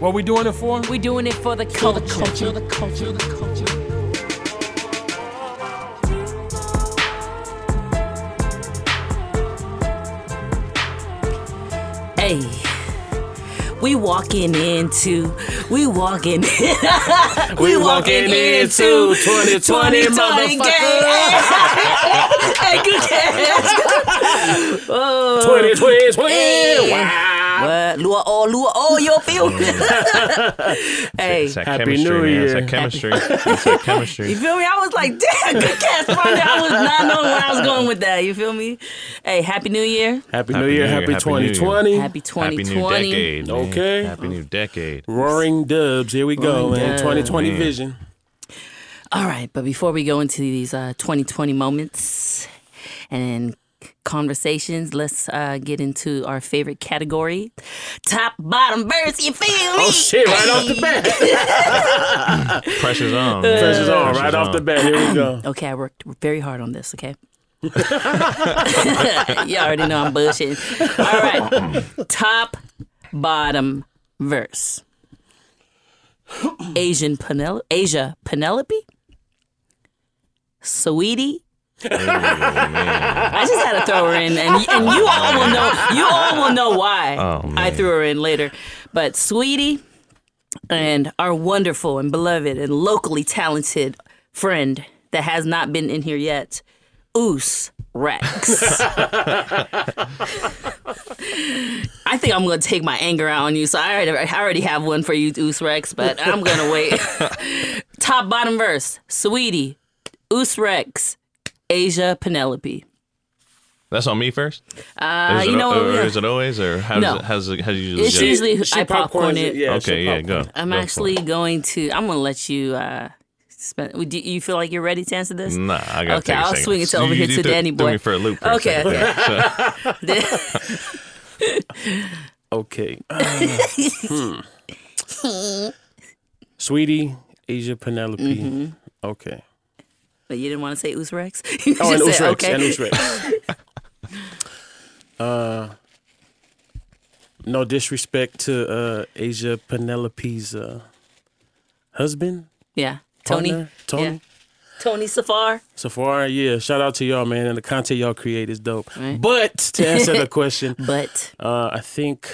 What we doing it for? We doing it for the culture. The culture, the culture, the culture. Hey, we walking into, we walking, We walking into 2020, 2020 motherfucker. hey, good catch. 2020, 20. Wow. What? Lure all, lure all, you feel me? hey, It's that Happy chemistry, New man. It's that chemistry. It's that chemistry. you feel me? I was like, damn, good catch, Friday. I was not knowing where I was going with that. You feel me? Hey, Happy New Year. Happy, Happy New Year. Happy Happy New Year. 2020. Happy 2020. Happy new decade. man. Okay. Happy new decade. Roaring dubs. Here we go, Roaring man. dubs. 2020 Man. vision. All right, but before we go into these uh, 2020 moments and conversations, let's uh, get into our favorite category top, bottom, verse. You feel me? Oh, shit. Right off the bat. Pressure's on. Pressure's on. Pressure's Right off the bat. Here we go. Okay, I worked very hard on this, okay? you already know I'm bullshitting. All right. Top, bottom, verse. Asian Penelope, Asia Penelope, Saweetie. I just had to throw her in, and, and you all will know. You all will know why Oh, I threw her in later. But Saweetie and our wonderful and beloved and locally talented friend that has not been in here yet, Oos Rex. I think I'm gonna take my anger out on you, so I already, I already have one for you, Oos Rex, but I'm gonna wait. Top bottom verse, Saweetie, Oos Rex, Asia Penelope. That's on me first. Uh, you know, or yeah. is it always, or how No. does it, how's it, how do you usually it's go? usually She I popcorn popcorns it. Yeah, Okay, yeah, popcorn go. I'm Go actually going to. I'm gonna let you. uh spend. Would you, you feel like you're ready to answer this? Nah, I got. Okay, I'll swing it to over you, here you to threw- Danny threw boy. me for a loop. For Okay, A second. Okay. Uh, hmm. Saweetie, Asia Penelope. Mm-hmm. Okay. But you didn't want to say Oos Rex. You Oh, and just said, Rex. okay. And Oos Rex. uh, no disrespect to uh, Asia Penelope's uh, husband, Yeah, Tony. partner, Tony. Yeah. Tony Safar. Safari, yeah. Shout out to y'all, man. And the content y'all create is dope. Right. But to answer the question, But uh, I think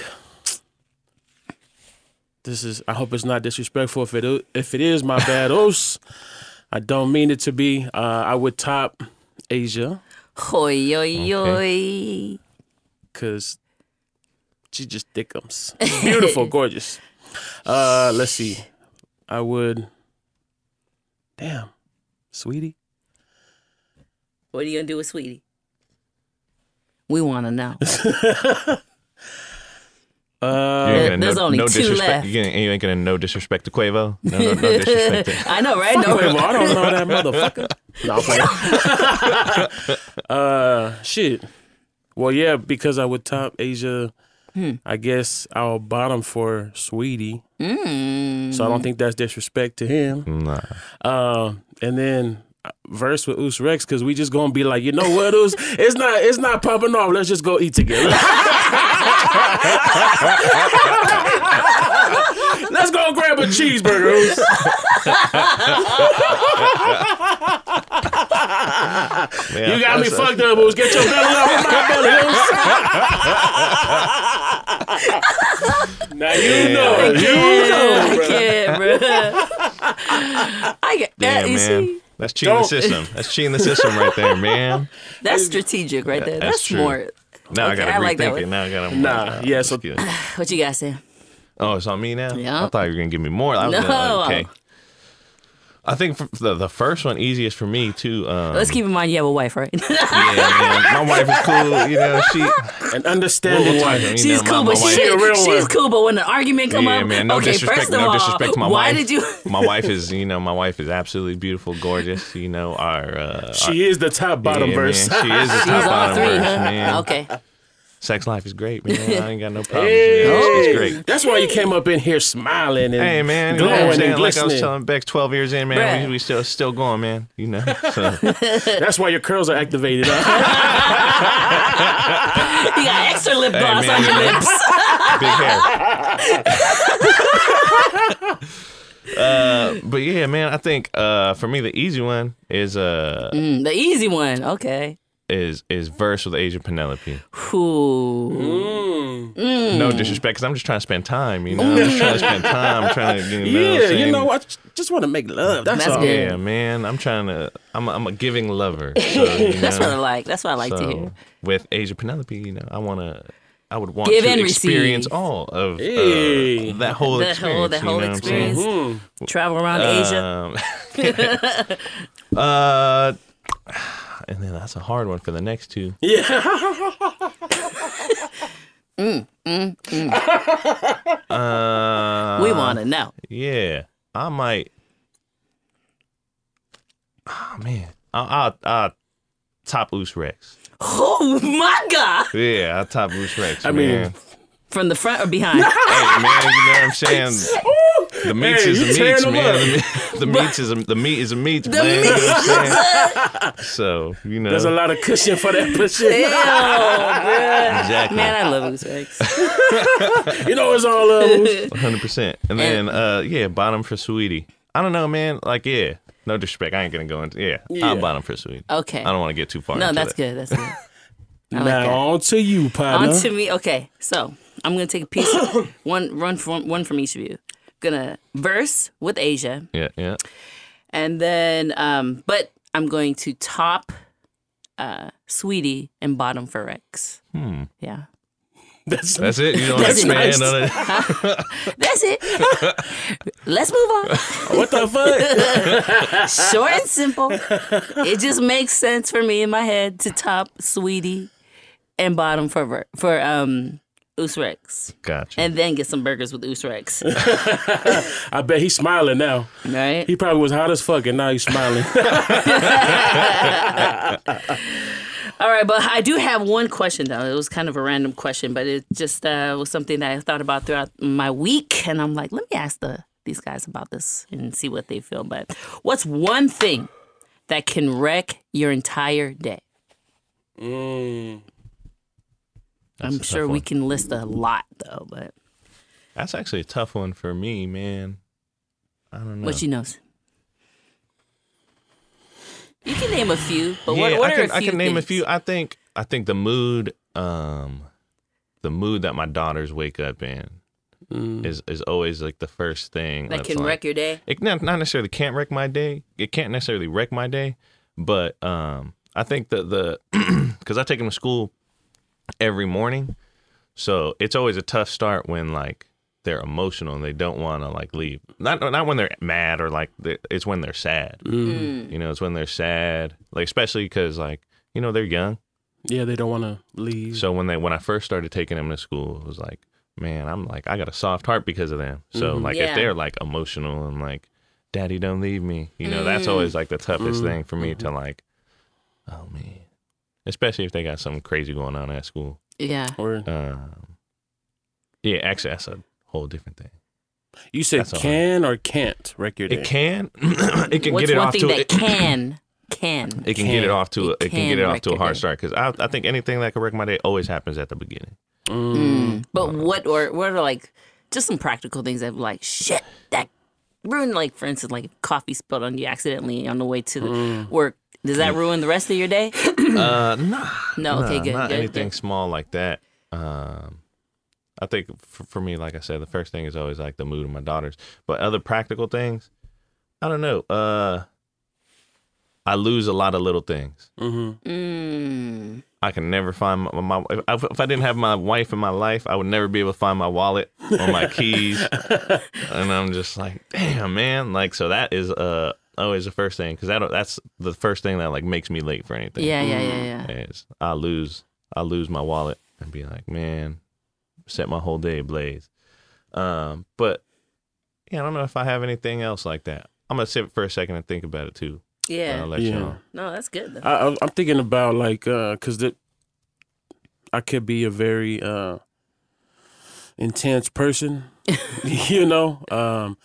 this is. I hope it's not disrespectful. If it if it is, my bad. Os. I don't mean it to be. Uh, I would top Asia hoi because she just thickums. Beautiful, gorgeous. Uh, let's see. I would. Damn, Saweetie. What are you gonna do with Saweetie? We want to know. Uh, You ain't gonna There's no, only no two disrespect. left. You, ain't, you ain't gonna no disrespect to Quavo. No, no, no disrespect. To, I know, right? Wait, No, well, I don't know that motherfucker. No, I'm uh, shit. Well, yeah, because I would top Asia. I guess I'll bottom for Saweetie. So I don't think that's disrespect to him. nah. Um, and then uh, verse with Oos Rex because we just gonna be like, you know what, Oos? It's not, it's not popping off. Let's just go eat together. Let's go grab a cheeseburger, Oos. Yeah, You got me that's- fucked up, Oos. Get your belly off my belly, Oos. now you know it. You know, I bro. can't, bro. I get that. Damn, you man. see, That's cheating the Don't- system. That's cheating the system right there, man. that's strategic right there. That's That's, true. smart. Now I gotta I like that rethink one. it. Now I gotta. Nah, yeah, so- Excuse- What you guys say? Oh, it's on me now. Yeah. I thought you were gonna give me more. I was No. gonna, okay. I think for the the first one easiest for me too. Um, Let's keep in mind you have a wife, right? yeah, man. My wife is cool. You know, she. An understanding wife. to me. she's know, cool, my- but my she, wife- She a real she's one. cool. But when the argument come Yeah, up, man. No okay, disrespect. first of no all, disrespect to my why wife. did you? my wife is, you know, my wife is absolutely beautiful, gorgeous. You know, our. Uh, She is the top bottom yeah, verse. Man, she is the She's top all bottom three, verse, huh? man. Okay. Sex life is great, man. I ain't got no problems. Hey, it's, it's great. That's why you came up in here smiling and Hey man, you know what I'm glowing and like I was telling Bex, twelve years in, man, we, we still still going, man. You know, so That's why your curls are activated. Huh? You got extra lip Hey, man, on your lips. big hair. Uh, but yeah, man, I think uh, for me the easy one is uh Mm, the easy one. Okay. Is is verse with Asia Penelope. Ooh. Mm. No disrespect, because I'm just trying to spend time. You know, I'm just trying to spend time. I'm trying to, you know, I'm Yeah, you know, I j- just want to make love. That's, That's all. good. Yeah, man, I'm trying to. I'm a, I'm a giving lover. So, you That's what I like. That's what I like to hear. with Asia Penelope, you know, I want to. I would want Give to and experience receive. all of uh, that whole That experience. whole- that you whole know what I'm experience. Travel around Asia. Um, uh, and then that's a hard one for the next two. Mm, mm, mm. Uh, We want to know. Yeah, I might. Oh man, I I'll, I'll top Oos Rex. Oh my God! Yeah, I top Oos Rex. I mean, man. From the front or behind? hey man, you know what I'm saying? The meats Hey, is you the meats, man. The, meat- the meats is a, the meat is a meat, man. You know what I'm saying? So you know, There's a lot of cushion for that pussy. Ew, bruh. exactly, Man, I love Goose Rex. You know, it's all levels. 100. percent And then uh, yeah, bottom for Saweetie. I don't know, man. Like yeah, no disrespect. I ain't gonna go into yeah. Yeah. I'll bottom for Saweetie. Okay. I don't want to get too far. No, into that's that. good. That's good. I like now that. on to you, partner. On to me. Okay, so I'm gonna take a piece, one run from one from each of you. Gonna verse with Asia, Yeah, yeah. and then, um, but I'm going to top, uh, Saweetie and bottom for Rex. Hmm. Yeah, That's, That's it. You don't That's expand nice. on it. that's it. Let's move on. what the fuck? Short and simple. It just makes sense for me in my head to top Saweetie and bottom for for um Oos Rex, Gotcha. and then get some burgers with Oos Rex. I bet he's smiling now. Right? He probably was hot as fuck, and now he's smiling. All right, but I do have one question though. It was kind of a random question, but it just uh, was something that I thought about throughout my week, and I'm like, let me ask the these guys about this and see what they feel. But what's one thing that can wreck your entire day? Mm. I'm sure we can list a lot though, but That's actually a tough one for me, man. I don't know. what she knows? You can name a few, but yeah, what, what I are can, a few I can name a few. I think I think the mood, um, the mood that my daughters wake up in is is always like the first thing that can like- wreck your day. It not, not necessarily can't wreck my day. It can't necessarily wreck my day, but um, I think that the because I take them to school every morning, so it's always a tough start when like they're emotional and they don't want to like leave. Not not when they're mad or like they- it's when they're sad. Mm. mm. You know, it's when they're sad, like especially because like you know they're young. Yeah, they don't want to leave. So when they when I first started taking them to school, it was like, man, I'm like I got a soft heart because of them. So mm-hmm. like Yeah. if they're like emotional and like, Daddy, don't leave me, you know, that's mm. always like the toughest mm-hmm. thing for me mm-hmm. to like. Oh man, especially if they got something crazy going on at school. Yeah. or Um, yeah, actually, that's a whole different thing. you said That's can or can't wreck your day. It can, it can What's get it one off thing to that it, can can? it can get it off to a, It it can can get it off to a hard start because I I think anything that can wreck my day always happens at the beginning. Mm. But what or what are like just some practical things that like shit that ruin like for instance like coffee spilled on you accidentally on the way to the work. Does that ruin the rest of your day? Uh, nah, No, okay, good, Not good, anything good. small like that. Um, I think for, for me, like I said, the first thing is always like the mood of my daughters. But other practical things, I don't know. Uh, I lose a lot of little things. Mm. I can never find my, my if, I, if I didn't have my wife in my life, I would never be able to find my wallet or my keys. and I'm just like, damn, man. Like, so that is uh always the first thing because that that's the first thing that like makes me late for anything Yeah, yeah, yeah, yeah. is I lose I lose my wallet and be like, man, set my whole day ablaze. Um, but yeah, I don't know if I have anything else like that. I'm gonna sit for a second and think about it too. and Yeah. I'll let you Yeah. know. No, that's good. Though. I, I- I'm thinking about like, uh, cause the, I could be a very uh, intense person, you know. Um,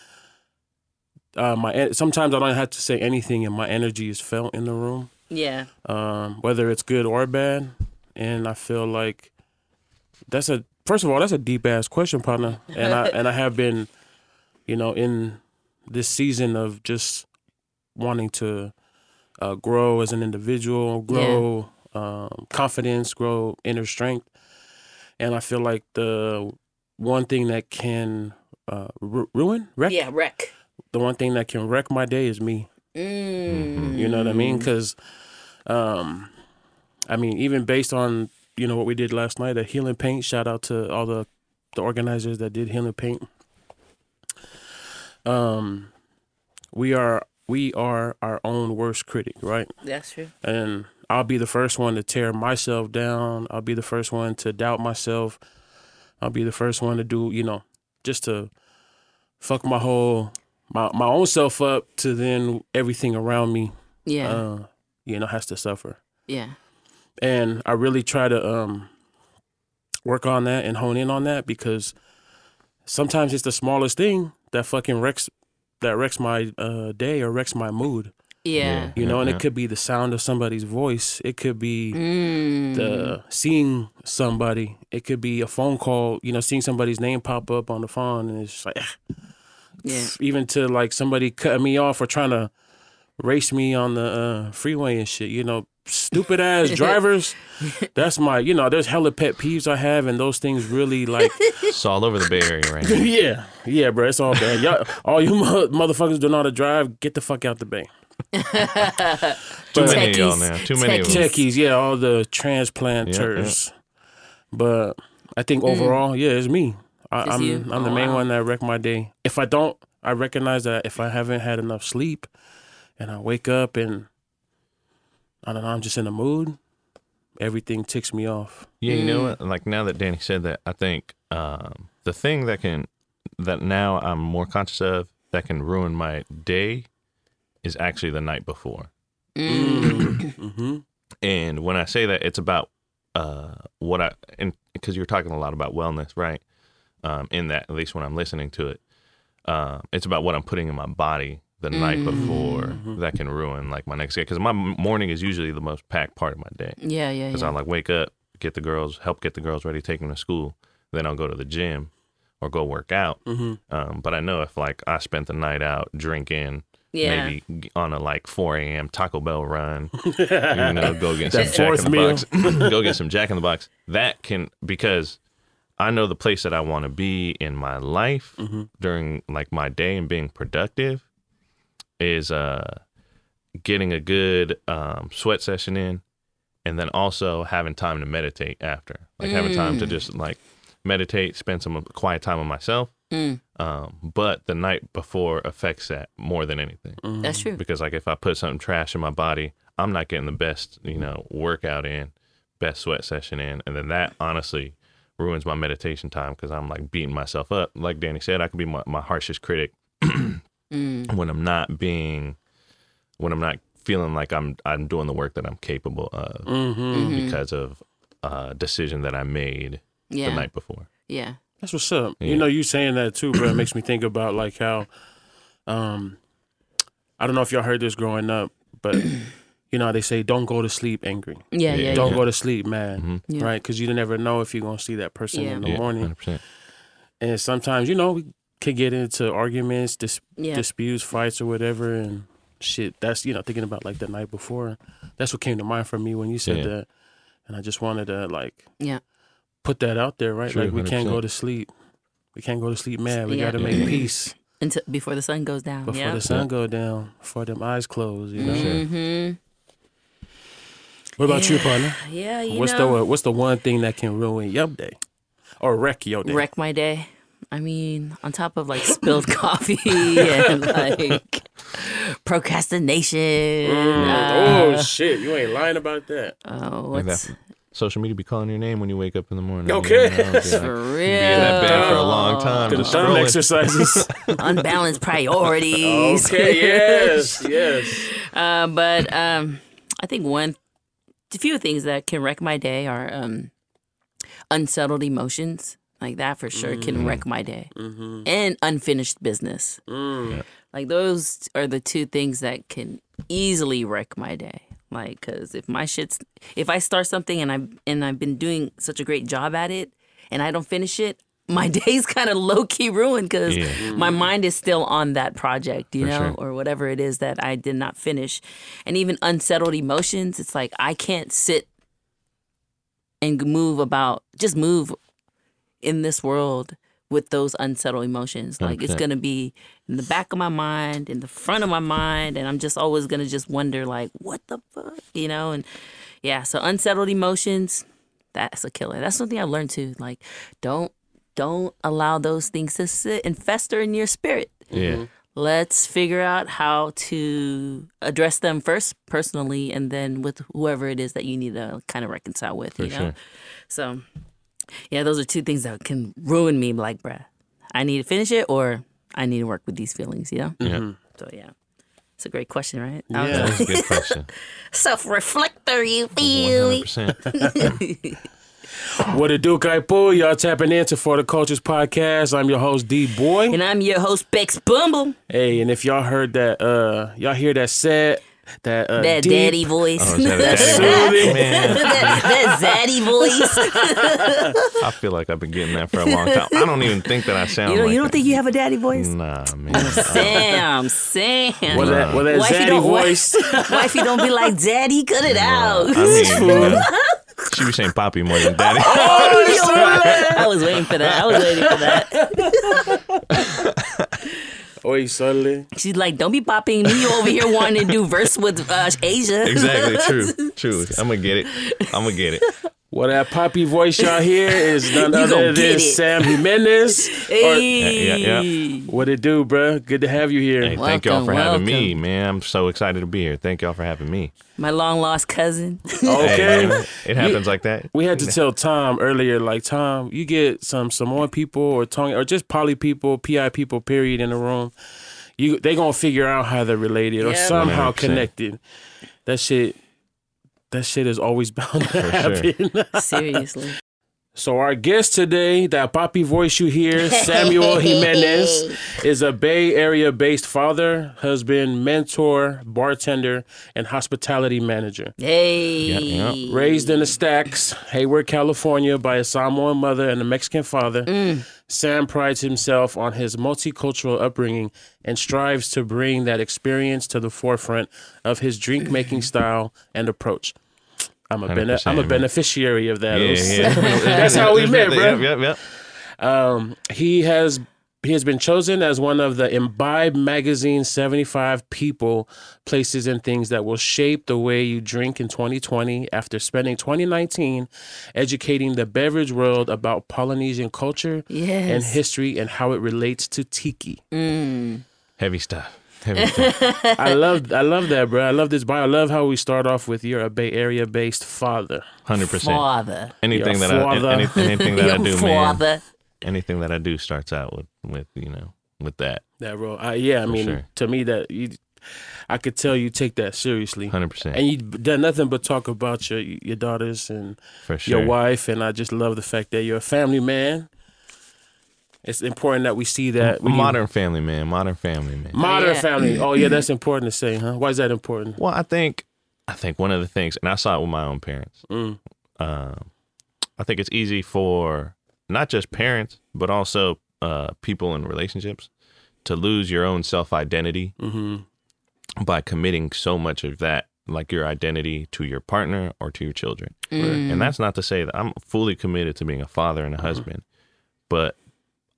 uh, my sometimes I don't have to say anything, and my energy is felt in the room, Yeah. um, whether it's good or bad. And I feel like that's a first of all, that's a deep ass question, partner, and I and I have been, you know, in this season of just wanting to uh, grow as an individual, grow um, confidence, grow inner strength, and I feel like the one thing that can uh, ru- ruin, wreck, Yeah, wreck. The one thing that can wreck my day is me. Mm. You know what I mean? Because, um, I mean, even based on you know what we did last night at Healing Paint. Shout out to all the the organizers that did Healing Paint. Um, we are we are our own worst critic, right? That's true. And I'll be the first one to tear myself down. I'll be the first one to doubt myself. I'll be the first one to do, you know, just to fuck my whole my my own self up to then everything around me Yeah. uh, you know, has to suffer. yeah. And I really try to um, work on that and hone in on that because sometimes it's the smallest thing that fucking wrecks that wrecks my uh, day or wrecks my mood. Yeah. You know, and yeah. it could be the sound of somebody's voice. It could be Mm. the seeing somebody. It could be a phone call. You know, seeing somebody's name pop up on the phone, and it's just like Yeah. even to like somebody cutting me off or trying to race me on the uh, freeway and shit. You know, stupid ass drivers. That's my, you know, there's hella pet peeves I have, and those things really like, It's all over the Bay Area right now. yeah, yeah, bro, it's all bad. Y'all, all you mo- motherfuckers don't know how to drive, get the fuck out the bay. Too many of y'all Techies. now. Too many of them. Techies. Techies, yeah, all the transplanters. But I think overall, yeah, it's me. I, It's I'm you? I'm the Oh, main wow. one that wrecked my day. If I don't, I recognize that if I haven't had enough sleep, and I wake up and I don't know, I'm just in a mood. Everything ticks me off. Yeah, you know what? Like now that Danny said that, I think um, the thing that can that now I'm more conscious of that can ruin my day is actually the night before. hmm And when I say that, it's about uh, what I and because you're talking a lot about wellness, right? Um, in that, at least when I'm listening to it, um, it's about what I'm putting in my body the night before that can ruin like my next day. Because my morning is usually the most packed part of my day. Yeah. Yeah. Because Yeah. I like wake up, get the girls, help get the girls ready, take them to school, then I'll go to the gym or go work out. hmm Um, but I know if like I spent the night out drinking, Yeah. maybe on a like 4 a.m. Taco Bell run, you know, go get some Jack in the meal. Box, go get some Jack in the Box. That can because I know the place that I want to be in my life Mm-hmm. during like my day and being productive is uh getting a good um, sweat session in, and then also having time to meditate after, like having time to just like meditate, spend some quiet time with myself. Mm. Um, but the night before affects that more than anything That's true. because like if I put something trash in my body, I'm not getting the best, you know, workout in, best sweat session in, and then that honestly ruins my meditation time because I'm like beating myself up. Like Danny said, I could be my, my harshest critic Mm. when I'm not being, when I'm not feeling like I'm I'm doing the work that I'm capable of hmm because of a decision that I made Yeah. the night before. Yeah. That's what's up. Yeah. You know, you saying that too, bro. It makes me think about like how, um, I don't know if y'all heard this growing up, but you know how they say don't go to sleep angry, Yeah. Yeah. Yeah. don't yeah. go to sleep mad, Mhm. Yeah. right? Because you never know if you're gonna see that person Yeah. in the Yeah, morning. 100%. And sometimes, you know, we could get into arguments, dis- Yeah. disputes, fights, or whatever, and shit. That's you know thinking about like the night before. That's what came to mind for me when you said Yeah. that, and I just wanted to like Yeah. put that out there, right? True, like we can't go to sleep. We can't go to sleep mad. We Yeah. got to make peace Until before the sun goes down. before yeah. the sun go down, before them eyes close. You know. Mm-hmm. What about you, partner? Yeah. You What's know. the What's the one thing that can ruin your day, or wreck your day? wreck my day. I mean, on top of like spilled coffee and like procrastination. Mm, uh, oh shit! You ain't lying about that. oh, Like what's that social media be calling your name when you wake up in the morning. Okay. You know, like- for real? be in that bed for a long time. Them just thumb scrolling. exercises. Unbalanced priorities. okay. Yes. Yes. Uh, but um, I think one, a few things that can wreck my day are um, unsettled emotions. Like that for sure can wreck my day. Mm-hmm. And unfinished business. Mm. Like those are the two things that can easily wreck my day. Like, cause if my shit's, if I start something and I and I've been doing such a great job at it, and I don't finish it, my day's kind of low key ruined because Yeah. my mm. mind is still on that project, you For know, sure. or whatever it is that I did not finish. And even unsettled emotions, it's like I can't sit and move about, just move in this world with those unsettled emotions. Like it's gonna be in the back of my mind, in the front of my mind, and I'm just always gonna just wonder like, what the fuck, you know? And yeah, so unsettled emotions, that's a killer. That's something I learned too. Like, don't don't allow those things to sit and fester in your spirit. Yeah. Mm-hmm. Let's figure out how to address them first personally and then with whoever it is that you need to kind of reconcile with, For you know? sure. So, yeah, those are two things that can ruin me. Like, bruh, I need to finish it or I need to work with these feelings, you know? Yeah. Mm-hmm. So, yeah. It's a great question, right? Yeah. That's a good question. Self reflector, you feel me? 100%. What it do, Kaipo? Y'all tapping into For the Cultures podcast. I'm your host, D Boy. And I'm your host, Bex Bumble, Hey, and if y'all heard that, uh, y'all hear that set, that uh, that deep, daddy voice. Oh, that a that soothing, Man, that, that zaddy voice. I feel like I've been getting that for a long time. I don't even think that I sound You don't, like you don't think you have a daddy voice? Nah, man. Sam, Sam. Well, that, well, that Wifey zaddy voice. Wifey don't be like, Daddy, cut it out. I mean, you know, she be saying Poppy more than Daddy. I was waiting for that. I was waiting for that. Oi, suddenly. She's like, don't be popping me over here wanting to do verse with uh, Asia. exactly. True. True. I'm gonna get it. I'm gonna get it. Well, that poppy voice y'all hear is none other gon' than. Sam Jimenez. Hey. Yeah, yeah, What it do, bruh? Good to have you here. Hey, thank y'all Welcome, for having me, man. I'm so excited to be here. Thank y'all for having me. My long lost cousin. Okay. Hey, man, it happens like that. We had to tell Tom earlier, like Tom, you get some Samoan people or Tongan or just poly people, PI people, period, in the room. You they gonna figure out how they're related or Yep. somehow 100%. connected. That shit, that shit is always bound to sure. happen. Seriously. So our guest today, that poppy voice you hear, Samuel Jimenez, is a Bay Area based father, husband, mentor, bartender, and hospitality manager. Hey. yeah. Raised in the stacks, Hayward, California, by a Samoan mother and a Mexican father, mm. Sam prides himself on his multicultural upbringing and strives to bring that experience to the forefront of his drink making style and approach. I'm a bene- I'm a beneficiary of that. Yeah, yeah. That's how we met, bro. Yep, yep, yep. Um, he has he has been chosen as one of the Imbibe magazine's 75 people, places, and things that will shape the way you drink in 2020 after spending 2019 educating the beverage world about Polynesian culture Yes. and history and how it relates to tiki. Heavy stuff. Heavy stuff. I love I love that, bro. I love this bio. I love how we start off with you're a Bay Area based father. Hundred percent. Father. Anything Your that I father. any, anything that I Your do, man. Anything that I do starts out with with you know with that. That role. I, yeah, I mean, sure. to me that you I could tell you take that seriously. Hundred percent. And you've done nothing but talk about your your daughters and For sure. your wife, and I just love the fact that you're a family man. It's important that we see that we modern family, man. Modern family, man. modern Yeah. family. Oh yeah, that's important to say, huh? Why is that important? Well, I think I think one of the things, and I saw it with my own parents. Mm. Um, I think it's easy for not just parents, but also uh, people in relationships to lose your own self identity Mm-hmm. by committing so much of that, like your identity, to your partner or to your children. Mm. And that's not to say that I'm fully committed to being a father Mm-hmm. and a husband, but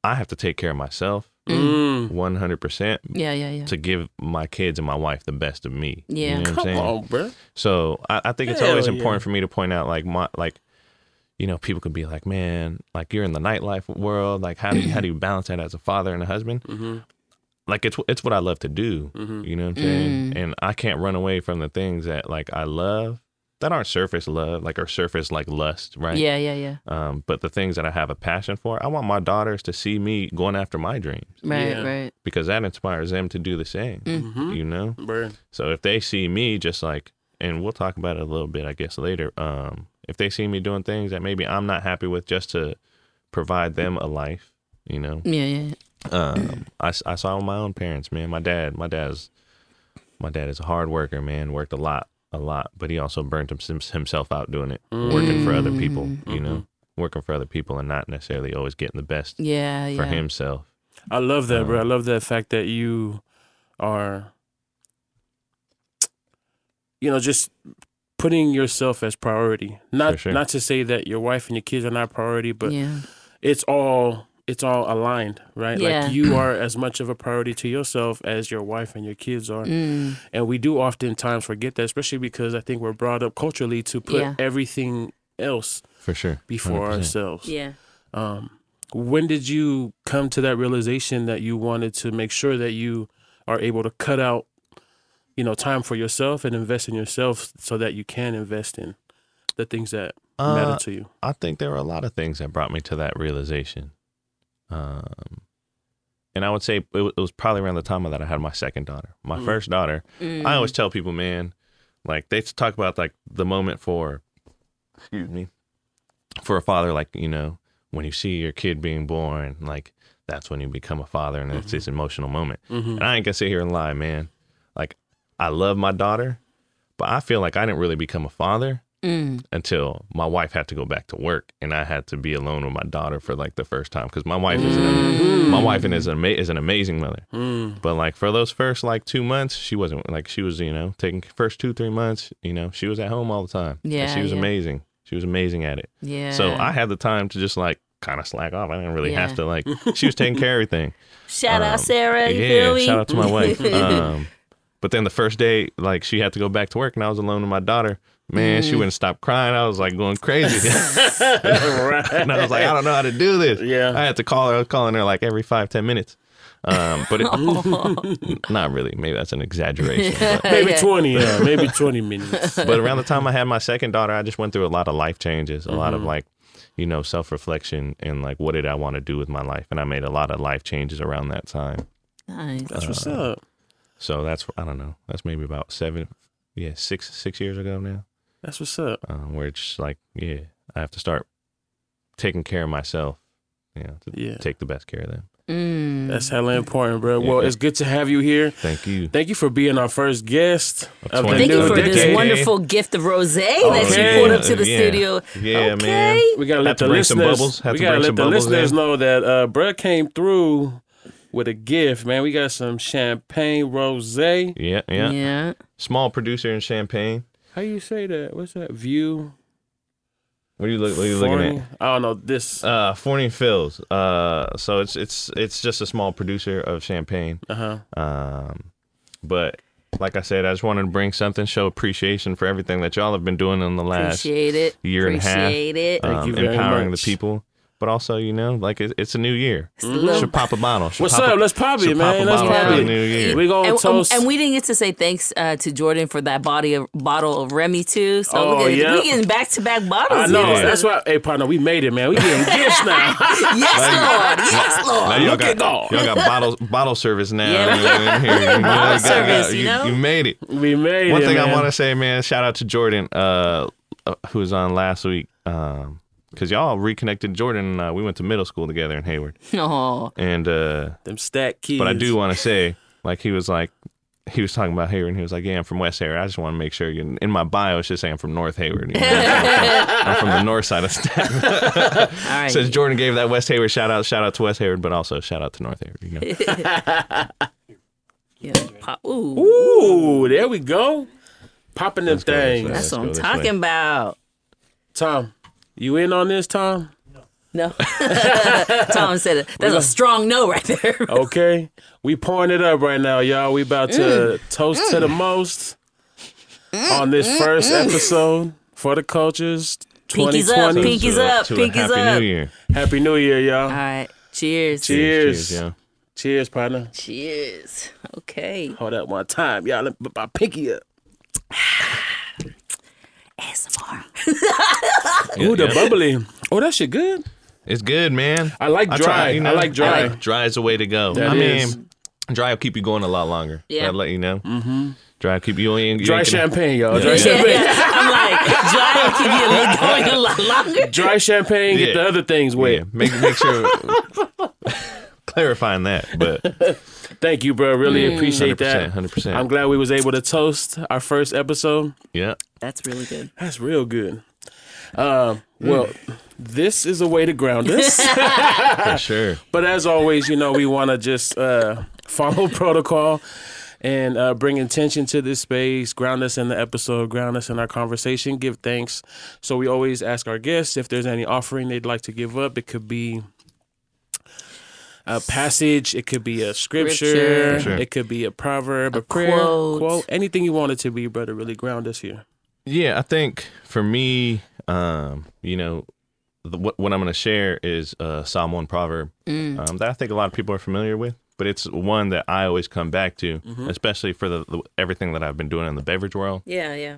I have to take care of myself Mm. 100% Yeah, yeah, yeah. to give my kids and my wife the best of me. Yeah. You know what I'm Come saying? on, bro. So I, I think it's Hell always yeah. important for me to point out, like my like, you know, people could be like, man, like you're in the nightlife world. Like, how do you how do you balance that as a father and a husband? Mm-hmm. Like, it's it's what I love to do. Mhm. You know what I'm saying? Mm. And I can't run away from the things that like I love that aren't surface love, like or surface like lust, right? Yeah, yeah, yeah. Um, but the things that I have a passion for, I want my daughters to see me going after my dreams Right, Yeah. right. because that inspires them to do the same. Mm-hmm. You know. Bro. So if they see me just like, and we'll talk about it a little bit, I guess later. Um, if they see me doing things that maybe I'm not happy with, just to provide them a life, you know. Yeah, yeah. Um, I, I saw with my own parents, man. My dad, my dad's, my dad is a hard worker, man. Worked a lot, a lot, but he also burnt himself out doing it, working for other people, you know. working for other people and not necessarily always getting the best Yeah, yeah. for himself. I love that, Um, bro. I love that fact that you are, you know, just putting yourself as priority. Not sure. not to say that your wife and your kids are not priority, but yeah. it's all it's all aligned, right? Yeah. Like you are as much of a priority to yourself as your wife and your kids are. Mm. And we do oftentimes forget that, especially because I think we're brought up culturally to put Yeah. everything else For sure. before 100%. ourselves. Yeah. Um, when did you come to that realization that you wanted to make sure that you are able to cut out, you know, time for yourself and invest in yourself so that you can invest in the things that Uh, matter to you? I think there were a lot of things that brought me to that realization. Um, and I would say it wa- it was probably around the time of that I had my second daughter. My Mm. first daughter, Mm. I always tell people, man, like they talk about like the moment for, excuse me, for a father, like, you know, when you see your kid being born, like that's when you become a father and it's this emotional moment. Mm-hmm. And I ain't gonna sit here and lie, man. Like, I love my daughter, but I feel like I didn't really become a father Mm. until my wife had to go back to work and I had to be alone with my daughter for like the first time because my wife is an, my wife is an, ama- is an amazing mother. Mm. But like for those first like two months, she wasn't like she was you know taking first two three months, you know she was at home all the time. And Yeah, she was yeah. amazing. She was amazing at it. Yeah. So I had the time to just like kind of slack off. I didn't really Yeah. have to like. She was taking care of everything. shout um, out Sarah. Yeah, feel shout out to my wife. Um, but then the first day, like she had to go back to work, and I was alone with my daughter. Man, Mm. she wouldn't stop crying. I was like going crazy, right. and I was like, I don't know how to do this. Yeah. I had to call her. I was calling her like every five ten minutes. Um, but it, not really. Maybe that's an exaggeration. But, Maybe Yeah. 20, yeah. Maybe 20 minutes. but around the time I had my second daughter, I just went through a lot of life changes, a lot of Mm-hmm. like, you know, self reflection and like what did I want to do with my life, and I made a lot of life changes around that time. Nice. That's what's Uh, up. So that's I don't know. That's maybe about seven, yeah, six six years ago now. That's what's up. Um, where it's just like, yeah, I have to start taking care of myself. You know, to Yeah. take the best care of them. Mm. That's hella important, bro. Well, it's good to have you here. Thank you. Thank you for being our first guest of Thank you new for this wonderful gift of rose that you Okay. pulled up to the Yeah. studio. Yeah, okay. man. We gotta let Had to the some listeners. bubbles. We gotta bring let the listeners in. know that uh, Brett came through with a gift, man. We got some champagne rosé. Yeah, yeah, Yeah. Small producer in Champagne. How you say that? What's that? View. What are you, look, what are you looking at? I don't know this. Uh, Fourny Fils. Uh, so it's it's it's just a small producer of champagne. Uh huh. Um, but like I said, I just wanted to bring something, show appreciation for everything that y'all have been doing in the last Appreciate it. year and a half. Appreciate it. Thank um, you very empowering much. the people. But also, you know, like it, it's a new year. It's a little- Should pop a bottle. Should What's pop up? A, Let's pop it, should pop man. a Let's bottle pop for it. new year. We gonna and, toast. and we didn't get to say thanks uh, to Jordan for that body of, bottle of Remy too. So Oh, look at, yeah. we getting back to back bottles. I bottles. know. here. That's why. Hey, partner, we made it, man. We getting gifts now. Yes, Lord. Yes, Lord. Now Lord. y'all Look got, at God. y'all got bottle bottle service now. Yeah. you know. You Bottle you got- service, you know? you made it. we made One it. One thing I want to say, man, shout out to Jordan, uh, uh, who was on last week, because y'all reconnected Jordan. And, uh, we went to middle school together in Hayward, Oh, and uh, them stack kids. but I do want to say, like he was like. He was talking about Hayward, and he was like, "Yeah, I'm from West Hayward. I just want to make sure you." In my bio, it's just saying I'm from North Hayward. You know? I'm from the north side of Staten. all right. Says Jordan gave that West Hayward shout out, shout out to West Hayward, but also shout out to North Hayward. You know? yeah, pop. Ooh, Ooh, there we go. Popping them Let's things. let's that's what I'm talking way. about. Tom, you in on this, Tom? No, No. Tom said it. That's a strong no right there. Okay. We pouring it up right now, y'all. We about to Mm. toast to the mm. most on this mm. first mm. episode for the cultures. Pinkies up, pinkies To a- up, pinkies Happy up. New Year. Happy New Year, y'all. All right. Cheers. Cheers. yeah. Cheers, partner. Cheers. Okay. Hold that one time, y'all. Let me put my pinky up. ASMR. Ooh, the yeah. bubbly. Oh, that shit good. It's good, man. I like I dry. try, I, you know, like dry. I like dry is the way to go. That I is. mean, dry will keep you going a lot longer. Yeah. I'll let you know. Mm-hmm. Dry keep you, you ain't- you dry gonna- champagne, y'all. Dry Yeah. champagne. I'm like, dry will keep you going a lot longer. Dry champagne, get the other things wet. Yeah, make make sure clarifying that. But Thank you, bro. Really Mm. appreciate 100%, that. 100%. I'm glad we was able to toast our first episode. Yeah, that's really good. That's real good. Uh, well, this is a way to ground us. For sure. But as always, you know, we want to just uh, follow protocol and uh, bring intention to this space, ground us in the episode, ground us in our conversation, give thanks. So we always ask our guests if there's any offering they'd like to give up. It could be a passage, it could be a scripture, Scripture. It could be a proverb, a, A prayer, quote. quote, anything you want it to be, brother. Really ground us here. Yeah, I think for me, um, you know, the, what, what I'm going to share is uh, Samoan proverb um, that I think a lot of people are familiar with, but it's one that I always come back to, especially for the, the everything that I've been doing in the beverage world. Yeah, yeah.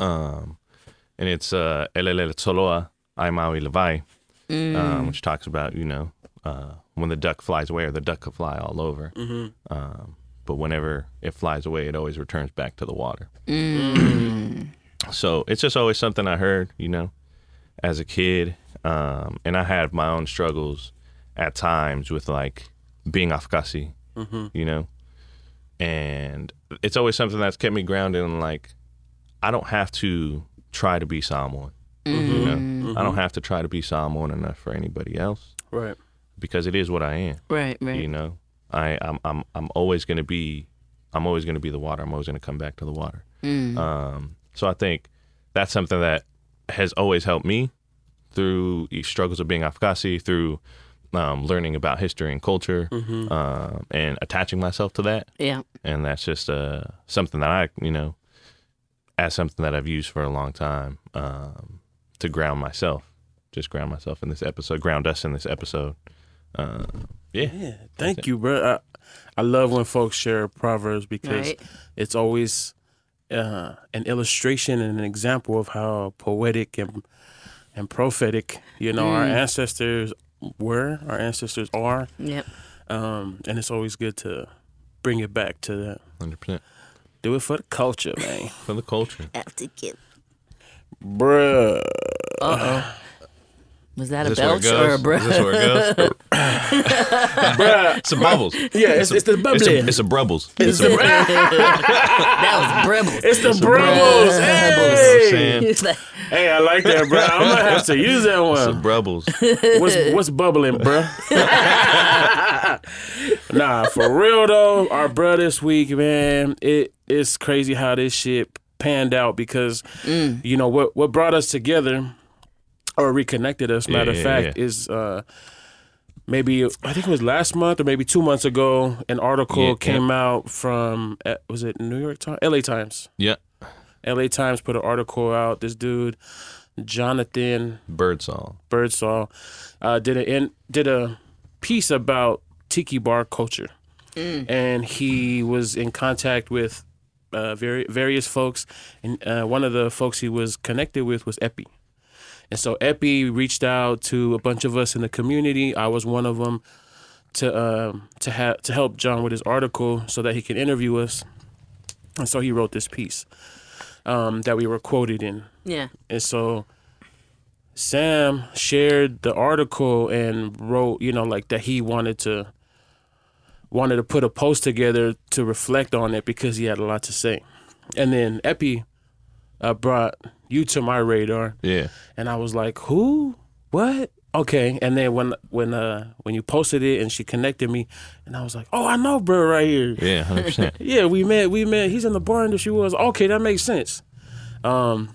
Um, and it's uh, Elele Tsoloa Ai Maui Levi, um, which talks about, you know, uh, when the duck flies away, or the duck could fly all over. Um, but whenever it flies away, it always returns back to the water. So it's just always something I heard, you know, as a kid. Um, and I had my own struggles at times with like being afakasi, you know, and it's always something that's kept me grounded and like, I don't have to try to be someone, you know, I don't have to try to be someone enough for anybody else Right. Because it is what I am Right, right. you know? I i'm i'm, I'm always going to be i'm always going to be the water. I'm always going to come back to the water. Um so i think that's something that has always helped me through the struggles of being afakasi through um, learning about history and culture um, and attaching myself to that. Yeah. and that's just uh, something that i you know as something that i've used for a long time um, to ground myself just ground myself in this episode ground us in this episode uh, yeah Yeah, thank you, bro. I, I love when folks share proverbs because Right. it's always uh, an illustration and an example of how poetic and and prophetic, you know, our ancestors were, our ancestors are, Yep. um, and it's always good to bring it back to that. Hundred percent Do it for the culture, man, for the culture. After get. bruh. Uh oh. Was that a Is this where it belch or a goes? breath? Is this where it goes? bruh. It's a bubbles. Yeah, it's, it's the It's bubbly. a, it's a brubbles. It's It's the, a, that was Bribbles. it's the It's a brubbles. brubbles. Hey. saying. He's like, hey, I like that, bro. I'm gonna have to use that it's a one. brubbles. What's what's bubbling, bruh? nah, for real though, our bruh this week, man, it it's crazy how this shit panned out because mm. you know what what brought us together or reconnected us, matter Yeah, of fact, yeah. is uh maybe I think it was last month or maybe two months ago, an article Yeah, yeah. came out from uh, was it New York Times, LA Times. Yeah. LA Times put an article out. This dude, Jonathan Birdsong. Birdsall uh, did a in, did a piece about tiki bar culture, and he was in contact with uh, very various folks, and uh, one of the folks he was connected with was Epi, and so Epi reached out to a bunch of us in the community. I was one of them to um, to have to help John with his article so that he could interview us, and so he wrote this piece um, that we were quoted in. yeah. And so Sam shared the article and wrote, you know, like that he wanted to wanted to put a post together to reflect on it because he had a lot to say. And then Epi uh, brought you to my radar, Yeah. and I was like, "Who? What?" Okay. And then when when uh when you posted it and she connected me, and I was like, "Oh, I know, bro, right here." Yeah. Hundred percent. Yeah, we met. We met. He's in the bar industry. Was okay. That makes sense. Um,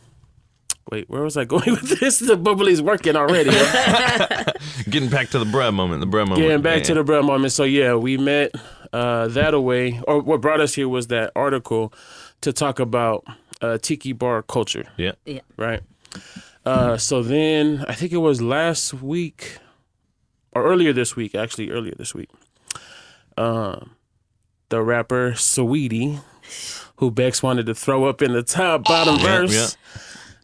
wait, where was I going with this? The bubbly's working already. Getting back to the bread moment. The bread moment. Getting back man. to the bread moment. So yeah, we met uh, that away. Or what brought us here was that article to talk about uh, tiki bar culture, Yeah. Yeah. right? Uh, so then I think it was last week or earlier this week, actually earlier this week. Um, the rapper Saweetie, who Bex wanted to throw up in the top bottom Yeah, verse.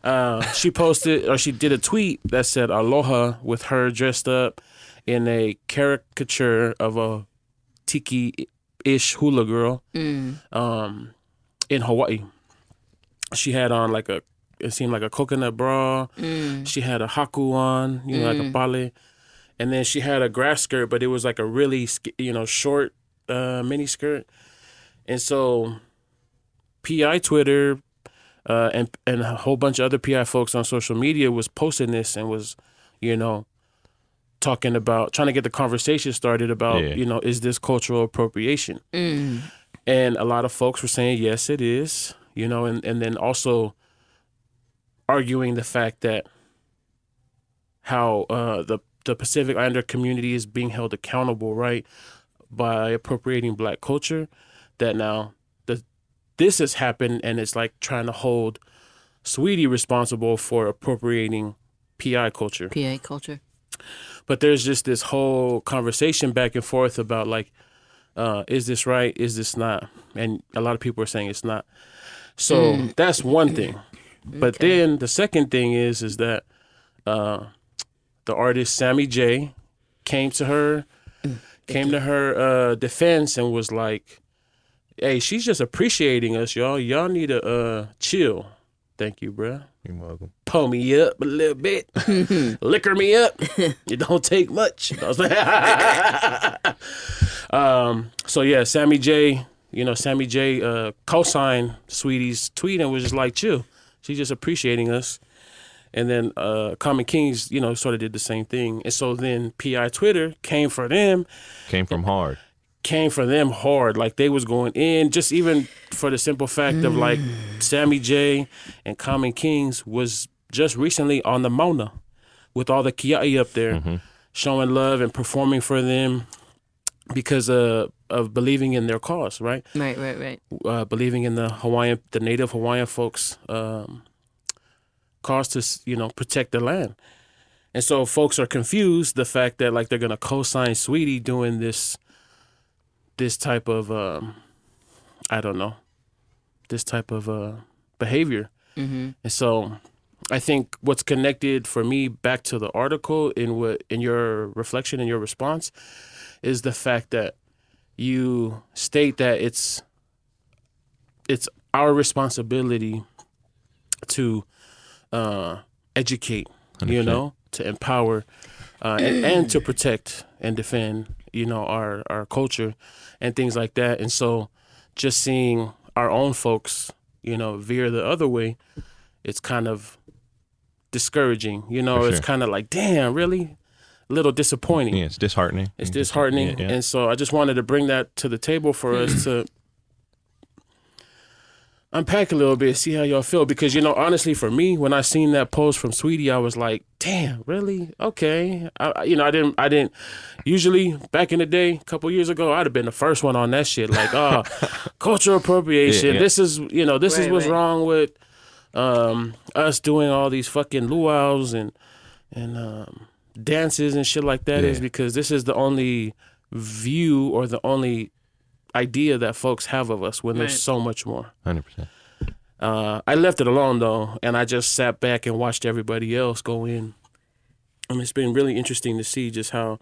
Uh, she posted or she did a tweet that said aloha with her dressed up in a caricature of a tiki ish hula girl um, in Hawaii. She had on like a it seemed like a coconut bra. She had a haku on, you know, like a pale. And then she had a grass skirt, but it was like a really, you know, short uh, mini skirt. And so, PI Twitter uh, and and a whole bunch of other PI folks on social media was posting this and was, you know, talking about trying to get the conversation started about Yeah. you know is this cultural appropriation, and a lot of folks were saying yes it is, you know, and and then also arguing the fact that how uh, the the Pacific Islander community is being held accountable, right, by appropriating Black culture. That now the this has happened, and it's like trying to hold Saweetie responsible for appropriating PI culture. PA culture. But there's just this whole conversation back and forth about like, uh, is this right? Is this not? And a lot of people are saying it's not. So that's one thing. But then the second thing is is that uh, the artist Sammy J came to her, came to her uh, defense and was like, "Hey, she's just appreciating us, y'all. Y'all need to uh, chill." Thank you, bruh You're welcome. pull me up a little bit, liquor me up. It don't take much. I was like- um, so yeah, Sammy J, you know, Sammy J uh, co-signed Saweetie's tweet and was just like, chill. She's just appreciating us. And then uh, Common Kings, you know, sort of did the same thing. And so then PI Twitter came for them, Came from hard. came for them hard. Like they was going in, just even for the simple fact of like Sammy J and Common Kings was just recently on the Mauna with all the kia'i up there, showing love and performing for them because uh, of believing in their cause, right? Right, right, right. uh, believing in the Hawaiian, the native Hawaiian folks' um, cause to you know protect the land, and so folks are confused the fact that like they're gonna co-sign Saweetie doing this, this type of um, I don't know, this type of uh, behavior, and so I think what's connected for me back to the article in what in your reflection and your response is the fact that you state that it's it's our responsibility to uh, educate, you 100%. know, to empower, uh, and, and to protect and defend, you know, our our culture and things like that. And so, just seeing our own folks, you know, veer the other way, it's kind of discouraging. You know, For it's kind of like, damn, really, little disappointing Yeah, it's disheartening. it's disheartening Yeah, yeah. and so i just wanted to bring that to the table for us to unpack a little bit see how y'all feel because you know honestly for me when i seen that post from Saweetie i was like damn really okay I, I- you know i didn't i didn't usually back in the day a couple years ago i'd have been the first one on that shit like oh cultural appropriation Yeah, yeah. this is you know this is what's right. wrong with um us doing all these fucking luau's and and um dances and shit like that is Yeah. because this is the only view or the only idea that folks have of us when Right. there's so much more. Hundred percent. Uh, I left it alone though, and I just sat back and watched everybody else go in. And it's been really interesting to see just how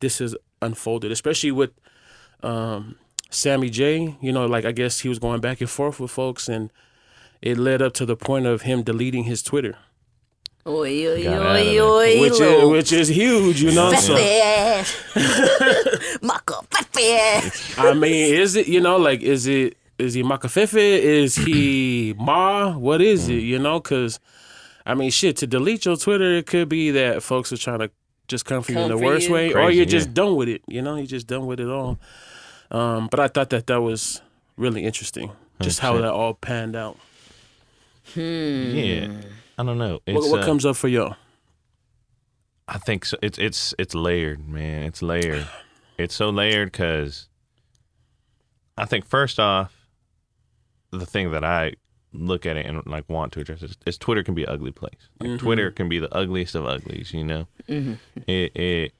this has unfolded, especially with um, Sammy J. You know, like I guess he was going back and forth with folks, and it led up to the point of him deleting his Twitter, Oi, oi, Got out of oi, oi, which is which is huge, you know. So Maka Fefe. I mean, is it you know like is it is he Makafefe? Is he Ma? What is it? You know, because I mean, shit. To delete your Twitter, it could be that folks are trying to just come for you in the worst you. way, or you're just yeah. done with it. You know, you're just done with it all. Um, but I thought that that was really interesting, just how 100%. that all panned out. Yeah. I don't know. It's, What, what uh, comes up for y'all? I think so. It's it's it's layered, man. It's layered. It's so layered because I think first off, the thing that I look at it and like want to address is, is Twitter can be an ugly place. Like Twitter can be the ugliest of uglies. You know, it it.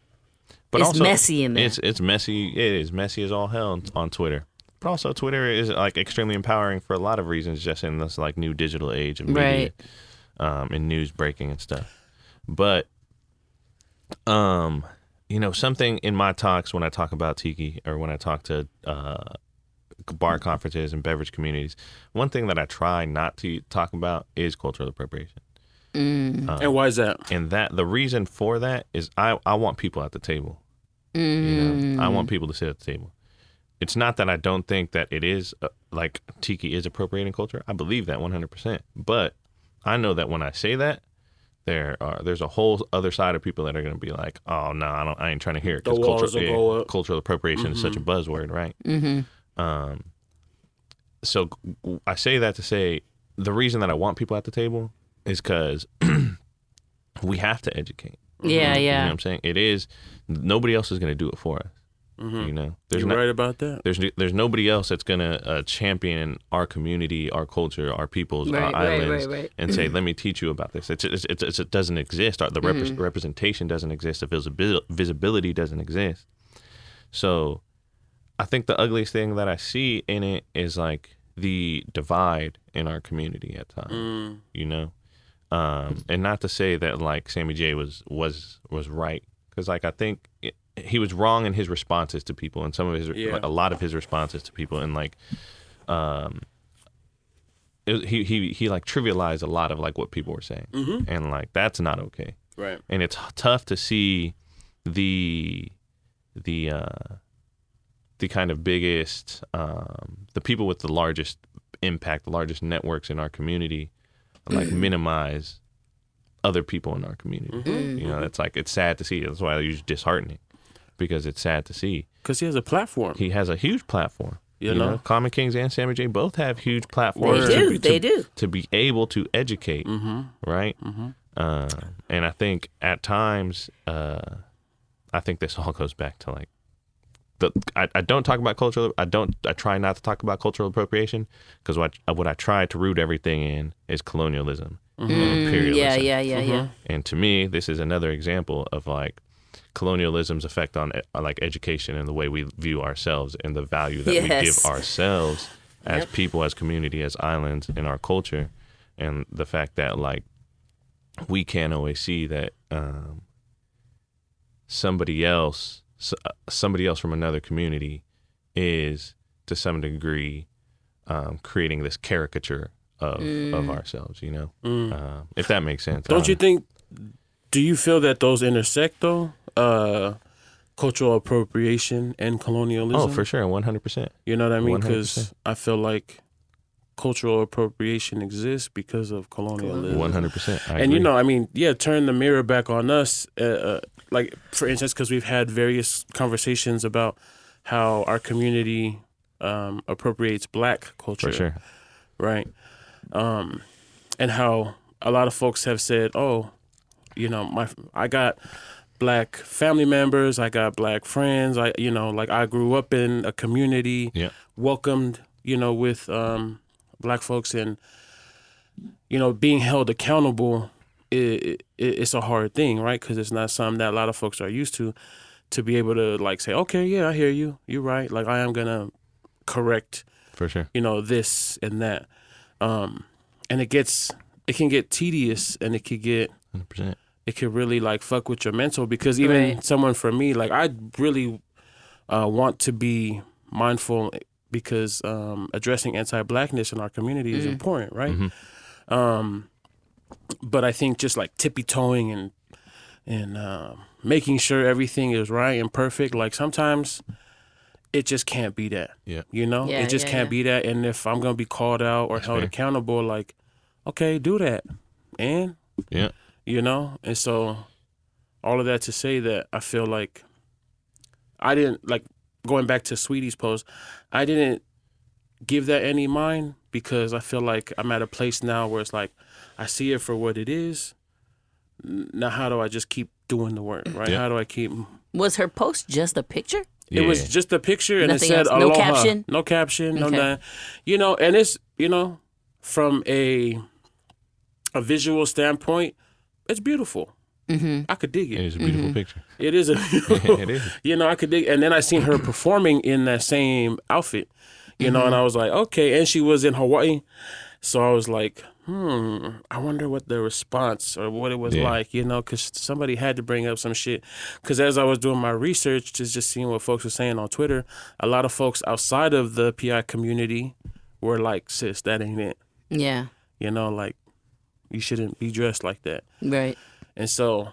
But It's also, messy in there. It's it's messy. It is messy as all hell on Twitter. But also, Twitter is like extremely empowering for a lot of reasons, just in this like new digital age of media, um, and news breaking and stuff. But um, you know, something in my talks when I talk about tiki or when I talk to uh, bar conferences and beverage communities, one thing that I try not to talk about is cultural appropriation. and why is that? And that the reason for that is I, I want people at the table. You know, I want people to sit at the table. it's not that I don't think that it is uh, like tiki is appropriating culture. I believe that 100%. But I know that when I say that, there are there's a whole other side of people that are going to be like, "Oh no, I don't I ain't trying to hear it The cuz walls cultural, will go up. cultural appropriation is such a buzzword, right?" Mm-hmm. Um, so I say that to say the reason that I want people at the table is because we have to educate. Yeah, You know what yeah. I'm saying? It is nobody else is going to do it for us. You know, there's You're not, right about that. there's there's nobody else that's gonna uh, champion our community, our culture, our peoples, Right, our right, islands, right, right. and say, "Let me teach you about this." It's, it's, it's, it's it doesn't exist. The repre- Mm-hmm. representation doesn't exist. The visibil- visibility doesn't exist. So, I think the ugliest thing that I see in it is like the divide in our community at times. Mm. You know, um, and not to say that like Sammy J was was was right because like I think it, he was wrong in his responses to people and some of his Yeah. like, a lot of his responses to people and like um it, he he he like trivialized a lot of like what people were saying. And like that's not okay. Right. and it's tough to see the the uh the kind of biggest um the people with the largest impact the largest networks in our community like minimize other people in our community. You know it's like it's sad to see. That's why i use disheartening because it's sad to see Because he has a platform. he has a huge platform You know? common kings and sammy j both have huge platforms They do. be- They to- do. to be able to educate, right? Uh, and I think at times, uh, I think this all goes back to like the. I, I don't talk about cultural. I don't. I try not to talk about cultural appropriation because what what I try to root everything in is colonialism and imperialism. Yeah, yeah, yeah, yeah. And to me, this is another example of like colonialism's effect on uh, like education and the way we view ourselves and the value that we give ourselves as Yep. people, as community, as islands in our culture, and the fact that like we can't always see that um, somebody else, uh, somebody else from another community, is to some degree um, creating this caricature of of ourselves. You know, um, if that makes sense. Mm. Don't you think? Do you feel that those intersect though? Uh, cultural appropriation and colonialism. Oh, for sure, one hundred percent. You know what I mean? Because I feel like cultural appropriation exists because of colonialism. One hundred percent. and you know, I mean, yeah, turn the mirror back on us. Uh, uh, like, for instance, because we've had various conversations about how our community um, appropriates Black culture, for sure. right? Um, and how a lot of folks have said, "Oh, you know, my I got Black family members, I got Black friends. I, you know, like I grew up in a community Yeah. welcomed, you know, with um, black folks and you know being held accountable. It, it, it's a hard thing, right? Because it's not something that a lot of folks are used to. To be able to like say, okay, yeah, I hear you. You're right. Like I am gonna correct, For sure. you know, this and that. Um, and it gets, it can get tedious, and it could get Hundred percent. It could really like fuck with your mental because even Right. someone for me like i really uh, want to be mindful because um, addressing anti-blackness in our community is important right um, but i think just like tippy-toeing and and um making sure everything is right and perfect like sometimes it just can't be that Yeah. you know Yeah, it just yeah, can't yeah. be that and if i'm gonna be called out or held fair. accountable like okay do that and Yeah. You know and so all of that to say that i feel like i didn't like going back to Saweetie's post i didn't give that any mind because i feel like i'm at a place now where it's like i see it for what it is now how do i just keep doing the work right Yeah. how do i keep Was her post just a picture? it was just a picture and Nothing it said else? No aloha caption? no caption no Okay. nothing you know and it's you know from a a visual standpoint it's beautiful Mm-hmm. i could dig it It is a beautiful picture. it is a it is. you know, I could dig. And then I seen her performing in that same outfit, you know, and I was like, okay. And she was in Hawaii, so I was like, hmm, I wonder what the response or what it was Yeah. like, you know, because somebody had to bring up some shit. Because as I was doing my research, just just seeing what folks were saying on Twitter, a lot of folks outside of the PI community were like, sis, that ain't it, Yeah. you know, like you shouldn't be dressed like that. Right. And so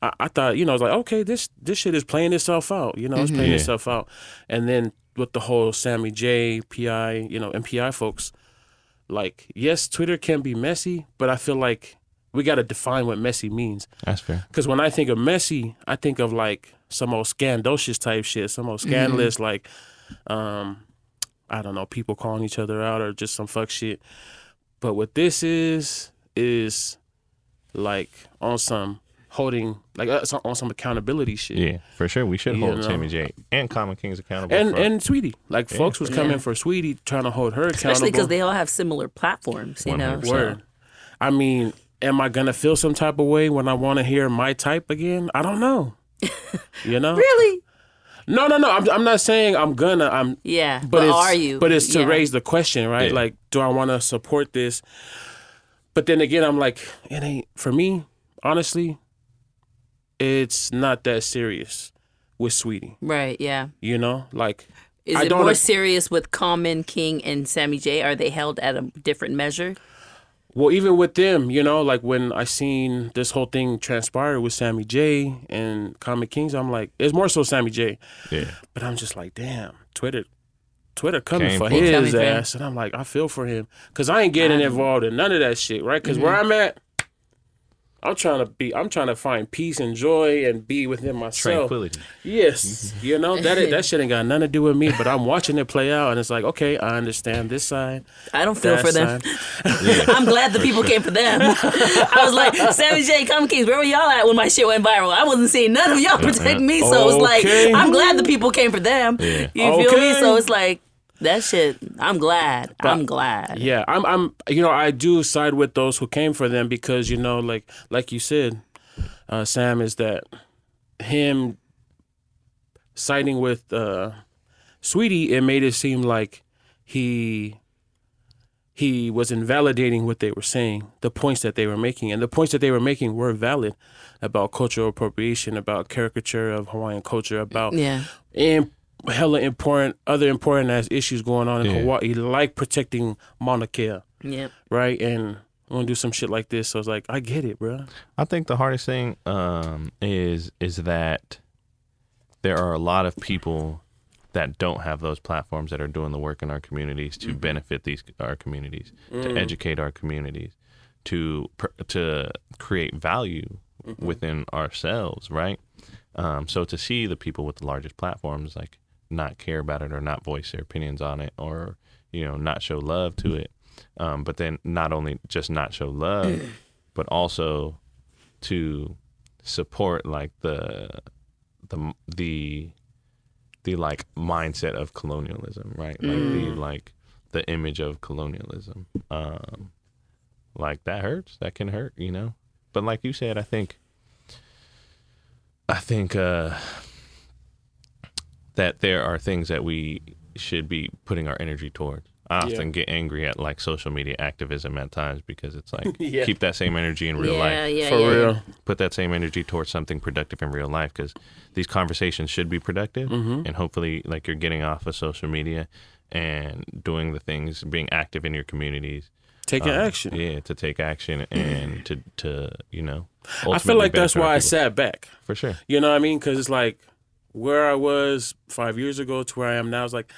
I, I thought, you know, I was like, okay, this this shit is playing itself out. You know, it's playing Yeah. itself out. And then with the whole Sammy J, PI, you know, MPI folks, like yes, Twitter can be messy, but I feel like we got to define what messy means. That's fair. Because when I think of messy, I think of like some old scandalous type shit, some old scandalous like, um, I don't know, people calling each other out or just some fuck shit. But what this is is like on some holding like uh, on some accountability shit. Yeah, for sure. We should You hold know. Sammy J and Common Kings accountable. And for- and Saweetie, like folks was coming Yeah. for Saweetie, trying to hold her accountable. Especially because they all have similar platforms, you know. 100%. so- Word. I mean, am I gonna feel some type of way when I want to hear my type again? I don't know. You know? Really? No, no, no. I'm, I'm not saying I'm gonna. I'm. Yeah. But, But, it's, are you? But it's to Yeah. raise the question, right? Yeah. Like, do I want to support this? But then again, I'm like, it ain't for me. Honestly, it's not that serious with Saweetie. Right. Yeah. You know, like Is I it don't more ag- serious with Common King and Sammy J? Are they held at a different measure? Well, even with them, you know, like when I seen this whole thing transpire with Sammy J and Common Kings, I'm like, it's more so Sammy J. yeah, But I'm just like, damn, Twitter, Twitter coming Came for for his for him. ass, and I'm like, I feel for him, cause I ain't getting involved in none of that shit, right? because where Mm-hmm. I'm at, I'm trying to be, I'm trying to find peace and joy and be within myself. tranquility. Yes, mm-hmm. you know that that shit ain't got nothing to do with me, but I'm watching it play out, and it's like, okay, I understand this side, I don't feel that for them. side. I'm glad the people came for them. I was like, Sammy J, Common Kings, where were y'all at when my shit went viral? I wasn't seeing none of y'all uh-huh. protect me, so it's like, I'm glad the people came for them. Yeah. You feel me? So it's like, that shit, I'm glad. I'm glad. Yeah, I'm I'm you know, I do side with those who came for them because, you know, like like you said, uh, Sam is that him siding with uh Saweetie, it made it seem like he he was invalidating what they were saying, the points that they were making. And the points that they were making were valid about cultural appropriation, about caricature of Hawaiian culture, about Yeah. and hella important other important as issues going on in Yeah. Hawaii, like protecting Mauna Kea, Yeah. right? And I want to do some shit like this. So it's like, I get it, bro. I think the hardest thing um, is is that there are a lot of people that don't have those platforms that are doing the work in our communities to benefit these our communities, to educate our communities, to to create value within ourselves, right? Um, so to see the people with the largest platforms like not care about it or not voice their opinions on it or you know not show love to it, um, but then not only just not show love, but also to support like the the the the like mindset of colonialism, right? Like the like the image of colonialism. Um like that hurts. That can hurt, you know. But like you said, I think I think uh that there are things that we should be putting our energy towards. I Yeah. often get angry at like social media activism at times because it's like Yeah. keep that same energy in real yeah, life yeah, For yeah. real. put that same energy towards something productive in real life because these conversations should be productive Mm-hmm. and hopefully like you're getting off of social media and doing the things being active in your communities Taking uh, action. yeah to take action and to to you know I feel like that's benefit our why I people. sat back. for sure You know what I mean? Because it's like where I was five years ago to where I am now. It's like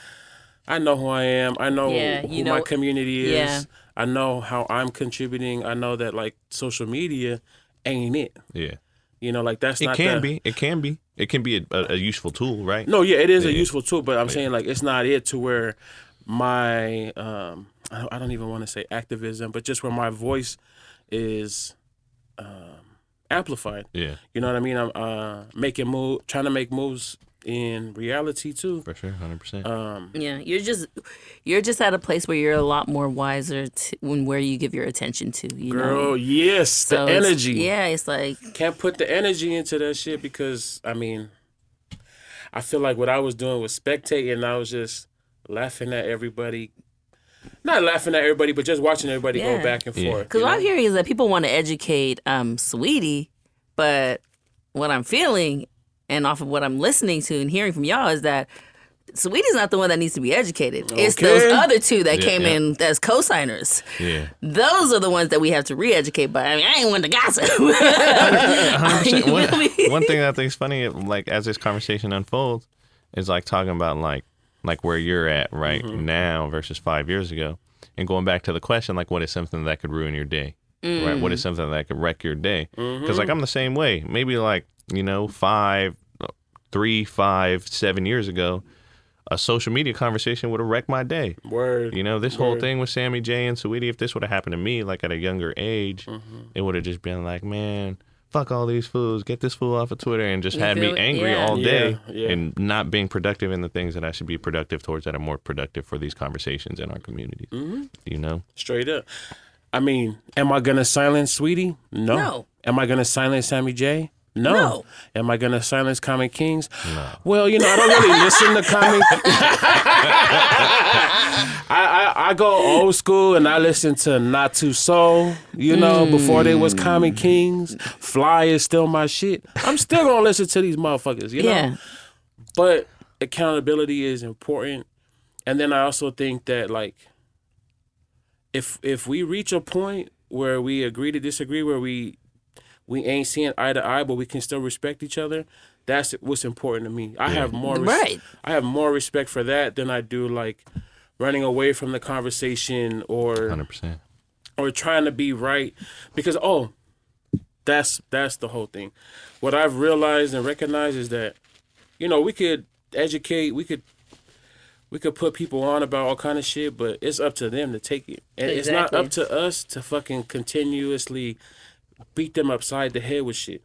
I know who I am. I know Yeah, who you my community is. yeah. I know how I'm contributing. I know that like social media ain't it. yeah You know, like that's it not can the- be it can be it can be a, a, a useful tool right No, yeah, it is a useful tool, but I'm saying like it's not it to where my um I don't, I don't even want to say activism, but just where my voice is um amplified. yeah You know what I mean? I'm uh making move trying to make moves in reality too. for sure 100% Um Yeah, you're just you're just at a place where you're a lot more wiser to, when where you give your attention to. You girl, know, yes, So the it's- energy. Yeah, it's like Can't put the energy into that shit because I mean I feel like what I was doing was spectating. I was just laughing at everybody. Not laughing at everybody, but just watching everybody Yeah. go back and Yeah. forth. Because what know? I'm hearing is that people want to educate um, Saweetie, but what I'm feeling and off of what I'm listening to and hearing from y'all is that Saweetie's not the one that needs to be educated. It's those other two that Yeah, came yeah. in as co-signers. yeah Those are the ones that we have to re-educate. But I mean, I ain't one to gossip. 100%. You One, one thing that I think is funny, like as this conversation unfolds, is like talking about like like where you're at right Mm-hmm. now versus five years ago, and going back to the question, like what is something that could ruin your day, right? What is Mm. something that could wreck your day? Because Mm-hmm. like I'm the same way. Maybe like you know five, three, five, seven years ago, a social media conversation would have wrecked my day. Word. You know, this whole thing with Sammy J and Saweetie, if this would have happened to me like at a younger age, Mm-hmm. it would have just been like, man, fuck all these fools, get this fool off of Twitter, and just You had me angry yeah. all day Yeah, yeah. and not being productive in the things that I should be productive towards that are more productive for these conversations in our communities. Mm-hmm. You know? Straight up. I mean, am I gonna silence Saweetie? No. No. Am I gonna silence Sammy J? No. No. Am I gonna silence Common Kings? No. Well, you know, I don't really listen to Comic. I, I I go old school and I listen to Not Too Soul. You know, before they was Comic mm. Kings. Fly is still my shit. I'm still gonna listen to these motherfuckers. You know. Yeah. But accountability is important. And then I also think that like if if we reach a point where we agree to disagree, where we we ain't seeing eye to eye, but we can still respect each other, that's what's important to me. I have more res- Right. I have more respect for that than I do like running away from the conversation or 100%. or trying to be right because oh that's that's the whole thing what i've realized and recognized is that you know we could educate we could we could put people on about all kind of shit but it's up to them to take it and it's not up to us to fucking continuously beat them upside the head with shit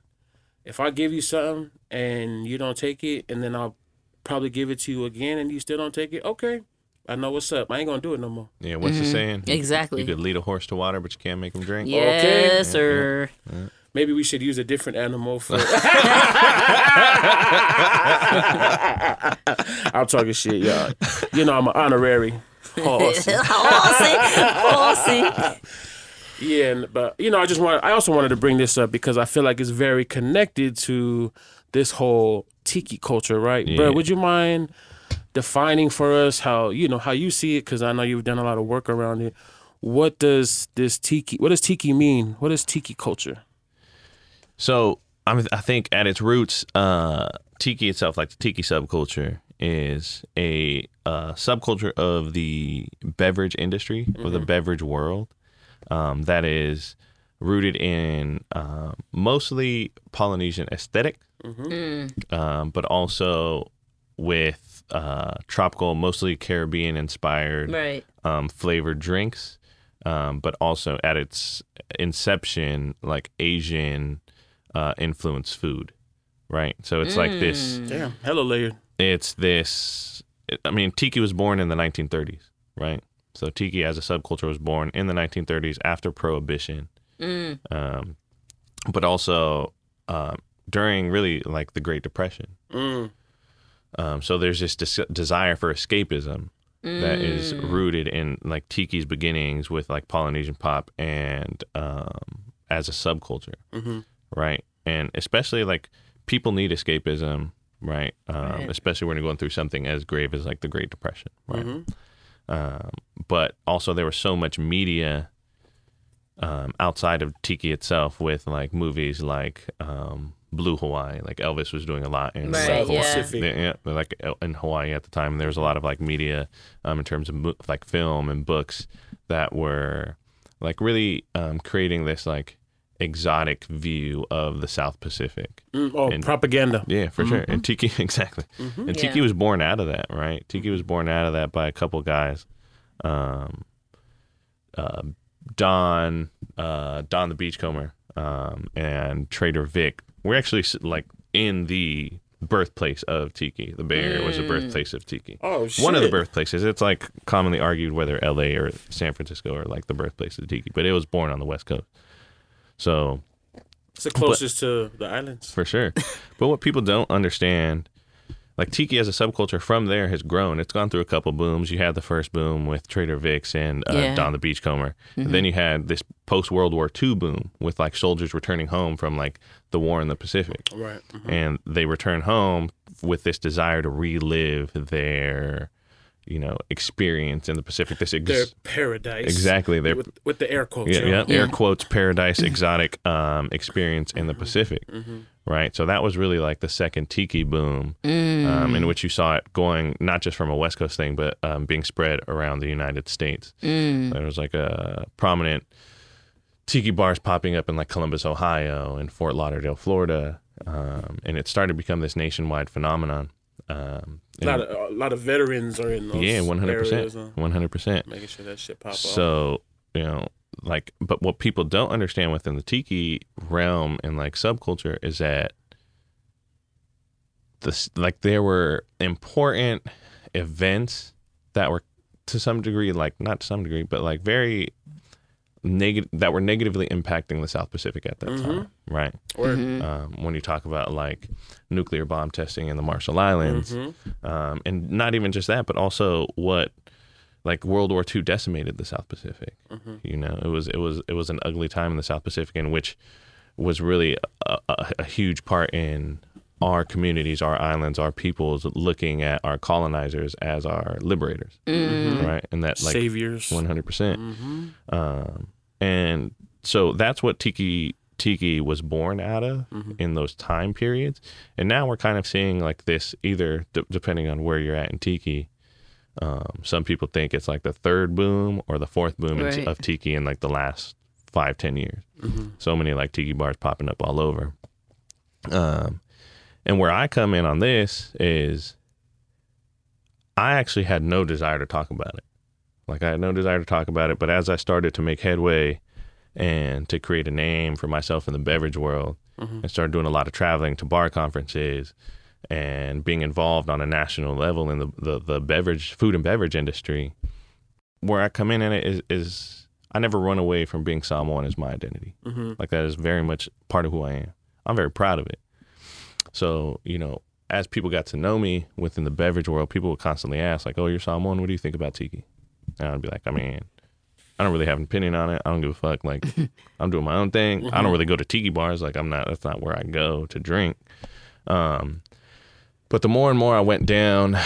if i give you something and you don't take it and then i'll probably give it to you again and you still don't take it okay i know what's up i ain't gonna do it no more Yeah, what's the mm-hmm. saying? Exactly. You could lead a horse to water, but you can't make him drink. Yes, sir. Maybe we should use a different animal for. I'm talking shit, y'all. You know I'm an honorary horse. Horsey, horsey. Yeah, and, but you know I just want. I also wanted to bring this up because I feel like it's very connected to this whole tiki culture, right, Yeah. bro? Would you mind defining for us how you know how you see it? Because I know you've done a lot of work around it. What does this tiki? What does tiki mean? What is tiki culture? So I I think at its roots, uh, tiki itself, like the tiki subculture, is a uh, subculture of the beverage industry or the beverage world um, that is rooted in uh, mostly Polynesian aesthetic, um, but also with uh, tropical, mostly Caribbean inspired Right. um, flavored drinks, um, but also at its inception, like Asian uh, influenced food, right? So it's like this. Damn, hello layered. It's this. I mean, tiki was born in the 1930s, right? So tiki as a subculture was born in the 1930s after prohibition, um, but also um, during really like the Great Depression. Mm. Um, so there's this des- desire for escapism that is rooted in like Tiki's beginnings with like Polynesian pop and um, as a subculture, right? And especially like people need escapism, right? Um, Right. Especially when you're going through something as grave as like the Great Depression, right? Um, but also there was so much media um, outside of Tiki itself with like movies like um, Blue Hawaii, like Elvis was doing a lot in Right, like, yeah. Pacific. yeah, like in Hawaii at the time, there was a lot of like media, um, in terms of like film and books that were like really um, creating this like exotic view of the South Pacific. Mm, oh, And- propaganda. Yeah, for sure. And Tiki, exactly. And Tiki Yeah. was born out of that, right? Tiki was born out of that by a couple guys, um, uh, Don, uh, Don the Beachcomber, um, and Trader Vic. We're actually like in the birthplace of Tiki. The Bay Area was the birthplace of Tiki. Oh One of the birthplaces. It's like commonly argued whether L.A. or San Francisco are like the birthplace of Tiki, but it was born on the West Coast. So It's the closest to the islands. for sure. but what people don't understand, like Tiki as a subculture from there has grown. It's gone through a couple booms. You had the first boom with Trader Vic's and uh, Yeah. Don the Beachcomber. And then you had this post World War II boom with like soldiers returning home from like the war in the Pacific. Right. Mhm. And they return home with this desire to relive their you know, experience in the Pacific. This ex- Their paradise. exactly their With, with the air quotes. yeah, yo. yeah, air quotes paradise exotic um, experience in the Pacific, right? So that was really like the second tiki boom, um, in which you saw it going not just from a West Coast thing, but um, being spread around the United States. There was like a prominent tiki bars popping up in like Columbus, Ohio, and Fort Lauderdale, Florida, um, and it started to become this nationwide phenomenon. Um, A lot of a lot of veterans are in those yeah, one hundred percent, one hundred percent. making sure that shit pop off. So, you know, like, but what people don't understand within the tiki realm and like subculture is that this, like, there were important events that were to some degree, like, not to some degree, but like very negative, that were negatively impacting the South Pacific at that time, right? Or Um, when you talk about like nuclear bomb testing in the Marshall Islands, um, and not even just that, but also what like World War II decimated the South Pacific. You know, it was it was it was an ugly time in the South Pacific, in which was really a, a, a huge part in our communities, our islands, our peoples looking at our colonizers as our liberators, right? And that like saviors. one hundred percent. Um, and so that's what Tiki Tiki was born out of in those time periods. And now we're kind of seeing like this either d- depending on where you're at in Tiki. Um, some people think it's like the third boom or the fourth boom Right. of Tiki in like the last five ten years. So many like Tiki bars popping up all over. Um, and where I come in on this is I actually had no desire to talk about it. Like I had no desire to talk about it, but as I started to make headway and to create a name for myself in the beverage world mm-hmm. and started doing a lot of traveling to bar conferences and being involved on a national level in the, the, the beverage food and beverage industry, where I come in in it is, is I never run away from being Samoan as my identity. Mm-hmm. Like that is very much part of who I am. I'm very proud of it. So, you know, as people got to know me within the beverage world, people would constantly ask, like, oh, you're Samoan. What do you think about tiki? And I'd be like, I mean, I don't really have an opinion on it. I don't give a fuck. Like, I'm doing my own thing. I don't really go to tiki bars. Like, I'm not, that's not where I go to drink. Um, but the more and more I went down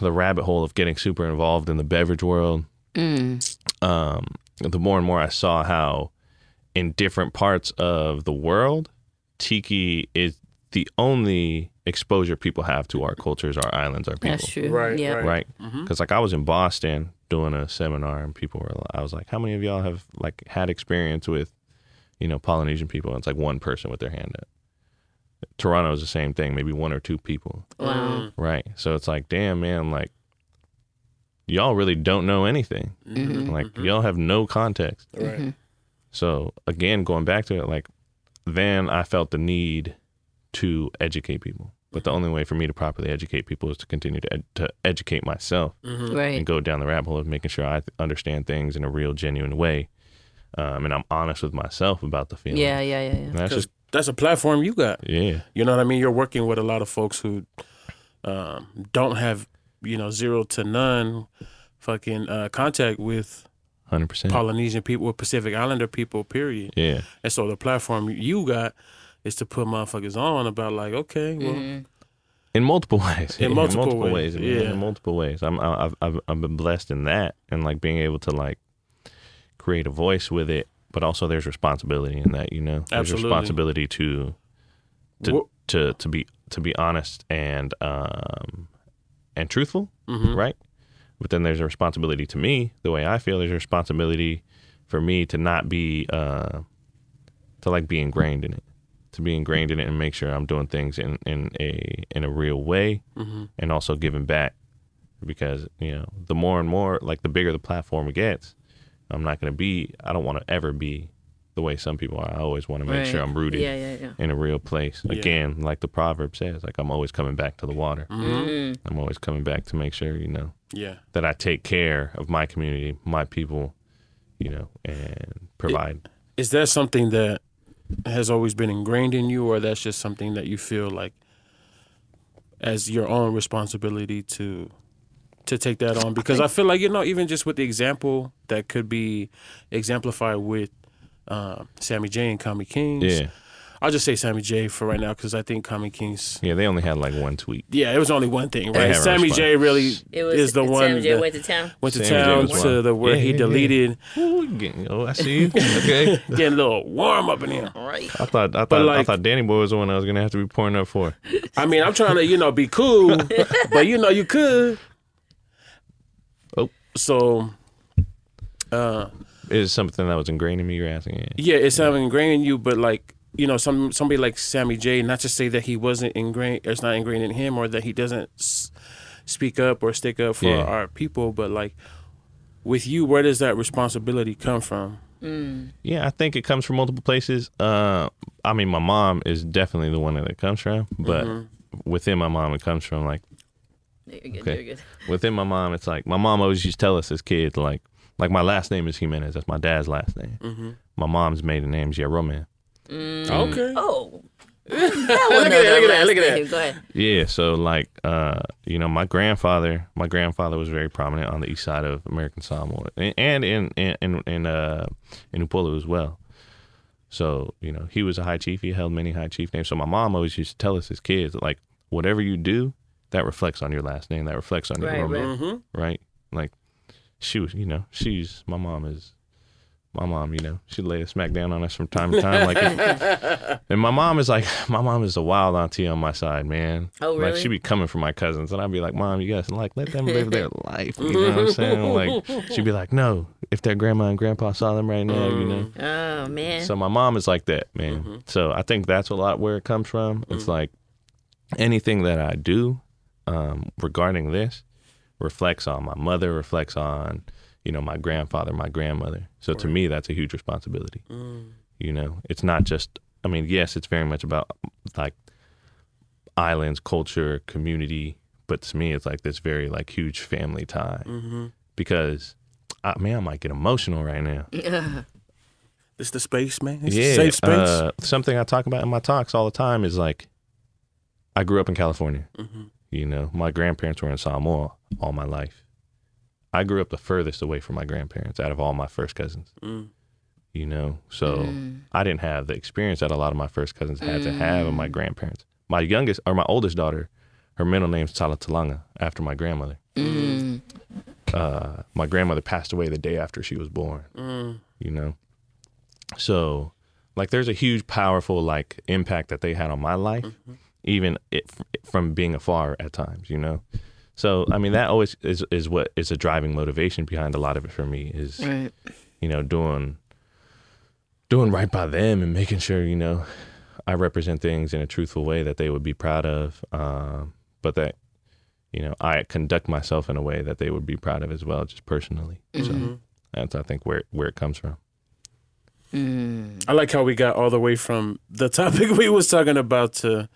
the rabbit hole of getting super involved in the beverage world, um, the more and more I saw how in different parts of the world, tiki is the only exposure people have to our cultures, our islands, our people. That's true. Right, Yeah. right. Right? Mm-hmm. Because like I was in Boston doing a seminar, and people were, I was like, "How many of y'all have like had experience with, you know, Polynesian people?" And it's like one person with their hand up. Toronto is the same thing, maybe one or two people. Wow. Mm. Right. So it's like, damn, man, like, y'all really don't know anything. Mm-hmm. Like, mm-hmm. y'all have no context. Right. So, again, going back to it, like, then I felt the need to educate people. But the only way for me to properly educate people is to continue to, ed- to educate myself Right. and go down the rabbit hole of making sure I th- understand things in a real, genuine way. Um, and I'm honest with myself about the feeling. Yeah, yeah, yeah, yeah. That's just, that's a platform you got. yeah. You know what I mean? You're working with a lot of folks who um, don't have, you know, zero to none fucking uh, contact with 100%. Polynesian people, Pacific Islander people, period. yeah. And so the platform you got is to put motherfuckers on about like, okay, well, in multiple ways. In multiple ways, man, yeah. in multiple ways. I'm I- I've, I've i've been blessed in that and like being able to like create a voice with it but also there's responsibility in that you know? There's Absolutely. responsibility to to Wha- to to be to be honest and um and truthful Mm-hmm. right? But then there's a responsibility to me the way i feel there's a responsibility for me to not be uh to like be ingrained in it to be ingrained in it and make sure I'm doing things in, in a in a real way and also giving back because you know the more and more like the bigger the platform gets I'm not going to be I don't want to ever be the way some people are. I always want to make sure I'm rooted Yeah, yeah, yeah. in a real place. Again like the proverb says like I'm always coming back to the water. Mm-hmm. I'm always coming back to make sure you know yeah. that I take care of my community my people you know and provide Is that something that has always been ingrained in you, or that's just something that you feel like as your own responsibility to to take that on? Because I feel like you know, even just with the example that could be exemplified with um, Sammy J and Common Kings. yeah I'll just say Sammy J for right now because I think Common Kings. Yeah, they only had like one tweet. Yeah, it was only one thing, right? haven't Sammy J really It was is the Sammy one J that went to town. went to Sammy town to one. the where Yeah, he yeah, yeah. deleted, Ooh, getting- oh, I see you. Okay. getting a little warm up in here. All right. I thought I thought I like- thought Danny Boy was the one I was gonna have to be pouring up for. I mean, I'm trying to you know be cool, but you know you could. Oh. So, uh, Is something that was ingrained in me? You're asking? yeah, it's having ingrained in you, but like you know, some somebody like Sammy J. Not to say that he wasn't ingrained, it's not ingrained in him, or that he doesn't s- speak up or stick up for Yeah. our people, but like with you, where does that responsibility come from? Mm. Yeah, I think it comes from multiple places. Uh, I mean, my mom is definitely the one that it comes from, but mm-hmm. within my mom, it comes from like You're good. Okay. You're good. within my mom. It's like my mom always used to tell us as kids, like like my last name is Jimenez. That's my dad's last name. Mm-hmm. My mom's maiden name's Yeroman. Okay. Oh. look at that! Look at that! Look at that! Go ahead. Yeah, so like uh, you know, my grandfather, my grandfather was very prominent on the east side of American Samoa and and in in in, in uh in Upolu as well. So, you know, he was a high chief, he held many high chief names. So my mom always used to tell us as kids, like, whatever you do, that reflects on your last name, that reflects on your Right, Roman, right. Mm-hmm. right? Like she was, you know, she's my mom is my mom, you know, she'd lay a smack down on us from time to time. Like, if- and my mom is like, my mom is a wild auntie on my side, man. Oh, really? Like, she'd be coming for my cousins, and I'd be like, Mom, you guys, like, let them live their life. You know what I'm saying? Like, she'd be like, No, if their grandma and grandpa saw them right now, you know. Mm. Oh man. So my mom is like that, man. Mm-hmm. So I think that's a lot where it comes from. It's mm-hmm. like anything that I do um, regarding this reflects on my mother, reflects on you know my grandfather, my grandmother. So to me, that's a huge responsibility. You know, it's not just. I mean, yes, it's very much about like islands, culture, community, but to me, it's like this very like huge family tie because. I, man, I might get emotional right now. Yeah. It's the space, man. It's yeah, a safe space. Uh, something I talk about in my talks all the time is like, I grew up in California. Mm-hmm. You know, my grandparents were in Samoa all my life. I grew up the furthest away from my grandparents out of all my first cousins. Mm. You know, so I didn't have the experience that a lot of my first cousins had to have with my grandparents. My youngest or my oldest daughter, her middle name's Talatalanga after my grandmother. Mm. Uh, my grandmother passed away the day after she was born Mm. you know so like there's a huge powerful like impact that they had on my life even it, from being afar at times you know so i mean that always is is what is a driving motivation behind a lot of it for me is Right. you know doing doing right by them and making sure you know i represent things in a truthful way that they would be proud of um, but that you know i conduct myself in a way that they would be proud of as well just personally. So that's i think where where it comes from. I like how we got all the way from the topic we was talking about to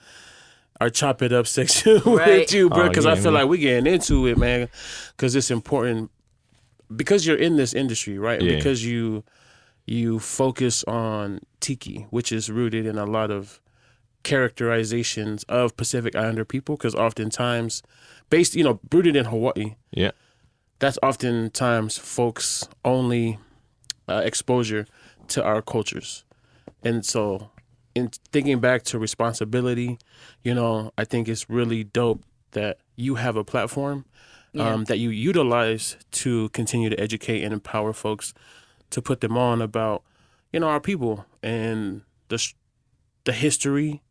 our chop it up section Right. with you, bro. Oh, Because yeah, I feel man. like we're getting into it, man. Because it's important. Because you're in this industry, right? Yeah. Because you you focus on tiki, which is rooted in a lot of characterizations of Pacific Islander people. Because oftentimes, based, you know, rooted in Hawaii, yeah that's oftentimes folks' only uh, exposure to our cultures. And so, in thinking back to responsibility, you know, I think it's really dope that you have a platform um, that you utilize to continue to educate and empower folks to put them on about, you know, our people and the the history,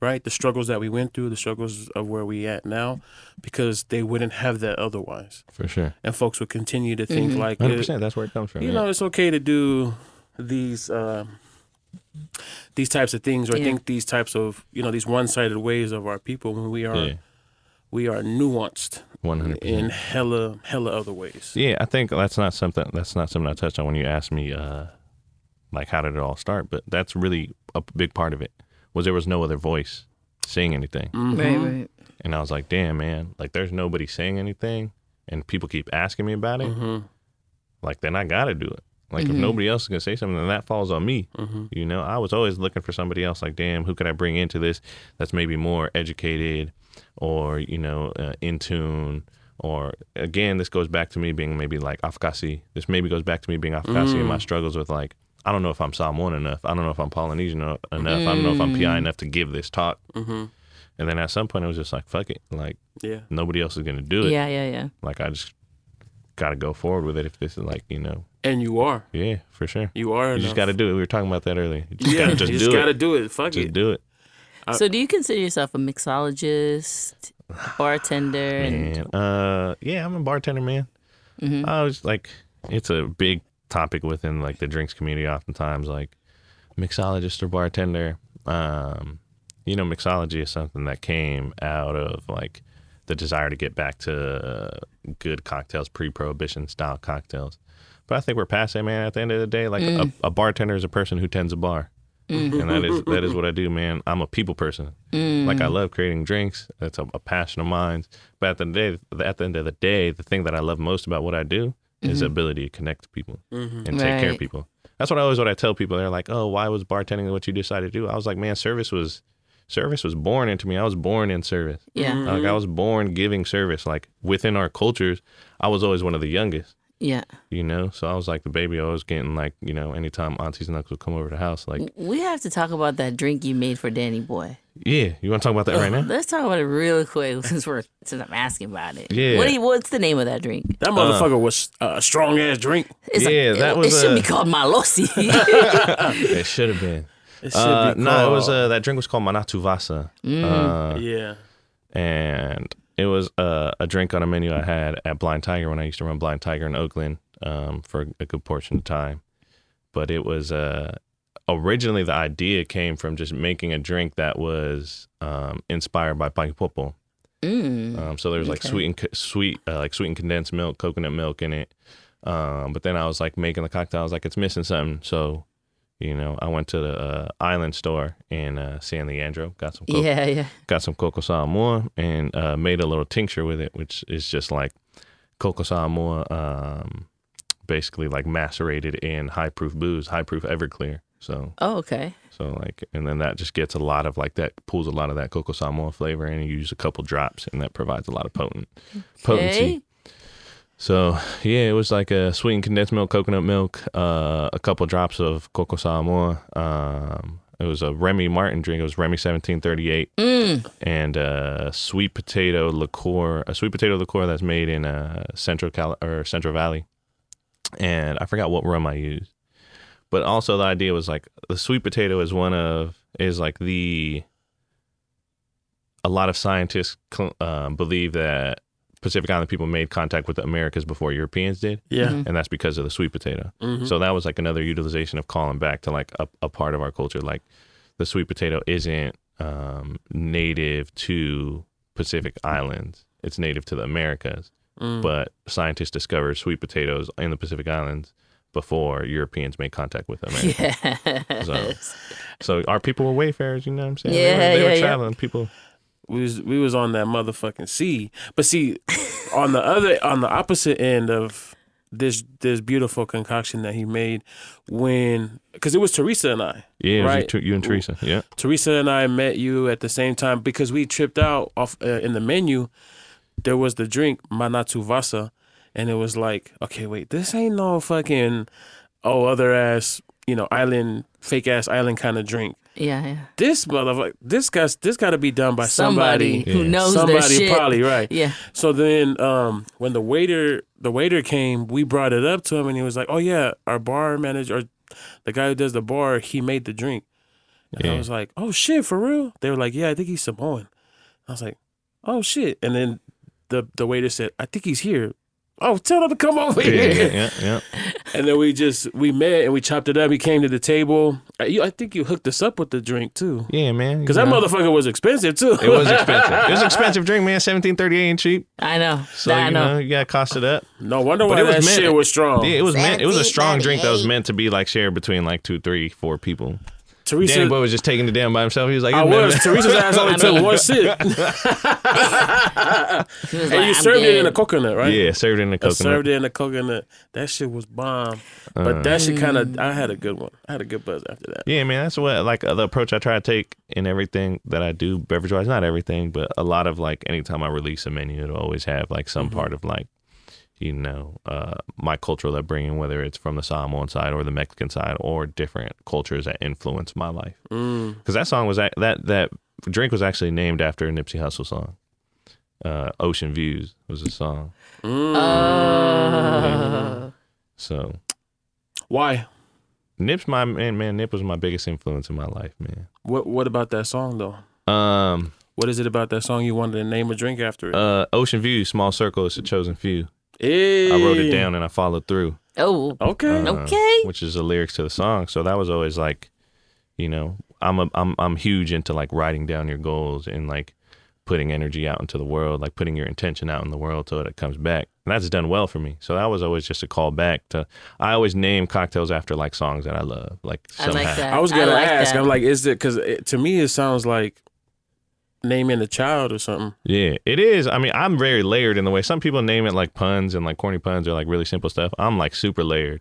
right? The struggles that we went through, the struggles of where we at now, because they wouldn't have that otherwise. For sure. And folks would continue to think like, 100% it- that's where it comes from you yeah. know, it's okay to do these uh, these types of things or Yeah. think these types of you know these one-sided ways of our people when we are yeah we are nuanced 100% in hella hella other ways. yeah i think that's not something that's not something i touched on when you asked me uh like how did it all start but that's really a big part of it was there was no other voice saying anything Mm-hmm. Right. Right. and i was like damn man like there's nobody saying anything and people keep asking me about it Mm-hmm. like then i gotta do it like if nobody else is gonna say something then that falls on me Mm-hmm. you know i was always looking for somebody else like damn who could i bring into this that's maybe more educated or you know uh, in tune or again this goes back to me being maybe like afakasi this maybe goes back to me being afakasi and my struggles with like I don't know if I'm Samoan enough. I don't know if I'm Polynesian enough. I don't know if I'm Mm. PI enough to give this talk. Mm-hmm. And then at some point, it was just like, fuck it. Like, Yeah. nobody else is going to do it. Yeah, yeah, yeah. Like, I just got to go forward with it if this is like, you know, And you are. yeah, for sure. You are. You just got to do it. We were talking about that earlier. You just Yeah. got to just you do just gotta it. do it. Fuck Just it. do it. so, do you consider yourself a mixologist, bartender? and- And uh, yeah, I'm a bartender, man. Mm-hmm. I was like, it's a big topic within like the drinks community. Oftentimes, like mixologist or bartender. Um, you know, mixology is something that came out of like the desire to get back to uh, good cocktails, pre-prohibition style cocktails. But I think we're past that, man. At the end of the day, like Mm. a, a bartender is a person who tends a bar. Mm-hmm. and that is that is what I do, man. I'm a people person. Mm. Like I love creating drinks. That's a, a passion of mine. But at the end of the day, at the end of the day, the thing that I love most about what I do is the ability to connect to people and take care Mm-hmm. Of people. That's what I always what I tell people. They're like, "Oh, why was bartending what you decided to do?" I was like, "Man, service was service was born into me. I was born in service. Yeah, Like I was born giving service. Like within our cultures, I was always one of the youngest." Yeah. You know, so I was like the baby. I was getting like, you know, anytime aunties and uncles would come over to the house, like, We have to talk about that drink you made for Danny Boy. yeah, you want to talk about that right now? Let's talk about it real quick since we're since I'm asking about it. Yeah. What do you, what's the name of that drink? That motherfucker was uh, a strong ass drink. It's Yeah, like, that it, was, It should uh, be called Malosi. it should have been. It should Uh, be no, it was uh, that drink was called Manatu Vasa. Mm. Uh, yeah. and it was uh, a drink on a menu I had at Blind Tiger when I used to run Blind Tiger in Oakland um, for a good portion of time. But it was uh, originally the idea came from just making a drink that was um, inspired by Paipopo. mm. Um, so there was like Okay. sweet and co- sweet, uh, like sweet and condensed milk, coconut milk in it. Um, but then I was like making the cocktail. I was like, it's missing something. So, you know, I went to the uh, Island store in uh, San Leandro, got some coco, Yeah, yeah. got some koko Samoa, and uh, made a little tincture with it, which is just like koko Samoa, um, basically like macerated in high proof booze, high proof Everclear. So, Oh, okay. so like, and then that just gets a lot of like that pulls a lot of that koko Samoa flavor, and you use a couple drops, and that provides a lot of potent potency. So yeah, it was like a sweetened condensed milk, coconut milk, uh, a couple drops of koko Samoa. Um, it was a Remy Martin drink. It was Remy seventeen thirty eight, Mm. and uh, sweet potato liqueur, a sweet potato liqueur that's made in uh, Central Cal or Central Valley, and I forgot what rum I used. But also the idea was like the sweet potato is one of is like the a lot of scientists cl- um, believe that Pacific Island people made contact with the Americas before Europeans did, Yeah. Mm-hmm. and that's because of the sweet potato. Mhm. So that was like another utilization of calling back to like a, a part of our culture. Like the sweet potato isn't um, native to Pacific Islands; it's native to the Americas. Mm. But scientists discovered sweet potatoes in the Pacific Islands before Europeans made contact with them. Yeah. So, so our people were wayfarers. You know what I'm saying? Yeah, they were, they yeah, were yeah. traveling. People. We was we was on that motherfucking sea. But see, on the other on the opposite end of this this beautiful concoction that he made when because it was Teresa and I. Yeah, it was Right. you, you and Teresa. Yeah. Teresa and I met you at the same time because we tripped out off uh, in the menu. There was the drink Manatu Vasa, and it was like, okay, wait, this ain't no fucking oh other ass you know island fake ass island kind of drink. Yeah, yeah. This motherfucker, this guy's this got to be done by Somebody, somebody. who Yeah. knows their Somebody shit. probably right. Yeah. So then, um, when the waiter the waiter came, we brought it up to him, and he was like, "Oh yeah, our bar manager, or the guy who does the bar, he made the drink." And I was like, "Oh shit, for real?" They were like, "Yeah, I think he's Samoan." I was like, "Oh shit!" And then the the waiter said, "I think he's here." Oh, tell him to come over Yeah, here. yeah, yeah, yeah. And then we just we met and we chopped it up. He came to the table. I, you, I think you hooked us up with the drink too, Yeah, man. because that know. motherfucker was expensive too. It was expensive. it was an expensive drink, man. Seventeen thirty eight ain't cheap. I know. So I you know. know you got to cost it up. no wonder why But it was that meant- shit was strong. Yeah, it was meant. It was a strong drink that was meant to be like shared between like two, three, four people. Teresa, Danny Boy was just taking the damn by himself. He was like, I was. Teresa's ass only took one sip, He was and like, you I'm served it in a coconut, right? Yeah, served it in the I coconut. served it in a coconut. That shit was bomb. But that shit kind of, I had a good one. I had a good buzz after that. Yeah, man, that's what like the approach I try to take in everything that I do beverage wise. Not everything, but a lot of like anytime I release a menu, it'll always have like some Mm-hmm. part of like, you know, uh, my cultural upbringing, whether it's from the Samoan side or the Mexican side or different cultures that influence my life. Mm. Because that song was that that drink was actually named after a Nipsey Hussle song. Uh, Ocean Views was a song. Mm. Uh, So Why? Nip's my man. Man, Nip was my biggest influence in my life, man. What What about that song though? Um, What is it about that song you wanted to name a drink after it? uh, Ocean Views, small circle, it's a chosen few. Hey. I wrote it down and I followed through. oh, Okay. uh, Okay. which is the lyrics to the song. So that was always like, you know, I'm a, I'm I'm huge into like writing down your goals and like putting energy out into the world, like putting your intention out in the world so that it comes back. And that's done well for me. So that was always just a call back to. I always name cocktails after like songs that I love, like I like somehow. that. I was gonna like ask. that. I'm like, is it because to me it sounds like naming a child or something. Yeah, it is. I mean, I'm very layered in the way some people name it like puns and like corny puns or like really simple stuff. I'm like super layered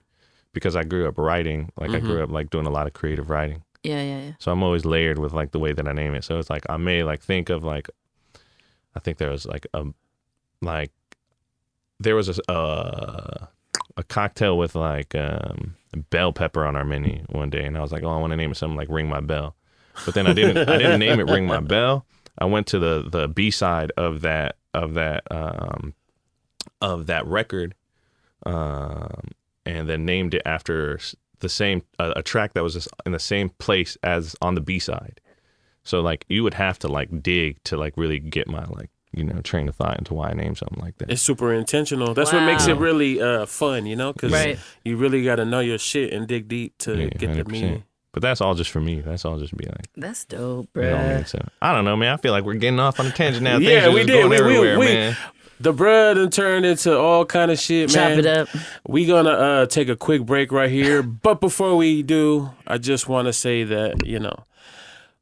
because I grew up writing. Like I grew up like doing a lot of creative writing. yeah, yeah, yeah. So I'm always layered with like the way that I name it. So it's like I may like think of like I think there was like a like there was a uh, a cocktail with like um bell pepper on our menu one day and I was like, "Oh, I want to name it something like Ring My Bell." But then I didn't I didn't name it Ring My Bell. I went to the the B-side of that of that um of that record um and then named it after the same uh, a track that was in the same place as on the B side. So like you would have to like dig to like really get my like you know train of thought into why I named something like that. It's super intentional. That's what makes it really uh, fun, you know, because Right. you really got to know your shit and dig deep to Yeah, get the 100%. meaning. But that's all just for me. That's all just be like. That's dope, it all bruh. makes sense. I don't know, man. I feel like we're getting off on a tangent now. Yeah, we just did. Going We- we- we- man. The bread and turned into all kind of shit, Chop man. it up. We gonna uh, take a quick break right here, but before we do, I just want to say that you know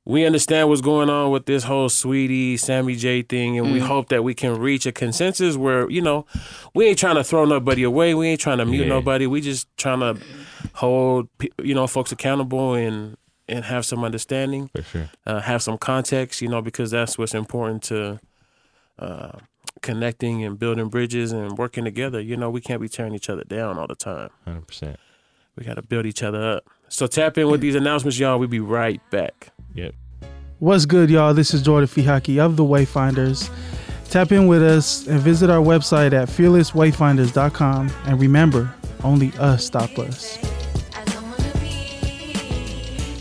we understand what's going on with this whole Saweetie Sammy J thing, and we hope that we can reach a consensus where you know we ain't trying to throw nobody away, we ain't trying to mute Yeah. nobody, we just trying to hold you know folks accountable and and have some understanding For sure. uh, have some context, you know, because that's what's important to uh, connecting and building bridges and working together. You know, we can't be tearing each other down all the time. Hundred percent. We got to build each other up. So tap in with these announcements, y'all. We'll be right back. Yep. What's good, y'all? This is Jordan Fihaki of the Wayfinders. Tap in with us and visit our website at fearlesswayfinders.com. And remember, only us stop us.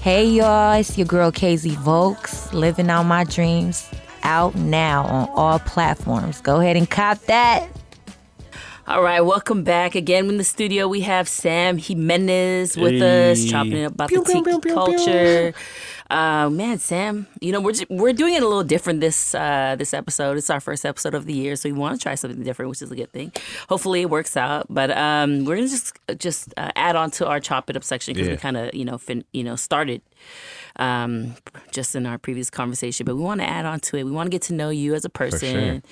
Hey y'all, it's your girl KZ Volks, living out my dreams, out now on all platforms. Go ahead and cop that. All right, welcome back again in the studio. We have Sam Jimenez with us, Hey. chopping it up about Pew, the pew, tiki pew, pew, culture. Uh, man, Sam, you know we're we're doing it a little different this uh, this episode. It's our first episode of the year, so we want to try something different, which is a good thing. Hopefully, it works out. But um, we're gonna just just uh, add on to our chop it up section because we kind of you know fin- you know started um, just in our previous conversation, but we want to add on to it. We want to get to know you as a person,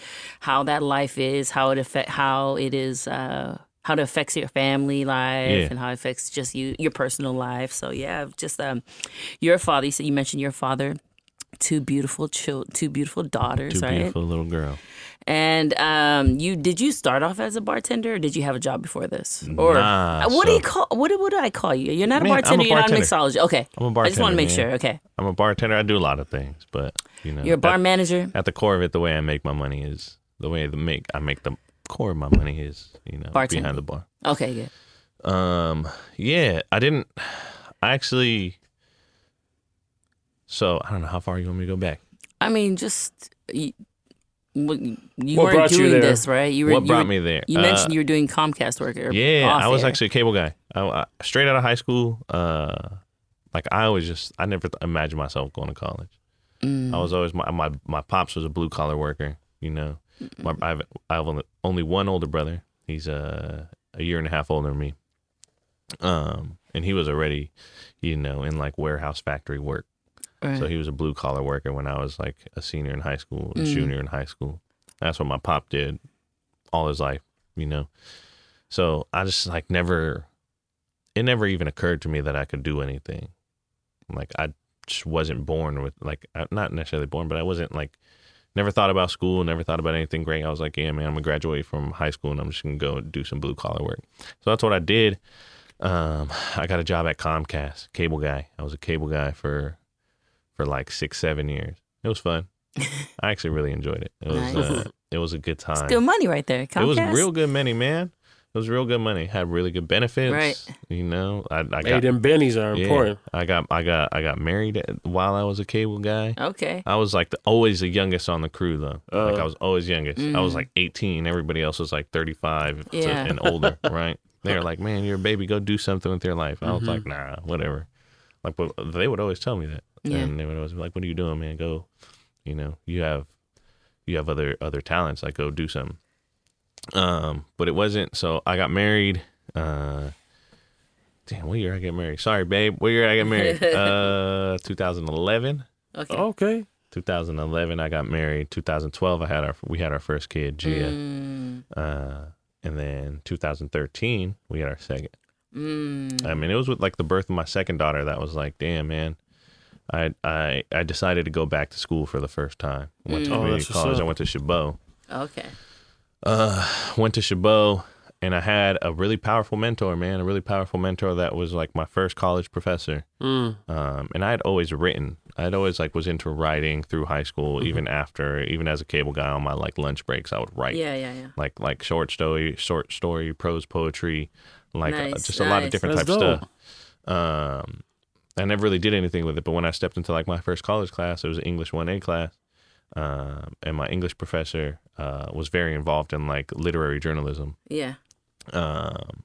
how that life is, how it affect, how it is, uh, how it affects your family life, Yeah. and how it affects just you, your personal life. So yeah, just um, you're father. You said you mentioned your father. Two beautiful children, two beautiful daughters, Too right? beautiful little girl. And um, you did you start off as a bartender, or did you have a job before this? Or Nah, what do you call? What what do I call you? You're not Man, a I'm a bartender. You're not a mixologist. Okay, I'm a I just want to make man. sure. Okay, I'm a bartender. I do a lot of things, but you know, you're a bar at, manager. at the core of it, the way I make my money is the way the make I make the core of my money is you know Bartending. behind the bar. Okay, good. Um, yeah, I didn't. I actually. So I don't know how far you want me to go back. I mean, just you, you What weren't brought you doing this, right? You were. what you brought were- me there? You Uh, mentioned you were doing Comcast work. Or Yeah, I was air. actually a cable guy. I, I, straight out of high school. Uh, like I always just I never th- imagined myself going to college. Mm. I was always my my my pops was a blue collar worker. You know, my, I have I have only, only one older brother. He's uh, a year and a half older than me. Um, and he was already, you know, in like warehouse factory work. Right. So he was a blue collar worker when I was like a senior in high school, Mm. junior in high school. That's what my pop did all his life, you know. So I just like never, it never even occurred to me that I could do anything. Like I just wasn't born with like not necessarily born, but I wasn't like never thought about school, never thought about anything great. I was like, yeah, man, I'm gonna graduate from high school and I'm just gonna go do some blue collar work. So that's what I did. Um, I got a job at Comcast, cable guy. I was a cable guy for for like six, seven years. It was fun. I actually really enjoyed it. It was Nice. uh, it was a good time. Good money right there. It was real good money, man. It was real good money. Had really good benefits. Right. You know, I, I Hey, got them bennies are yeah, important. I got I got I got married while I was a cable guy. Okay. I was like the, always the youngest on the crew though. like Uh. I was always youngest. I was like 18. Everybody else was like 35 to- Mm. Yeah. and older, right? They were like, "Man, you're a baby. Go do something with your life." I was like, Mm-hmm. "Nah, whatever." Like, but they would always tell me that, Yeah. and they would always be like, "What are you doing, man? Go, you know, you have you have other other talents. Like, go do something." Um, but it wasn't. So I got married. Uh, damn, what year I get married? Sorry, babe. What year I get married? uh, 2011. Okay. Okay. 2011 I got married. 2012 I had our we had our first kid, Gia. Mm, Uh, and then 2013 we had our second. mm, I mean, it was with like the birth of my second daughter that was like, damn man. I I I decided to go back to school for the first time. I Went to Oh, community that's what's college. I went to Chabot. okay. Uh, went to Chabot, and I had a really powerful mentor, man. A really powerful mentor that was like my first college professor. Mm. um, and I had always written. I had always like was into writing through high school, Mm-hmm. even after, even as a cable guy on my like lunch breaks, I would write Yeah, yeah, yeah. like like short story, short story, prose poetry, like uh, Nice, just a lot of different That's types of stuff. Um, I never really did anything with it, but when I stepped into like my first college class, it was an English one A class, um, and my English professor uh, was very involved in like literary journalism Yeah. um,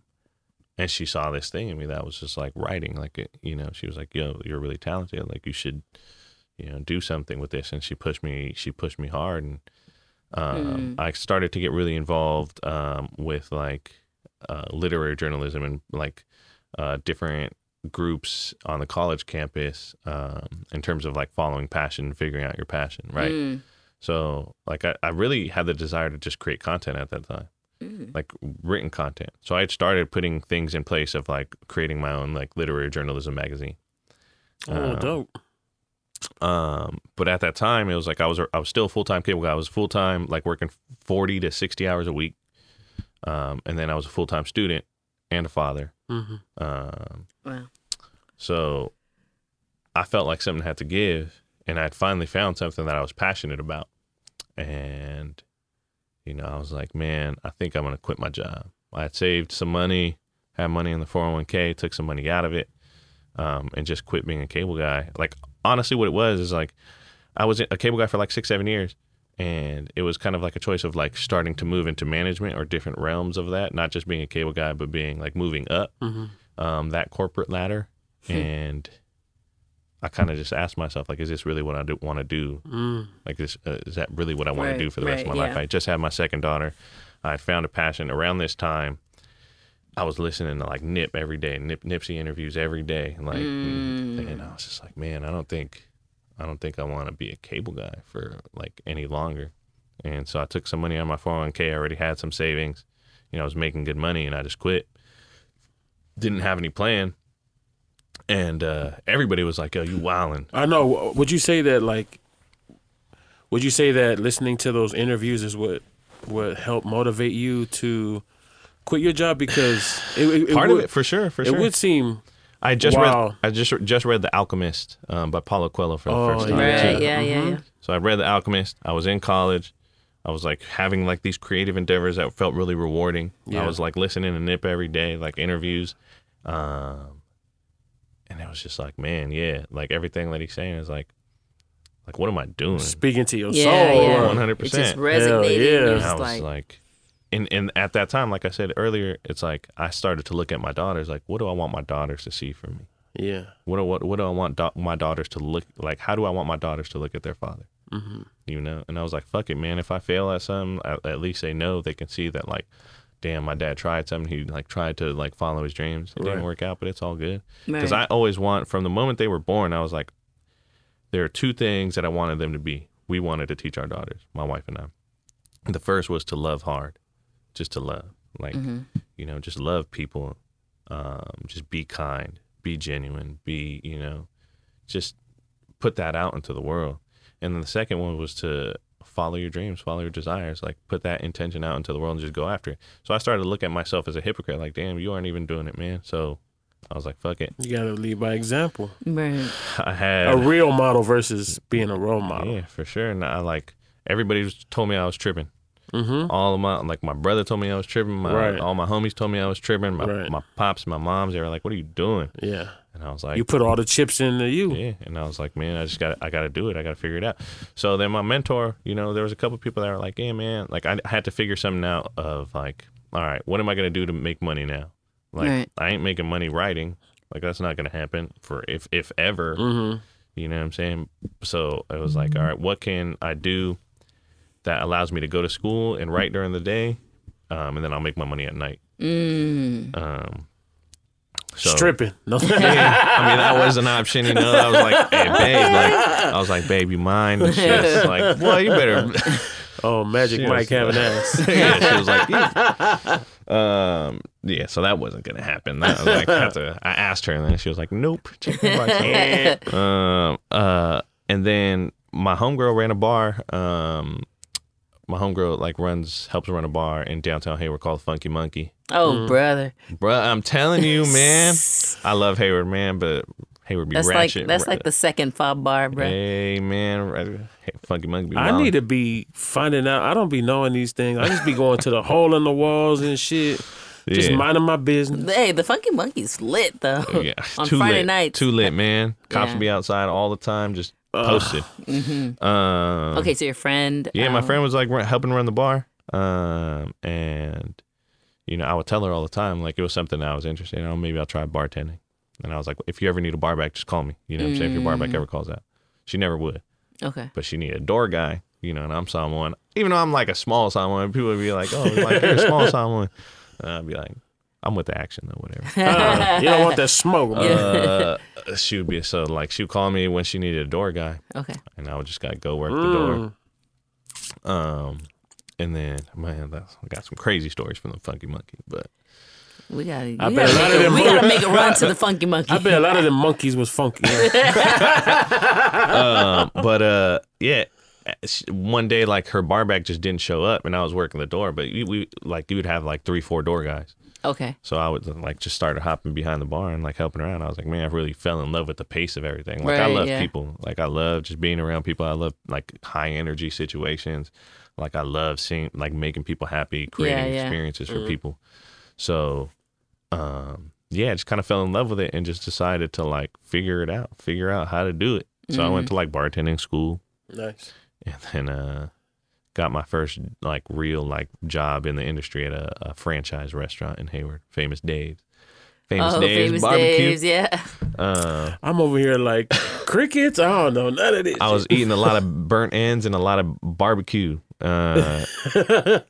and she saw this thing in me that was just like writing, like you know, she was like, "Yo, you're really talented. Like you should, you know, do something with this." And she pushed me. She pushed me hard, and um, I started to get really involved um, with like uh, literary journalism and like uh, different groups on the college campus um, in terms of like following passion, and figuring out your passion, right? Mm, So like I, I really had the desire to just create content at that time. mm. Like written content. So I had started putting things in place of like creating my own like literary journalism magazine. Oh, Uh, dope. Um, but at that time it was like I was I was still full time cable guy. I was full time like working forty to sixty hours a week. Um, and then I was a full time student and a father. hmm Um, Wow. so I felt like something had to give, and I'd finally found something that I was passionate about. And, you know, I was like, man, I think I'm going to quit my job. I had saved some money, had money in the 401k, took some money out of it, um, and just quit being a cable guy. Like, honestly, what it was is like, I was a cable guy for like six, seven years. And it was kind of like a choice of like starting to move into management or different realms of that, not just being a cable guy, but being like moving up hmm um, that corporate ladder, and I kind of just asked myself, like, is this really what I do, want to do? Mm. Like, this uh, is that really what I want Right, to do for the rest of my right, life? I just had my second daughter. I found a passion around this time. I was listening to like Nip every day, Nip Nipsey interviews every day, and like, Mm. and I was just like, man, I don't think, I don't think I want to be a cable guy for like any longer. And so I took some money on my 401k. I already had some savings. You know, I was making good money, and I just quit. Didn't have any plan. And uh, everybody was like, "Yo, you wildin'." I know. Would you say that like? Would you say that listening to those interviews is what what helped motivate you to quit your job? Because it, it, it Part would, of it, for sure, for it sure. It would seem I just Wow. read. I just just read The Alchemist um, by Paulo Coelho for the Oh, first time. yeah. Right. too. Yeah, yeah, yeah. So I read The Alchemist. I was in college. I was like having like these creative endeavors that felt really rewarding. Yeah. I was like listening to Nip every day, like interviews. Um, and it was just like, man, yeah, like everything that he's saying is like, like what am I doing? speaking to your Yeah, soul. 100%. It just Hell resonated. yeah. You're And I was like, like, and and at that time, like I said earlier, it's like I started to look at my daughters, like, what do I want my daughters to see from me? Yeah. What do what what do I want da- my daughters to look like? How do I want my daughters to look at their father? hmm You know? And I was like, fuck it, man. If I fail at something, at, at least they know they can see that like, damn, my dad tried something. He like tried to like follow his dreams. It didn't work out, but it's all good. Because right. I always want from the moment they were born, I was like, there are two things that I wanted them to be. We wanted to teach our daughters, my wife and I. The first was to love hard, just to love, like you know, just love people, um, just be kind, be genuine, be you know, just put that out into the world. And then the second one was to follow your dreams, follow your desires, like put that intention out into the world and just go after it. So I started to look at myself as a hypocrite, like, damn, you aren't even doing it, man. So I was like, fuck it. You gotta lead by example. Right. I had A real model versus being a role model. Yeah, for sure. And I like everybody was- told me I was tripping. Mm-hmm. All of my like my brother told me I was tripping. My Right. all my homies told me I was tripping. My Right. my pops, my moms, they were like, "What are you doing?" Yeah. And I was like, You put all the chips into you. Yeah, and I was like, man, I just got, I got to do it. I got to figure it out. So then my mentor, you know, there was a couple people that were like, yeah, man, like I had to figure something out of like, all right, what am I gonna do to make money now? Like Right. I ain't making money writing. Like that's not gonna happen for if if ever. Mm-hmm. You know what I'm saying? So I was like, all right, what can I do that allows me to go to school and write during the day, um, and then I'll make my money at night. Mm. Um, so, Stripping. No. yeah, I mean that was an option, you know. I was like, "Hey, babe," like I was like, "Babe, you mind?" And she's like, "Well, you better." oh, Magic She Mike was having ass. yeah, she was like, yeah. um, yeah. So that wasn't gonna happen. That was like, have to. I asked her, and then she was like, "Nope." Check my um, uh, and then my homegirl ran a bar. Um, my homegirl like runs, helps run a bar in downtown Hayward called Funky Monkey. Oh, mm. brother. bro, I'm telling you, man. I love Hayward, man, but Hayward be That's ratchet. like that's like the second fob bar, bro. Hey man, right- hey, funky monkey. Be I need to be finding out. I don't be knowing these things. I just be going to the hole in the walls and shit. Just Yeah. minding my business. Hey, the Funky Monkey's lit though. Oh, yeah, On too Friday lit. nights. Too lit, man. Cops Yeah. will be outside all the time, just posted. Um, Okay, so your friend. Yeah, my um, friend was like helping run the bar, um, and you know I would tell her all the time like it was something that I was interested in. Oh, maybe I'll try bartending. And I was like, if you ever need a bar back, just call me. You know what I'm saying? If your bar Mm. back ever calls out, she never would. Okay. but she needed a door guy, you know, and I'm someone, even though I'm like a small someone, people would be like, oh, like you're a small someone. And I'd be like, I'm with the action though, whatever. Uh, you don't want that smoke. man. uh, she would be so like she would call me when she needed a door guy, Okay. and I would just gotta go work the Mm. door. Um, and then man, that's, I got some crazy stories from the Funky Monkey, but We gotta. We I gotta, bet a lot make, of them we gotta make a run to the Funky Monkey. I bet a lot of them monkeys was funky. um, but uh, yeah. One day, like her bar back just didn't show up, and I was working the door. But we, we like you would have like three, four door guys. Okay. So I would like just started hopping behind the bar and like helping around. I was like, man, I really fell in love with the pace of everything. Like I love yeah. people. Like I love just being around people. I love like high energy situations. Like I love seeing like making people happy, creating yeah. experiences for people. So um yeah, just kind of fell in love with it and just decided to like figure it out, figure out how to do it. So I went to like bartending school nice. and then uh got my first like real like job in the industry at a, a franchise restaurant in Hayward, Famous Dave's. Famous oh, Dave's famous barbecue. Dave's, yeah. Uh, I'm over here like crickets. I don't know none of this. I was eating a lot of burnt ends and a lot of barbecue. Uh,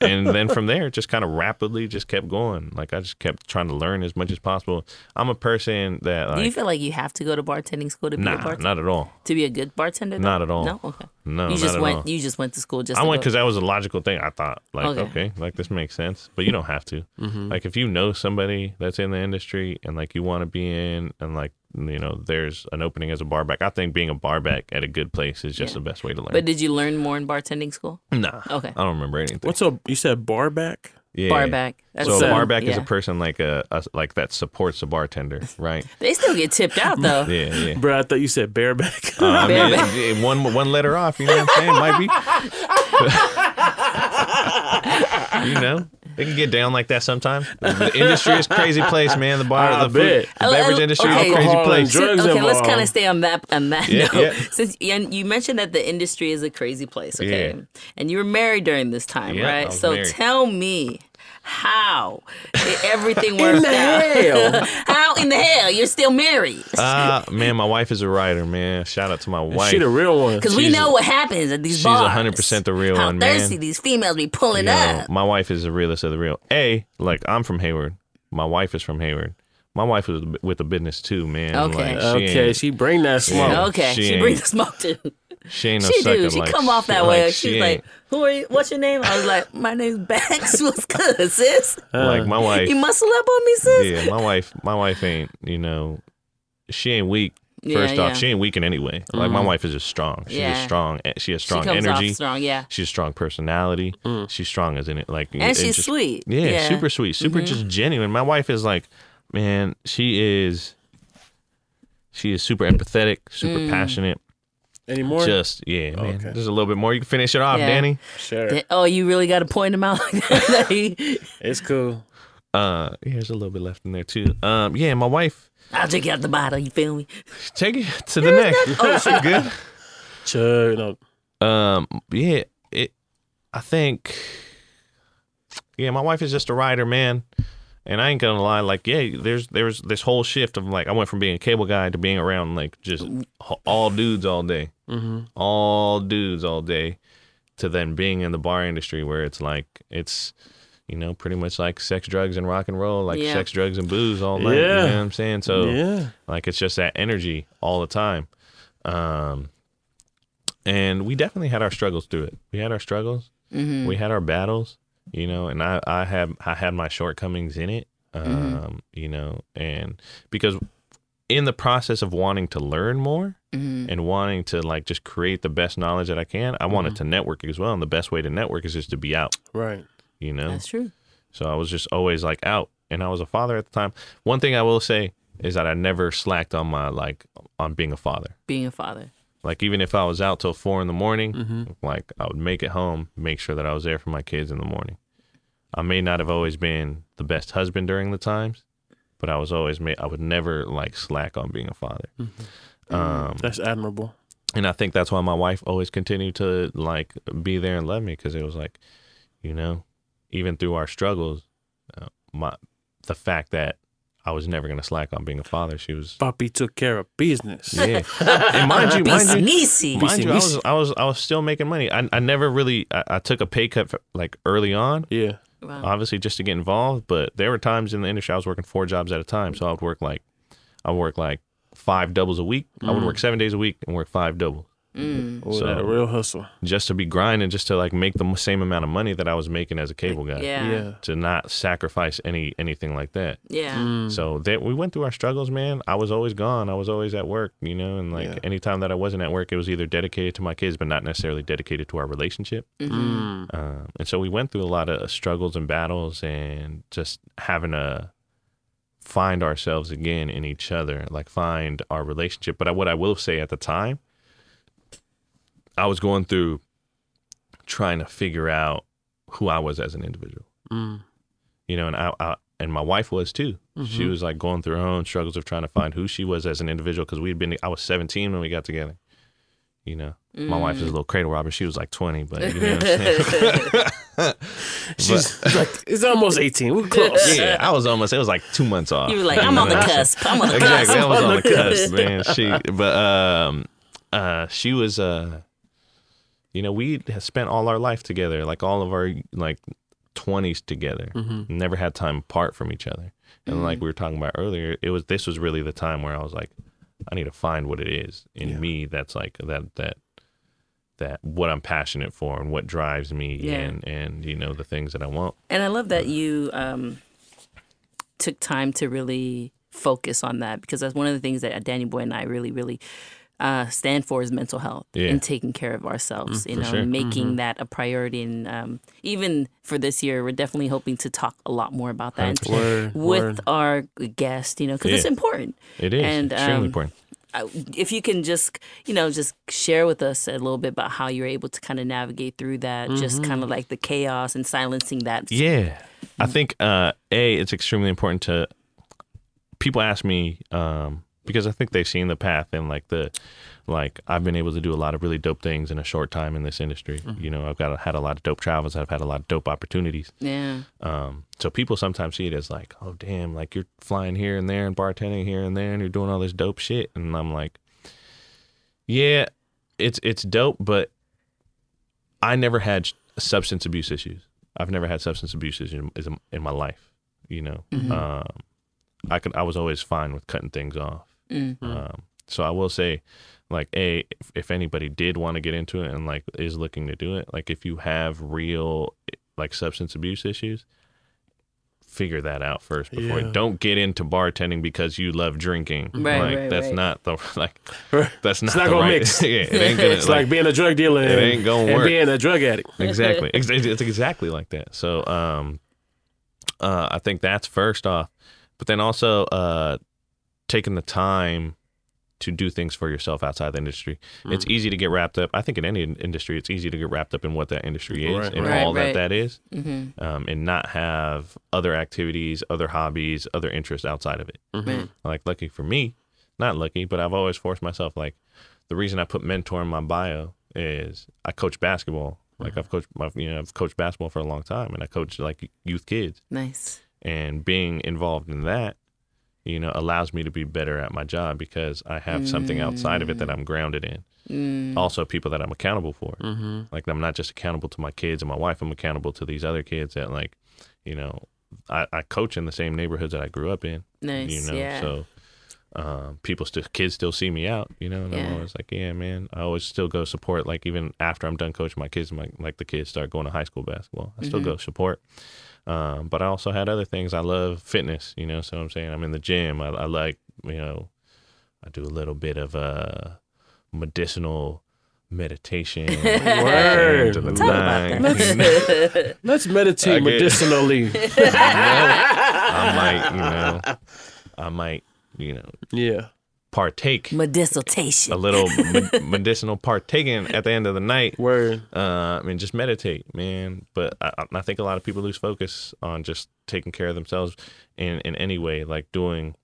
and then from there, just kind of rapidly just kept going. Like I just kept trying to learn as much as possible. I'm a person that Do you feel like you have to go to bartending school to be a nah, bartender? not at all. to be a good bartender? though? Not at all. No. Okay. No, you just went. all. You just went to school just. I went because that was a logical thing. I thought, like, Okay. okay. like this makes sense, but you don't have to. Like, if you know somebody that's in the industry and like you want to be in, and like you know, there's an opening as a barback. I think being a barback at a good place is just Yeah. the best way to learn. But did you learn more in bartending school? nah, Okay. I don't remember anything. What's up? You said bar back? yeah. Bar back. That's So a So- bar back is a person like a, a like that supports a bartender, right? They still get tipped out though. Yeah, yeah. Bro, I thought you said bareback. Uh, I mean, Bareback. it- it- one one letter off. You know what I'm saying? Might be. you know, they can get down like that sometimes. The industry is a crazy place, man. The bar, I the bet. food, the beverage industry is a crazy place. drugs. Since- okay, let's kind of stay on that on that Yeah, note. yeah. Since you mentioned that the industry is a crazy place, okay? Yeah. And you were married during this time, Yeah, I right? was So married. tell me how i- everything worked the out. hell? how in the hell you're still married? Ah, man, my wife is a writer, man. Shout out to my wife. She the real one. Because we she's- know what happens at these she's bars. 100% the real how one, man. thirsty these females be pulling Yo, up. my wife is the realest of the real. A, like I'm from Hayward. My wife is from Hayward. My wife was with the business too, man. Okay. Like, she okay, she bring that smoke. Yeah. okay, she she, ain't- brings the smoke too. She ain't no She sucker. do. She like, come off that like, way. she She's like, "Who are you? What's your name?" I was like, "My name's Bax. What's good, sis? like my wife. You muscle up on me, sis." yeah, my wife, my wife ain't, you know, she ain't weak. Yeah, First off, yeah. she ain't weakened anyway. Like my wife is just strong. She's Yeah. just strong. She has strong she comes energy. off strong, yeah. She's a strong personality. She's strong as in it. Like And she's just- sweet. Yeah, Yeah. super sweet, super Mm-hmm. just genuine. My wife is like, man, she is, she is super empathetic, super Mm. passionate. Any more? Just yeah, man. Okay. Just a little bit more. You can finish it off, Yeah. Danny. sure. Th- Oh, you really got to point him out like that. It's cool. Uh, yeah, there's a little bit left in there too. Um, yeah, my wife. I'll drink out the bottle. You feel me? Take it to the next. oh, she good. Chug. No. Um, yeah, it. I think. Yeah, my wife is just a writer, man. And I ain't gonna lie, like, yeah, there's there's this whole shift of like I went from being a cable guy to being around like just all dudes all day, Mm-hmm. all dudes all day, to then being in the bar industry where it's like it's, you know, pretty much like sex, drugs, and rock and roll, like Yeah. sex, drugs, and booze all night. You Yeah. know what I'm saying? So yeah. like it's just that energy all the time. Um, and we definitely had our struggles through it. We had our struggles. Mm-hmm. We had our battles, you know, and I, I have I had my shortcomings in it. Um, you know, and because in the process of wanting to learn more Mm-hmm. and wanting to like just create the best knowledge that I can, I wanted to network as well. And the best way to network is just to be out, Right. you know. That's true. So I was just always like out, and I was a father at the time. One thing I will say is that I never slacked on my like on being a father. Being a father. Like even if I was out till four in the morning, Mm-hmm. like I would make it home, make sure that I was there for my kids in the morning. I may not have always been the best husband during the times, but I was always made. I would never like slack on being a father. Um, That's admirable. and I think that's why my wife always continued to like be there and love me because it was like, you know, even through our struggles, uh, my the fact that I was never gonna slack on being a father, she was Papi took care of business. yeah. and mind you, mind you, Beastie. mind you, I was I was I was still making money. I I never really I, I took a pay cut for, like early on, Yeah. Wow. obviously just to get involved. But there were times in the industry I was working four jobs at a time, so I would work like I would work like five doubles a week. I would mm. work seven days a week and work five doubles. Mm. So- that real hustle. just to be grinding, just to like make the same amount of money that I was making as a cable guy. Yeah. Yeah. To not sacrifice any anything like that. Yeah. Mm. So that we went through our struggles, man. I was always gone. I was always at work, you know, and like Yeah. anytime that I wasn't at work, it was either dedicated to my kids, but not necessarily dedicated to our relationship. Mm. Um, and so we went through a lot of struggles and battles, and just having to find ourselves again in each other, like find our relationship. But what I will say at the time, I was going through trying to figure out who I was as an individual, Mm. you know, and I, I and my wife was too. She was like going through her own struggles of trying to find who she was as an individual because we'd been. I was 17 when we got together. You know, my wife is a little cradle robber. She was like 20, but you know what I'm saying. She's like, it's almost 18. We're close. yeah, I was almost. It was like two months off. You were like, I'm on the cusp. I'm on the cusp. exactly. I was on the the cusp, man. She, but um, uh, she was uh, you know, we spent all our life together, like all of our like twenties together. Never had time apart from each other. And like we were talking about earlier, it was this was really the time where I was like, I need to find what it is in me that's like that that that what I'm passionate for and what drives me Yeah. and and you know the things that I want. And I love that you um, took time to really focus on that because that's one of the things that Danny Boy and I really, really uh, stand for is mental health Yeah. and taking care of ourselves. you know, sure. making that a priority. And um, even for this year, we're definitely hoping to talk a lot more about that Word, with word. our guest. You know, because it's important. It is And, extremely um, important. if you can just you know just share with us a little bit about how you're able to kind of navigate through that just kind of like the chaos and silencing that Yeah. I think uh A, it's extremely important to people ask me, um, because I think they've seen the path and like the like I've been able to do a lot of really dope things in a short time in this industry. You know, I've got had a lot of dope travels, I've had a lot of dope opportunities. yeah Um, so people sometimes see it as like, oh damn, like you're flying here and there and bartending here and there and you're doing all this dope shit, and I'm like, yeah, it's it's dope, but I never had substance abuse issues. I've never had substance abuse issues in, in my life. You know, um, I could I was always fine with cutting things off. Um, so I will say, like, a if, if anybody did want to get into it and like is looking to do it, like if you have real like substance abuse issues, figure that out first before Yeah. don't get into bartending because you love drinking Right, like right, that's right. not the like that's not It's not the gonna right mix. yeah it ain't gonna It's like, being a drug dealer and, ain't gonna and work. being a drug addict. exactly it's exactly like that so um uh i think that's first off but then also uh taking the time to do things for yourself outside the industry it's Mm. easy to get wrapped up i think in any industry it's easy to get wrapped up in what that industry is Right, and right. all Right, that that is Mm-hmm. um, and not have other activities other hobbies other interests outside of it Right. like lucky for me not lucky but i've always forced myself like the reason i put mentor in my bio is i coach basketball like i've coached my you know i've coached basketball for a long time and i coach like youth kids Nice. and being involved in that you know allows me to be better at my job because i have something outside of it that i'm grounded in Mm. also people that i'm accountable for Mm-hmm. like i'm not just accountable to my kids and my wife i'm accountable to these other kids that like you know i, I coach in the same neighborhoods that i grew up in Nice. you know yeah. so um, people still kids still see me out you know and i'm always like yeah man i always still go support like even after i'm done coaching my kids my, like the kids start going to high school basketball i still Mm-hmm. go support um, but i also had other things i love fitness you know so i'm saying i'm in the gym i, I like you know i do a little bit of uh medicinal meditation Word. into Talk about that. you know? Let's meditate I get- medicinally. I might, you know, I might, you know, yeah. Partake a little me- medicinal partaking at the end of the night. Word. Uh, I mean, just meditate, man. But I, I think a lot of people lose focus on just taking care of themselves in in any way, like doing.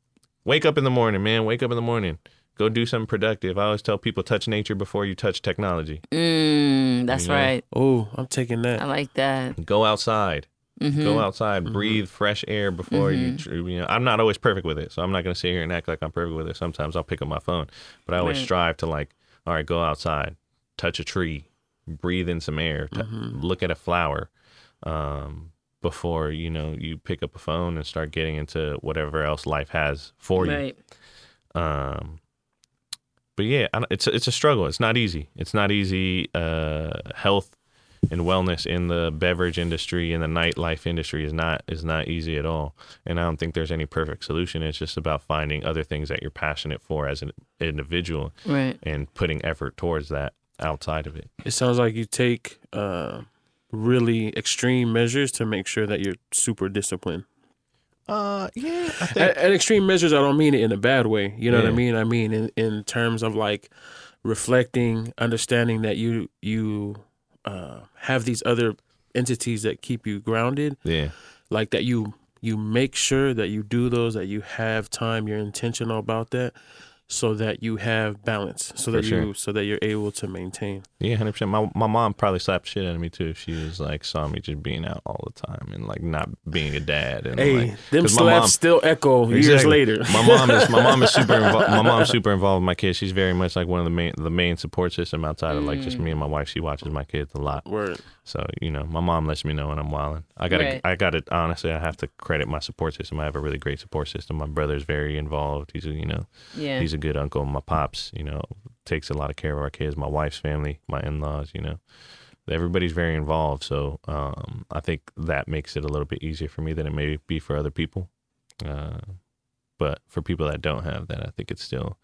Wake up in the morning, man. Wake up in the morning. Go do something productive. I always tell people touch nature before you touch technology. Mm, that's Yeah. right. Oh, I'm taking that I like that. Go outside. Mm-hmm. Go outside, breathe fresh air before you. tr- You know, I'm not always perfect with it, so I'm not gonna sit here and act like I'm perfect with it. Sometimes I'll pick up my phone, but I always Right. strive to like, all right, go outside, touch a tree, breathe in some air, t- look at a flower, um, before you know you pick up a phone and start getting into whatever else life has for you. Um, but yeah, I it's a, it's a struggle. It's not easy. It's not easy. Uh, health and wellness in the beverage industry and the nightlife industry is not is not easy at all. And I don't think there's any perfect solution. It's just about finding other things that you're passionate for as an individual Right. and putting effort towards that outside of it. It sounds like you take uh, really extreme measures to make sure that you're super disciplined. Uh, yeah, I think And, and extreme measures, I don't mean it in a bad way. You know what I mean? I mean in, in terms of like reflecting, understanding that you you uh, have these other entities that keep you grounded, yeah, like that you you make sure that you do those, that you have time, you're intentional about that, so that you have balance, so that sure. you so that you're able to maintain. yeah, hundred percent. My my mom probably slapped shit out of me too. If she was like saw me just being out all the time and like not being a dad and Hey, like them 'cause my slaps mom- still echo years Exactly. later. my mom is my mom is super involved. My mom's super involved with my kids. She's very much like one of the main the main support system outside of like just mm. me and my wife. She watches my kids a lot. Word. So you know, my mom lets me know when I'm wilding. I gotta Right. I got it. honestly I have to credit my support system. I have a really great support system. My brother's very involved. He's a, you know Yeah. he's a good uncle. My pops you know takes a lot of care of our kids. My wife's family, my in laws. You know. Everybody's very involved, so um, I think that makes it a little bit easier for me than it may be for other people. Uh, but for people that don't have that, I think it's still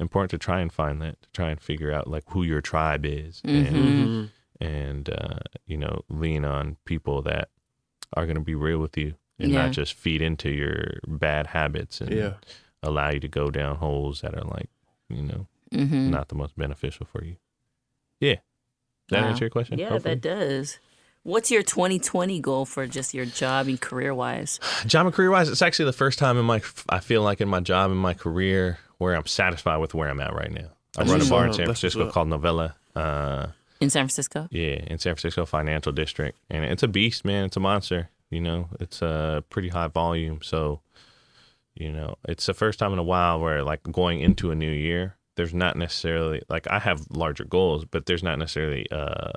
important to try and find that, to try and figure out like who your tribe is, and Mhm. and uh, you know lean on people that are going to be real with you and Yeah. not just feed into your bad habits and Yeah. Allow you to go down holes that are like you know Mm-hmm. not the most beneficial for you. Yeah, Does that Wow. answer your question? Yeah, hopefully? that does. What's your 2020 goal for just your job and career wise? job and career wise, it's actually the first time in my I feel like in my job and my career where I'm satisfied with where I'm at right now. I run a bar in. San Francisco up. called Novela. Uh, In San Francisco? yeah, in San Francisco Financial District, and it's a beast, man. It's a monster. You know, it's a pretty high volume. So, you know, it's the first time in a while where like going into a new year, there's not necessarily like I have larger goals, but there's not necessarily uh,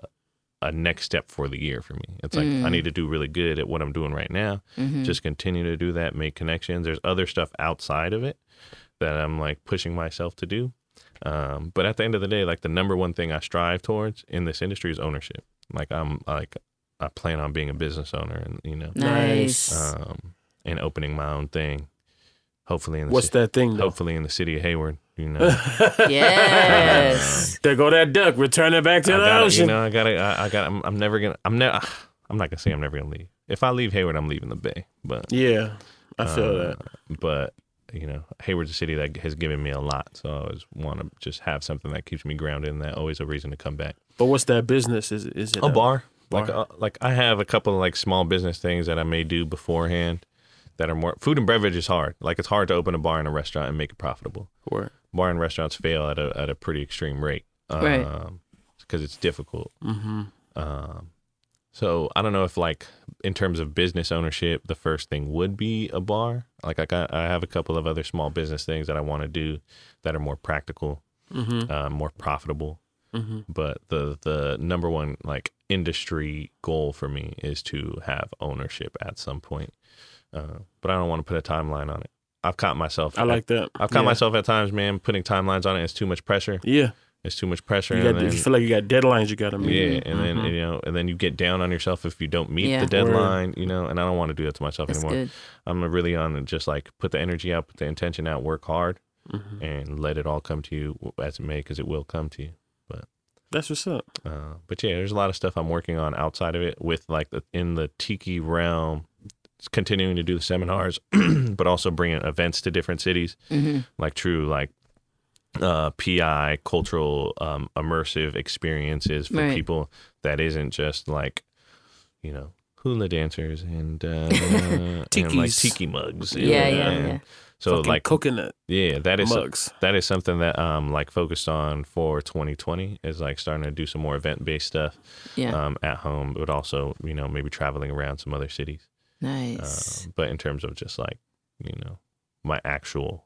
a next step for the year for me. It's like I need to do really good at what I'm doing right now. Just continue to do that, make connections. There's other stuff outside of it that I'm like pushing myself to do. Um, but at the end of the day, like the number one thing I strive towards in this industry is ownership. Like I'm like I plan on being a business owner, and you know, Nice. um, and opening my own thing. Hopefully in the What's ci- that thing though? hopefully in the city of Hayward. You know, Yes. There go that duck. Return it back to I the gotta, ocean. you know, I gotta, I, I got, I'm, I'm never gonna, I'm never, I'm not gonna say I'm never gonna leave. If I leave Hayward, I'm leaving the Bay. But, yeah, I feel uh, that. but you know, Hayward's a city that has given me a lot, so I always want to just have something that keeps me grounded, and that always a reason to come back. But what's that business? Is is it A bar, like, Bar. uh, like I have a couple of like small business things that I may do beforehand that are more food and beverage is hard. Like it's hard to open a bar and a restaurant and make it profitable. Or bar and restaurants fail at a at a pretty extreme rate. Um, Right. Because it's difficult. mm-hmm. Um, so I don't know if like in terms of business ownership, the first thing would be a bar. Like I got, I have a couple of other small business things that I want to do that are more practical, Mm-hmm. uh, more profitable. Mm-hmm. But the the number one like industry goal for me is to have ownership at some point. Uh, but I don't want to put a timeline on it. I've caught myself. I like that. I've caught yeah. myself at times, man, putting timelines on it is too much pressure. Yeah, It's too much pressure. you got. and then, you feel like you got deadlines you got to meet. yeah, and then Mhm. you know, and then you get down on yourself if you don't meet Yeah. the deadline, you know. And I don't want to do that to myself That's anymore. good. I'm really on to just like put the energy out, put the intention out, work hard, Mhm. and let it all come to you as it may, because it will come to you. But that's what's up. Uh, but yeah, there's a lot of stuff I'm working on outside of it with like the, in the tiki realm, continuing to do the seminars, but also bringing events to different cities, hmm like true like uh, PI cultural um, immersive experiences for Right. people that isn't just like you know hula dancers and, uh, and like tiki mugs. and- Yeah, yeah, and yeah. So Fucking like coconut yeah, that is mugs. that is something that um like focused on for 2020 is like starting to do some more event based stuff Yeah. um at home, but also you know maybe traveling around some other cities. Nice. Uh, but in terms of just like you know my actual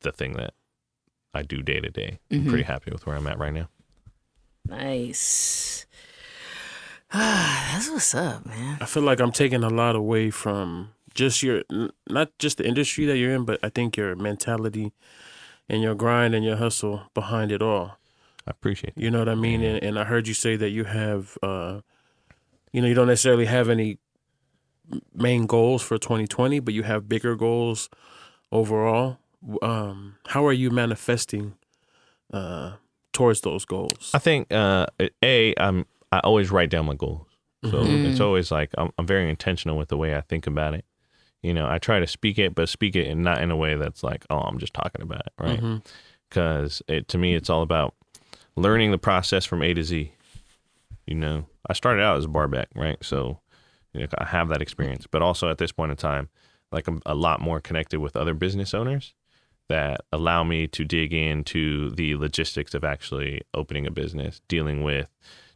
the thing that I do day to day, I'm pretty happy with where I'm at right now. Nice. That's what's up, man. I feel like I'm taking a lot away from just your, n- not just the industry that you're in, but I think your mentality and your grind and your hustle behind it all. I appreciate it. You know what I mean? And, and I heard you say that you have, uh, you know, you don't necessarily have any main goals for 2020, but you have bigger goals overall. Um, how are you manifesting uh, towards those goals? I think uh a I'm I always write down my goals. So Mhm. it's always like I'm, I'm very intentional with the way I think about it. You know, I try to speak it, but speak it and not in a way that's like, oh, I'm just talking about it, right? Because it to me, it's all about learning the process from A to Z. You know, I started out as a barback, right? So you know, I have that experience, but also at this point in time, like I'm a lot more connected with other business owners that allow me to dig into the logistics of actually opening a business, dealing with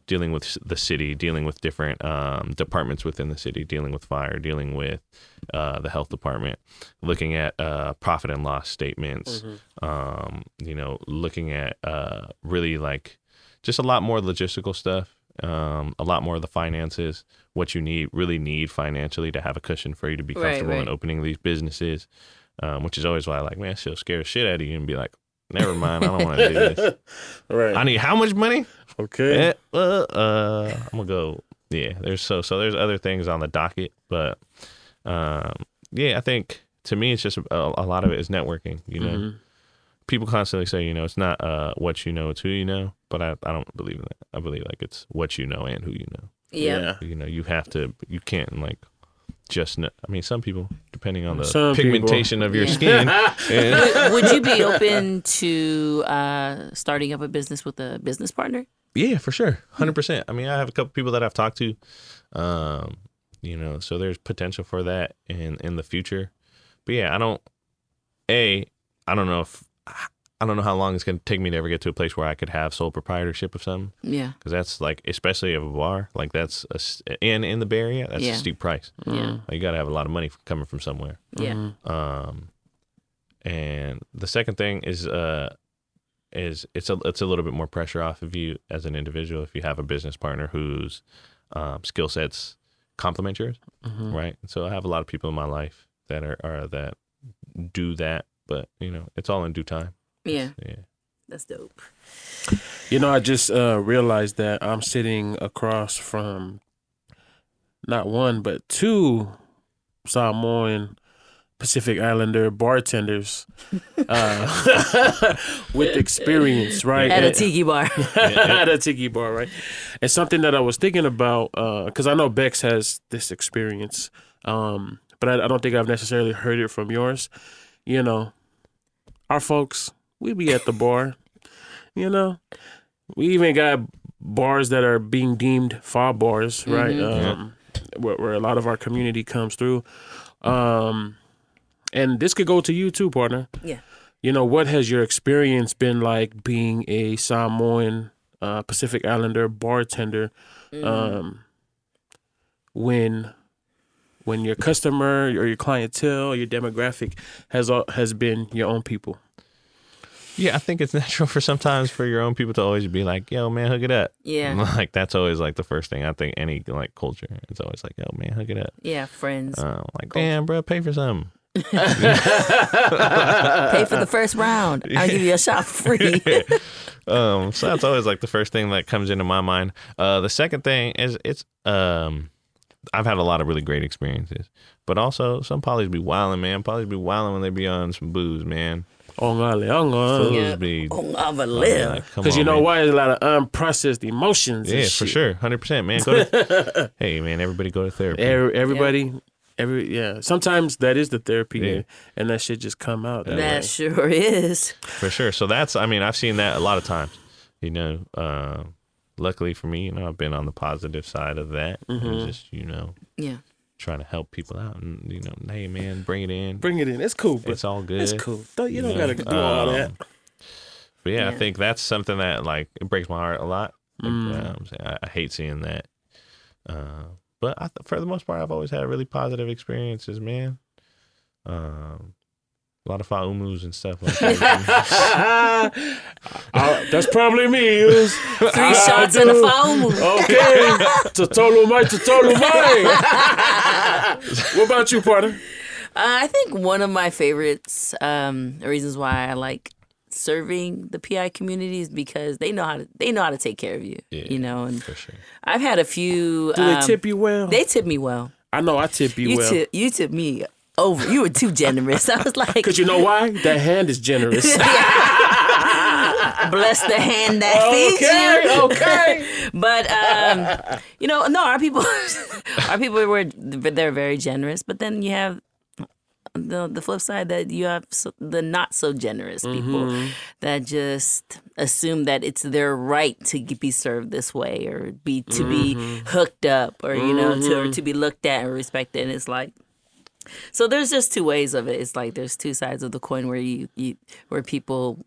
dealing with the city, dealing with different um, departments within the city, dealing with fire, dealing with uh, the health department, looking at uh, profit and loss statements, um, you know, looking at uh, really like just a lot more logistical stuff, um, a lot more of the finances, what you need, really need financially to have a cushion for you to be Right, comfortable in opening these businesses, um, which is always why I like, man, she'll scare shit out of you and be like, never mind, I don't want to do this. right. I need how much money? okay. Eh, uh, uh, I'm gonna go. Yeah, there's so so there's other things on the docket, but um, yeah, I think to me it's just a, a lot of it is networking. You know, Mhm. People constantly say, you know, it's not uh what you know, it's who you know, but I I don't believe in that. I believe like it's what you know and who you know. Yeah. You know, you have to, you can't like just know. I mean, some people, depending on the Some people. pigmentation of your Yeah. skin. and- Would you be open to uh, starting up a business with a business partner? Yeah, for sure, hundred percent. I mean, I have a couple people that I've talked to, um, you know, so there's potential for that in in the future. But yeah, I don't. A, I don't know if I don't know how long it's going to take me to ever get to a place where I could have sole proprietorship of something Yeah. because that's like, especially of a bar, like that's a s- and in the Bay Area, that's Yeah. a steep price. Yeah. Like, you got to have a lot of money coming from somewhere. Yeah. Um, and the second thing is uh, is it's a it's a little bit more pressure off of you as an individual if you have a business partner whose um, skill sets complement yours, Mhm. right? And so I have a lot of people in my life that are, are that do that, but you know, it's all in due time. Yeah. Yeah. That's dope. You know, I just uh, realized that I'm sitting across from not one but two Samoan Pacific Islander bartenders uh, with experience, right? At a tiki bar. at a tiki bar, right? And something that I was thinking about, because I know Bex has this experience, um, but I, I don't think I've necessarily heard it from yours. You know, our folks, we be at the bar. You know, we even got bars that are being deemed fob bars, right? Um, where, where a lot of our community comes through. Um, and this could go to you too, partner yeah. you know, what has your experience been like being a Samoan uh, Pacific Islander bartender um, when when your customer or your clientele or your demographic has al- has been your own people? Yeah, I think it's natural for sometimes for your own people to always be like, "Yo, man, hook it up." Yeah. like that's always like the first thing I think any like culture. It's always like, "Yo, man, hook it up." Yeah, friends. Uh, like, damn, bro, pay for something. Pay for the first round. I'll give you a shot for free. Um, so that's always like the first thing that comes into my mind. Uh, the second thing is it's um, I've had a lot of really great experiences, but also some polys be wilding, man. Polys be wilding when they be on some booze, man. Ongale, ongale. Fools be Oh, I'm a live. like, Because you know man. why? There's a lot of unprocessed emotions. and Yeah, for sure, hundred percent, man. Go to, hey, man, everybody go to therapy. Every, everybody, every yeah. Sometimes that is the therapy, Yeah. and, and that shit just come out. That That sure is. for sure. So that's, I mean, I've seen that a lot of times. You know, uh, luckily for me, you know, I've been on the positive side of that, Mm-hmm. and just you know, Yeah. trying to help people out, and you know, hey, man, bring it in. Bring it in. It's cool, but It's all good. it's cool. Don't, you don't gotta know, do all um, that. But yeah, I think that's something that like it breaks my heart a lot. Like, Mm. I, I hate seeing that. Uh, but I, for the most part, I've always had really positive experiences, man. Um, a lot of faumus and stuff like that. Uh, that's probably me. It was- Three shots and a foul move. Okay. Totolomai, Totolomai. what about you, partner? Uh, I think one of my favorites, um, reasons why I like serving the PI community is because they know how to they know how to take care of you. Yeah. You know, and for sure. I've had a few. Do they um, tip you well? They tip me well. I know I tip you, You well. tip you tip me over. You were too generous. I was like, Because you know why? That hand is generous. bless the hand that feeds you. okay. But um, you know, no, our people, our people were they're very generous. But then you have the the flip side that you have so, the not so generous people mm-hmm. that just assume that it's their right to be served this way or be to be mm-hmm. hooked up or you know to or mm-hmm. to be looked at and respected. And it's like. So there's just two ways of it. It's like there's two sides of the coin where you, you where people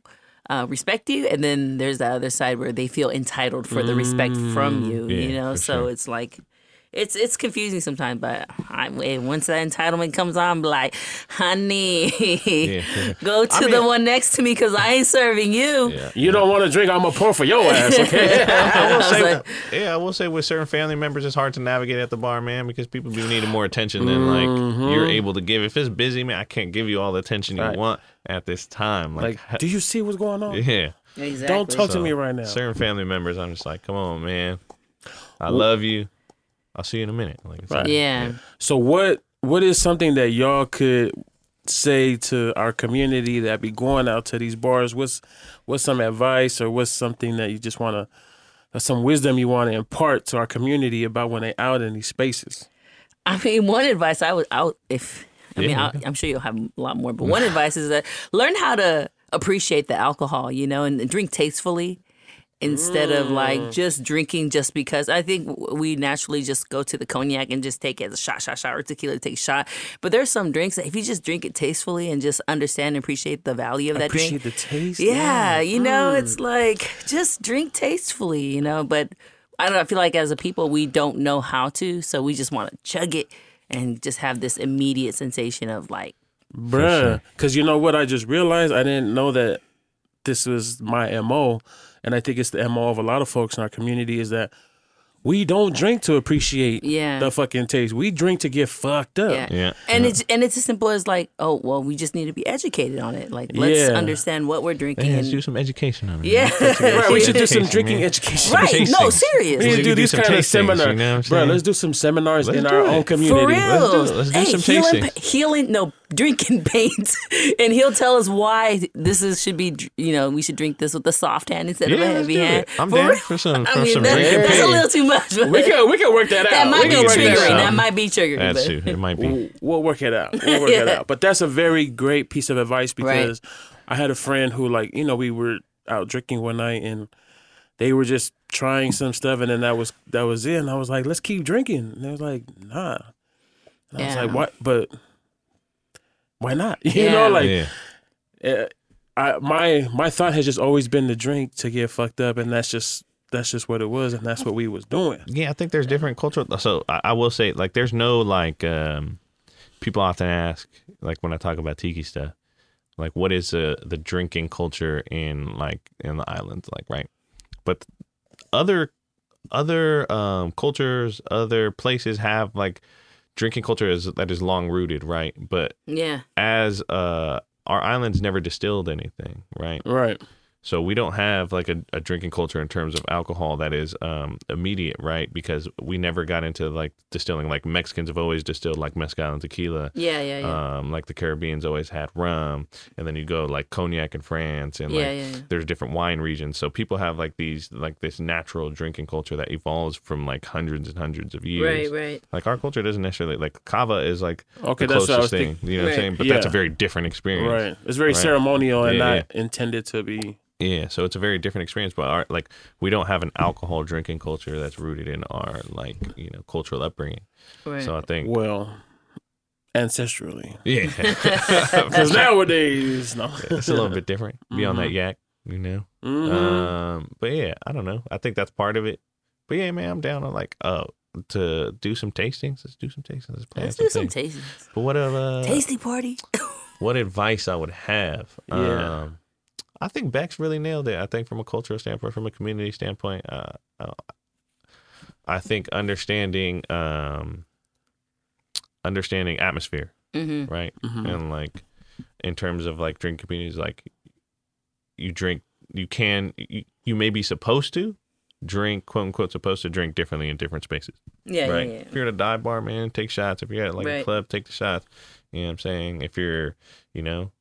uh, respect you, and then there's the other side where they feel entitled for the respect from you. you know, so sure. it's like it's it's confusing sometimes. But I, eh, once that entitlement comes on, I'm like, honey, Yeah. go to the one next to me because I ain't serving you. Yeah. You don't want to drink, I'm going to pour for your ass, okay? I will I say, like- yeah, I will say with certain family members, it's hard to navigate at the bar, man, because people be needing more attention than like you're able to give. If it's busy, man, I can't give you all the attention you want at this time. Like, like, do you see what's going on? yeah, Exactly. Don't talk to me right now. certain family members, I'm just like, come on, man, I love you. I'll see you in a minute. Like, it's Right. like, Yeah. So what what is something that y'all could say to our community that be going out to these bars? What's what's some advice or what's something that you just want to some wisdom you want to impart to our community about when they out in these spaces? I mean, one advice I would out if I mean Yeah. I, I'm sure you'll have a lot more, but one advice is that learn how to appreciate the alcohol, you know, and drink tastefully instead of like mm. just drinking just because. I think we naturally just go to the cognac and just take it as a shot, shot, shot, or tequila take a shot. But there's some drinks that if you just drink it tastefully and just understand and appreciate the value of that Appreciate drink, the taste. yeah, you know, it's mm. like just drink tastefully, you know. But I don't know. I feel like as a people, we don't know how to, so we just want to chug it and just have this immediate sensation of like, bruh. Because you know what? I just realized I didn't know that this was my mo, and I think it's the mo of a lot of folks in our community is that we don't drink to appreciate Yeah. the fucking taste. We drink to get fucked up. yeah, Yeah, And yeah. it's and it's as simple as like, oh well, we just need to be educated on it. Like, let's Yeah. understand what we're drinking. Yeah, let's do some education on it. Yeah. Right, we should do some drinking man. education. right? No, Tasting. serious. We need to do do these some kind of tastings, seminars, you know bro. Let's do some seminars Let's in our it. own For community. real. Let's do- let's do hey, some healing, tastings. healing, no, drinking paint, and he'll tell us why this is should be. You know, we should drink this with a soft hand instead of a Yeah, let's heavy do hand. it. I'm For down real. for some I mean, some that- drinking that's a little too much. But We can we can work that out. that might we be can that triggering. That might be triggering. That's but- true. It might be. We'll, we'll work it out. We'll work it out. But that's a very great piece of advice Right. because I had a friend who, like, you know, we were out drinking one night and they were just trying some stuff, and then that was that was it. And I was like, let's keep drinking. And they was like, nah. And I was like, what? But why not? You Yeah. know, like, yeah. uh, I my my thought has just always been to drink to get fucked up, and that's just that's just what it was, and that's what we was doing. Yeah, I think there's different cultural. So I, I will say, like, there's no like. um People often ask, like, when I talk about tiki stuff, like, what is uh, the drinking culture in like in the islands, like, right? But other other um cultures, other places have like drinking culture is that is long rooted, right? But yeah, as uh our islands never distilled anything, right? Right. So we don't have like a, a drinking culture in terms of alcohol that is um, immediate, right? Because we never got into like distilling. Like Mexicans have always distilled like mezcal and tequila. yeah, yeah, yeah. Um, like the Caribbeans always had rum, and then you go like cognac in France, and Yeah, like yeah, yeah. there's different wine regions. So people have like these like this natural drinking culture that evolves from like hundreds and hundreds of years. right, right. Like our culture doesn't necessarily like kava is like Okay, the that's what I closest was thing. thinking. You know what I'm saying? But that's a very different experience. Right. It's very Right. ceremonial and Yeah, not intended to be. Yeah, so it's a very different experience. But our like we don't have an alcohol drinking culture that's rooted in our like you know cultural upbringing. right. So I think Well, ancestrally. yeah, Because nowadays, no. it's a little bit different. Be on that yak, you know. Mhm. Um, but yeah, I don't know. I think that's part of it. But yeah, man, I'm down on like oh to do some tastings. Let's do some tastings. Let's plan Let's do some things. tastings. But what uh, Tasty party. what advice I would have? Yeah. Um, I think Bex really nailed it. I think from a cultural standpoint, from a community standpoint, uh, uh, I think understanding, um, understanding atmosphere, hmm right, Mhm. and like in terms of like drink communities, like you drink, you can, you, you may be supposed to drink, quote unquote, supposed to drink differently in different spaces Yeah, right? yeah, yeah. If you're at a dive bar, man, take shots. If you're at like a club, take the shots. You know what I'm saying? If you're, you know,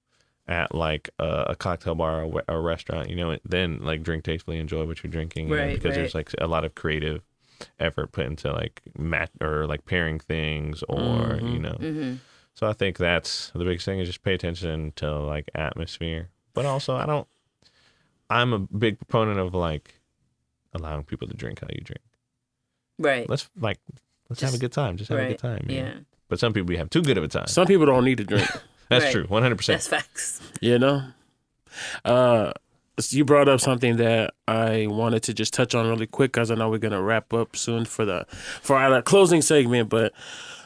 at like a, a cocktail bar or a restaurant, you know, then like drink tastefully, enjoy what you're drinking, you know, Right, because there's like a lot of creative effort put into like mat or like pairing things or Mhm. you know. hmm So I think that's the biggest thing is just pay attention to like atmosphere, but also I don't. I'm a big proponent of like allowing people to drink how you drink. Right. Let's like let's have a good time. Just have a good time. you know? Yeah. But some people we have too good of a time. Some people don't need to drink, That's Right. true. One hundred percent. That's facts. you know? Uh, so you brought up something that I wanted to just touch on really quick because I know we're gonna wrap up soon for the for our closing segment. But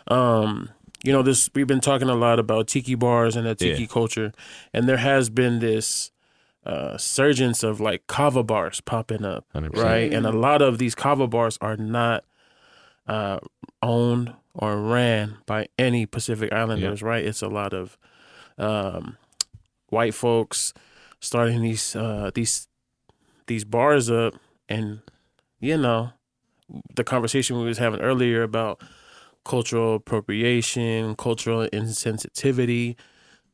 um, you know, this we've been talking a lot about tiki bars and the tiki Yeah. culture, and there has been this uh surgence of like kava bars popping up, 100%. right? And a lot of these kava bars are not uh owned or ran by any Pacific Islanders, right? It's a lot of um white folks starting these uh these these bars up and you know the conversation we was having earlier about cultural appropriation cultural insensitivity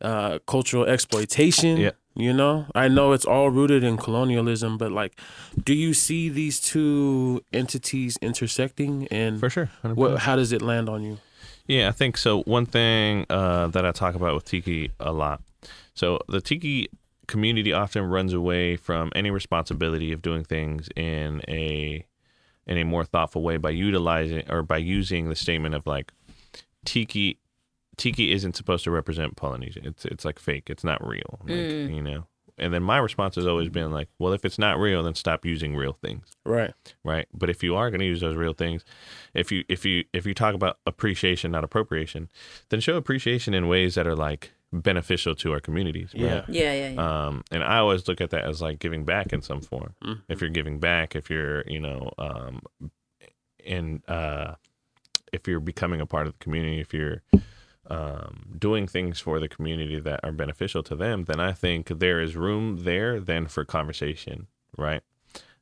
uh cultural exploitation Yeah. you know i know it's all rooted in colonialism but like do you see these two entities intersecting and For sure. 100%. what how does it land on you Yeah, I think so. One thing uh, that I talk about with Tiki a lot. So the Tiki community often runs away from any responsibility of doing things in a in a more thoughtful way by utilizing or by using the statement of like Tiki Tiki isn't supposed to represent Polynesia. It's it's like fake. It's not real. Like, You know. And then my response has always been like, well, if it's not real, then stop using real things right right but if you are going to use those real things if you if you if you talk about appreciation not appropriation then show appreciation in ways that are like beneficial to our communities right? Yeah. Yeah, yeah, yeah. um and i always look at that as like giving back in some form Mhm. if you're giving back if you're you know um in uh if you're becoming a part of the community if you're um, doing things for the community that are beneficial to them, then I think there is room there then for conversation, right?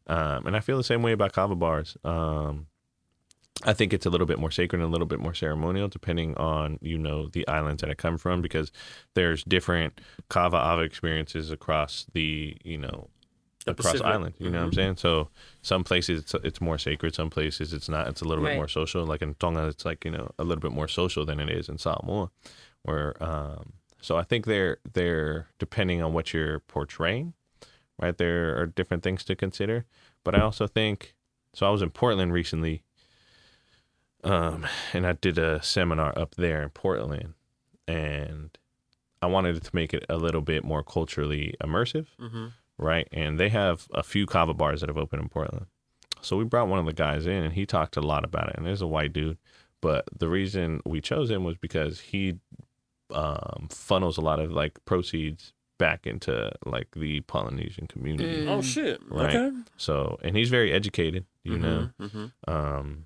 Um, and I feel the same way about kava bars. Um, I think it's a little bit more sacred and a little bit more ceremonial, depending on you know the islands that I come from, because there's different kava ava experiences across the you know across Pacific. islands. You know what I'm saying? So some places it's it's more sacred, some places it's not. It's a little Right. bit more social. Like in Tonga, it's like you know a little bit more social than it is in Samoa. Where um, so I think they're they're depending on what you're portraying, right? There are different things to consider, but I also think so. I was in Portland recently, um, and I did a seminar up there in Portland, and I wanted to make it a little bit more culturally immersive, right? And they have a few kava bars that have opened in Portland. So we brought one of the guys in, and he talked a lot about it. And there's a white dude, but the reason we chose him was because he um, funnels a lot of like proceeds back into like the Polynesian community. Oh shit. Right. Okay. So, and he's very educated, you know. hmm Um,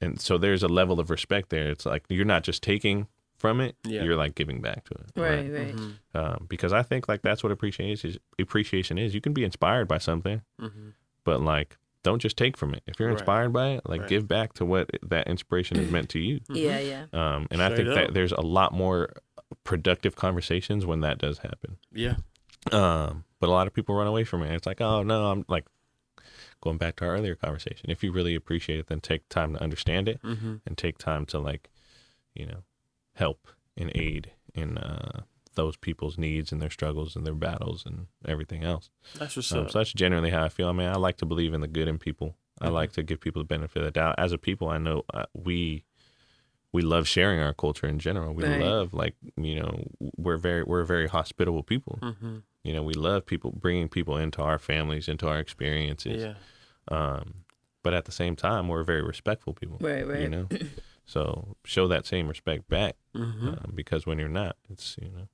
and so there's a level of respect there. It's like you're not just taking from it; Yeah. you're like giving back to it. Right, right. Um, because I think like that's what appreciation is. Appreciation is. You can be inspired by something, hmm but like don't just take from it. If you're Right. inspired by it, like Right. give back to what that inspiration has meant to you. Yeah, yeah. Um, and I think up. that there's a lot more productive conversations when that does happen. Yeah. Um, but a lot of people run away from it. It's like, oh no, I'm like going back to our earlier conversation. If you really appreciate it, then take time to understand it hmm and take time to like, you know, help and aid in uh, those people's needs and their struggles and their battles and everything else. That's what's Um, so that's generally how I feel. I mean, I like to believe in the good in people. I like to give people the benefit of the doubt. As a people, I know uh, we we love sharing our culture in general. We Right. love like you know we're very we're very hospitable people. hmm You know, we love people bringing people into our families, into our experiences. Yeah. Um, but at the same time, we're very respectful people. Right, right. You know, so show that same respect back hmm um, because when you're not, it's you know,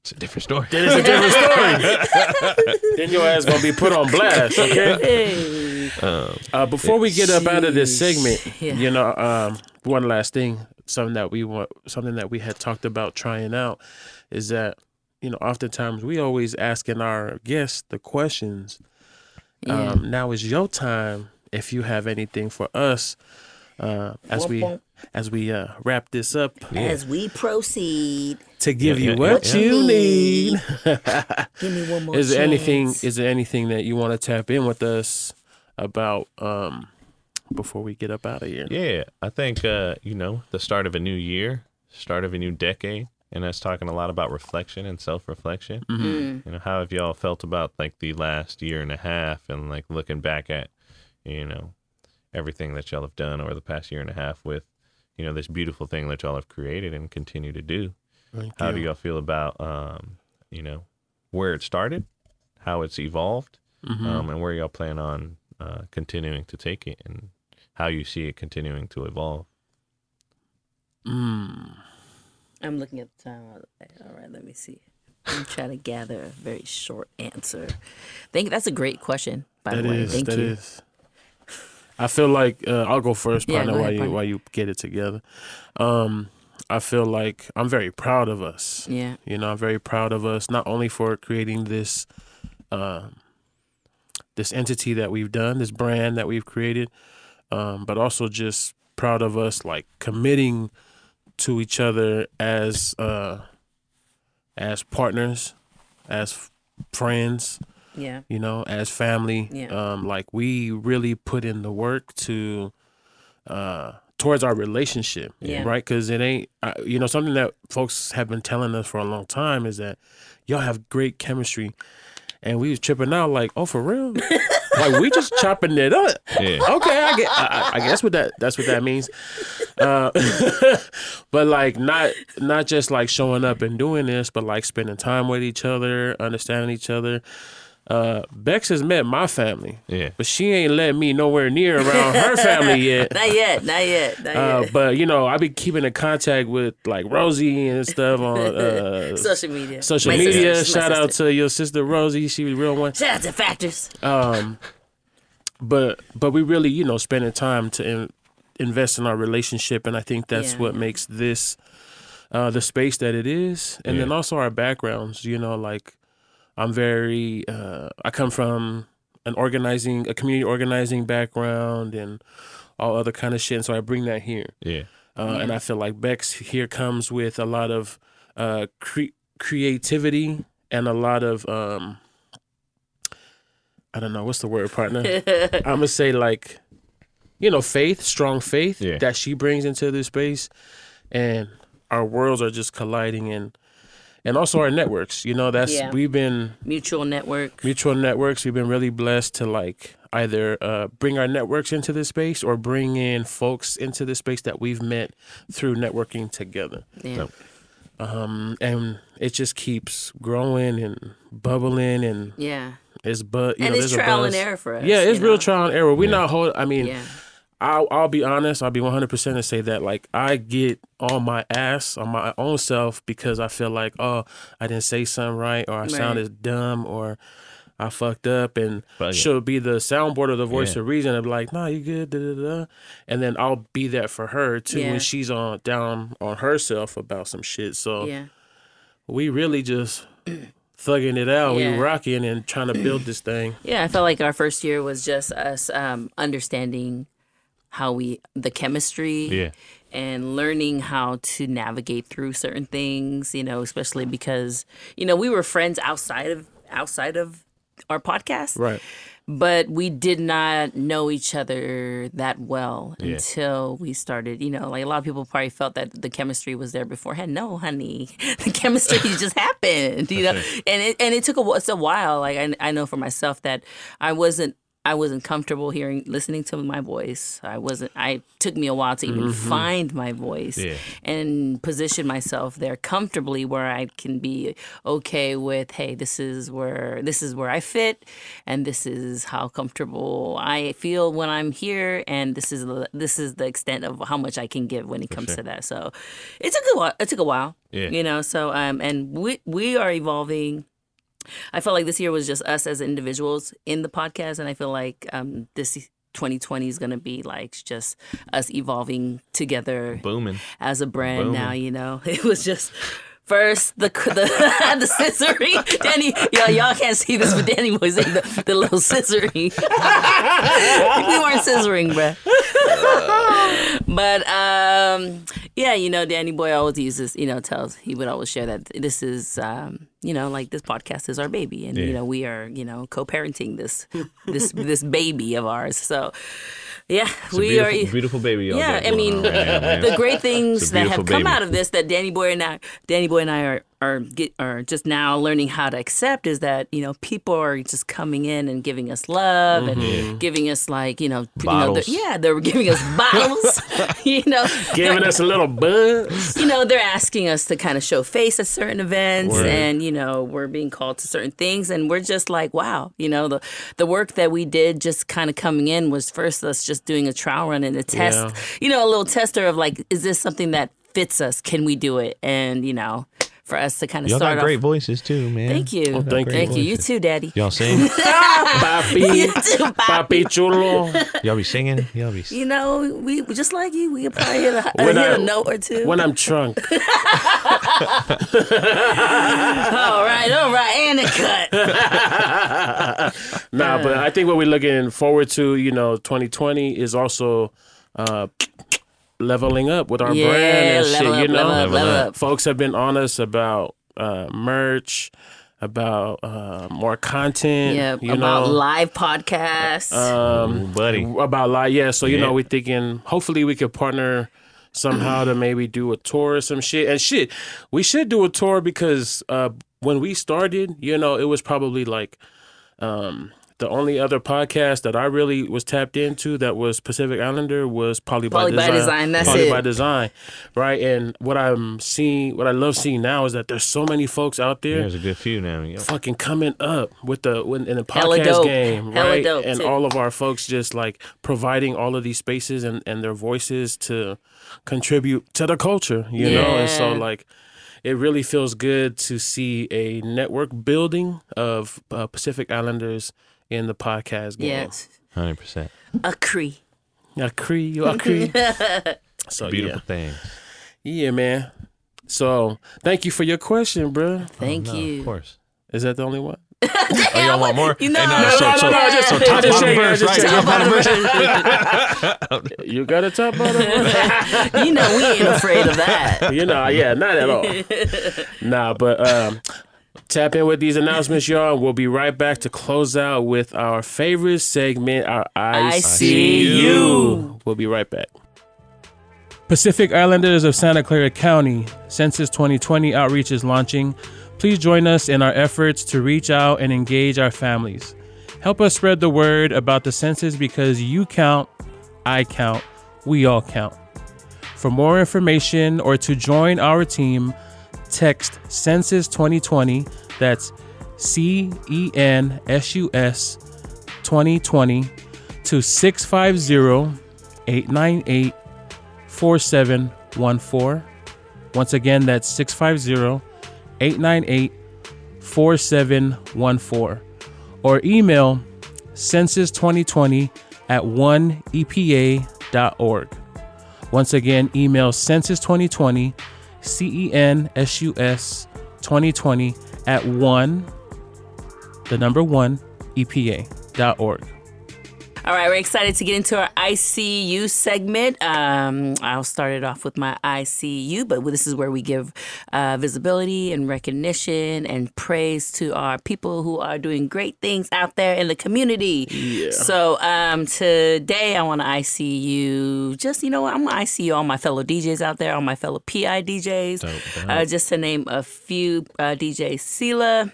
it's a different story. Then it's a different story. then your ass gonna be put on blast. Okay. Hey. um, Uh, before we get up out of this segment, Yeah. you know, um, one last thing, something that we want, something that we had talked about trying out, is that you know, oftentimes we always asking our guests the questions. Yeah. Um, now is your time. If you have anything for us, uh, as we as we uh, wrap this up, As we proceed, to give Yeah, you yeah, what yeah, you need. give me one more. is there anything? Is there anything that you want to tap in with us about um, before we get up out of here? Yeah, I think uh, you know the start of a new year, start of a new decade, and us talking a lot about reflection and self-reflection. Mm. You know, how have y'all felt about like the last year and a half, and like looking back at, you know, everything that y'all have done over the past year and a half with, you know, this beautiful thing that y'all have created and continue to do. Thank How do you. y'all feel about, um, you know, where it started, how it's evolved, Mhm. um, and where y'all plan on uh, continuing to take it, and how you see it continuing to evolve. Mm. I'm looking at the time. All right, let me see. I'm trying to gather a very short answer. Thank. That's a great question. By That the way, is. thank That you. is. I feel like uh, I'll go first, Yeah, partner, go while ahead, you partner. while you get it together. Um, I feel like I'm very proud of us. Yeah. You know, I'm very proud of us not only for creating this, um, this entity that we've done, this brand that we've created, um, but also just proud of us like committing to each other as uh, as partners, as friends, Yeah. you know, as family. Yeah. Um, like we really put in the work to uh towards our relationship, Yeah. right? Because it ain't, uh, you know, something that folks have been telling us for a long time is that y'all have great chemistry, and we was tripping out like, oh, for real, like we just chopping it up. Yeah. Okay, I get, I, I- I guess what that that's what that means. Uh, but like not not just like showing up and doing this, but like spending time with each other, understanding each other. Uh, Bex has met my family, Yeah. but she ain't let me nowhere near around her family yet. Not yet. Not yet. Not Uh, yet. but you know, I be keeping in contact with like Rosie and stuff on uh, Social media. social My media. sister. Shout out to your sister Rosie. She was real one. Shout out to Factors. Um, but but we really, you know, spending time to in, invest in our relationship, and I think that's Yeah, what makes this uh, the space that it is, and then also our backgrounds. You know, like I'm very, uh, I come from an organizing, a community organizing background, and all other kind of shit. And so I bring that here. Yeah. Uh, And I feel like Bex here comes with a lot of uh, cre- creativity and a lot of um, I don't know what's the word, partner. I'm gonna say like, you know, faith, strong faith Yeah. that she brings into this space, and our worlds are just colliding and and also our networks. You know, that's Yeah. we've been Mutual network. mutual networks. We've been really blessed to like either uh, bring our networks into this space or bring in folks into this space that we've met through networking together. Yeah. Um, and it just keeps growing and bubbling and Yeah. it's but you And know, it's there's a trial buzz. and error for us. Yeah, it's real know? trial and error. We're not hold. I mean, Yeah. I'll I'll be honest. I'll be 100 percent and say that like I get on my ass on my own self because I feel like oh I didn't say something right or I Right. sounded dumb or I fucked up and Fuck she'll be the soundboard or the voice Yeah. of reason and be like nah you good da, da, da. and then I'll be that for her too Yeah. when she's on down on herself about some shit. So Yeah. we really just thugging it out. Yeah. We rocking and trying to build this thing. Yeah, I felt like our first year was just us um, understanding how we the chemistry Yeah. and learning how to navigate through certain things, you know, especially because, you know, we were friends outside of outside of our podcast. Right. But we did not know each other that well Yeah. until we started, you know, like a lot of people probably felt that the chemistry was there beforehand. No, honey. The chemistry just happened, you know. And it and it took a it's a while. Like I I know for myself that I wasn't I wasn't comfortable hearing listening to my voice. I wasn't I took me a while to even find my voice Yeah. and position myself there comfortably where I can be okay with hey this is where this is where I fit and this is how comfortable I feel when I'm here and this is the this is the extent of how much I can give when it comes to that. So it took a while it took a while. Yeah. You know, so um and we we are evolving I felt like this year was just us as individuals in the podcast, and I feel like um, this 2020 is going to be like just us evolving together Booming. as a brand Boom. now. You know, it was just. First, the the the scissoring. Danny, y'all, y'all can't see this, but Danny was in the, the little scissoring. we weren't scissoring, bruh. but um, yeah, you know, Danny Boy always uses, you know, tells he would always share that this is, um, you know, like this podcast is our baby, and you know, we are, you know, co-parenting this this this baby of ours. So, yeah, It's we are. beautiful baby. Yeah, I mean, on right now, the great things that have come baby. out of this that Danny Boy and I, Danny Boy and I are are get are just now learning how to accept is that you know people are just coming in and giving us love and mm-hmm. giving us like you know, you know they're- yeah they're giving us bottles you know Giving us a little buzz. you know they're asking us to kind of show face at certain events Word. and you know we're being called to certain things and we're just like wow you know the the work that we did just kind of coming in was first us just doing a trial run and a test Yeah. you know a little tester of like is this something that fits us can we do it and you know for us to kind of Y'all start got off great voices too, man. thank you Y'all thank great thank you you too daddy Y'all sing? you Papi, too Pop. papi chulo. Y'all be singing? Y'all be. you know we we just like you we could probably hit a, When hit I- a note or two When I'm drunk. all right all right and a cut Nah, but I think what we're looking forward to, you know, 2020 is also uh, leveling up with our Yeah, brand and shit. level you know, level up, level up. folks have been on us about uh, merch, about uh, more content. yeah you about know, live podcasts um, Ooh, buddy. about live. Yeah, so you Yeah. know, we're thinking hopefully we could partner somehow to maybe do a tour or some shit. And shit, we should do a tour because uh, when we started, you know, it was probably like um, the only other podcast that I really was tapped into that was Pacific Islander was Poly by Poly by Design. Design, that's Poly it. by Design, right? And what I'm seeing, what I love seeing now is that there's so many folks out there There's a good few now. Yo. fucking coming up with the when, in the Hella podcast dope. game, Hella right? dope, and too. all of our folks just like providing all of these spaces and, and their voices to contribute to the culture, you know? And so like it really feels good to see a network building of uh, Pacific Islanders in the podcast game. yes 100%. a cree Yeah, Cree, you are Cree. so Beautiful yeah. thing. Yeah, man. So thank you for your question, bro. thank No, you Of course. Is that the only one? Oh, y'all want more? You know- Hey, No, so, no, so, no, no, just- so just top check, bottom verse, right? Top bottom verse. You got a top bottom? you know we ain't afraid of that. you know, yeah, not at all. nah, but um, tap in with these announcements, y'all. We'll be right back to close out with our favorite segment, our I, I See See You. You. We'll be right back. Pacific Islanders of Santa Clara County, Census 2020 outreach is launching. Please join us in our efforts to reach out and engage our families. Help us spread the word about the census because you count, I count, we all count. For more information or to join our team, text Census 2020. That's C E N S U S 2020 to 650 898 4714. Once again, that's 650 898 4714. Or email census2020 at 1epa.org. Once again, email census2020, C E N S U S 2020 at 1, the number 1, EPA.org. All right, we're excited to get into our ICU segment. Um, I'll start it off with my ICU, but this is where we give uh, visibility and recognition and praise to our people who are doing great things out there in the community. Yeah. So um, today I want to ICU. Just you know, I'm gonna ICU all my fellow DJs out there, all my fellow PI DJs. Uh, just to name a few, uh, DJ Sela.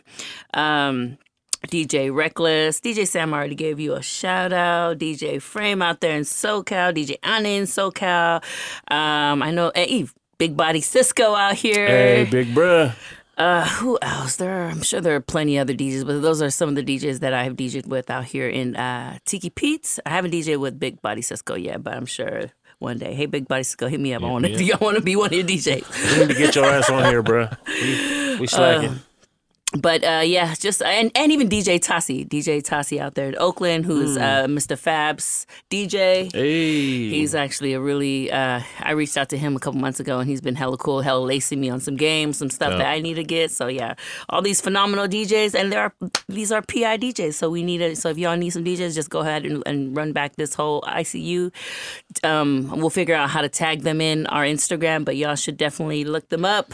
Um, DJ Reckless, DJ Sam already gave you a shout out. DJ Frame out there in SoCal, DJ Anna in SoCal. Um, I know hey, Big Body Cisco out here. Hey, big bruh. Uh, who else? There, are, I'm sure there are plenty other DJs, but those are some of the DJs that I have DJed with out here in uh, Tiki Pete's. I haven't DJed with Big Body Cisco yet, but I'm sure one day. Hey, Big Body Cisco, hit me up. I want to. I want to be one of your DJs. We need to get your ass on here, bruh. We, we slacking. But uh, yeah, just and, and even DJ Tassi, DJ Tassi out there in Oakland, who's uh, Mr. Fab's DJ. hey. He's actually a really. Uh, I reached out to him a couple months ago, and he's been hella cool, hella lacing me on some games, some stuff that I need to get. So yeah, all these phenomenal DJs, and there are these are PI DJs. So we need it. So if y'all need some DJs, just go ahead and, and run back this whole ICU. Um, we'll figure out how to tag them in our Instagram, but y'all should definitely look them up.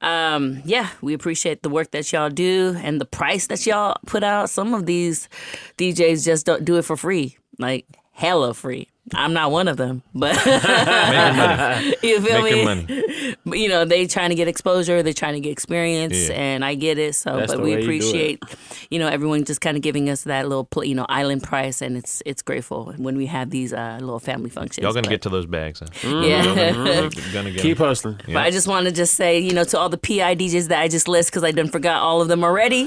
Um, yeah, we appreciate the work that y'all do and the price that y'all put out. Some of these DJs just don't do it for free, like hella free. I'm not one of them, but you feel Making me? money. But, you know, they trying to get exposure, they're trying to get experience, Yeah. and I get it. So, That's but we way you appreciate, you know, everyone just kind of giving us that little, pl- you know, island price, and it's it's grateful when we have these uh, little family functions. Y'all gonna But- get to those bags. Huh? yeah. Gonna, gonna get Keep 'em. hustling. But I just want to just say, you know, to all the PI DJs that I just list because I done forgot all of them already.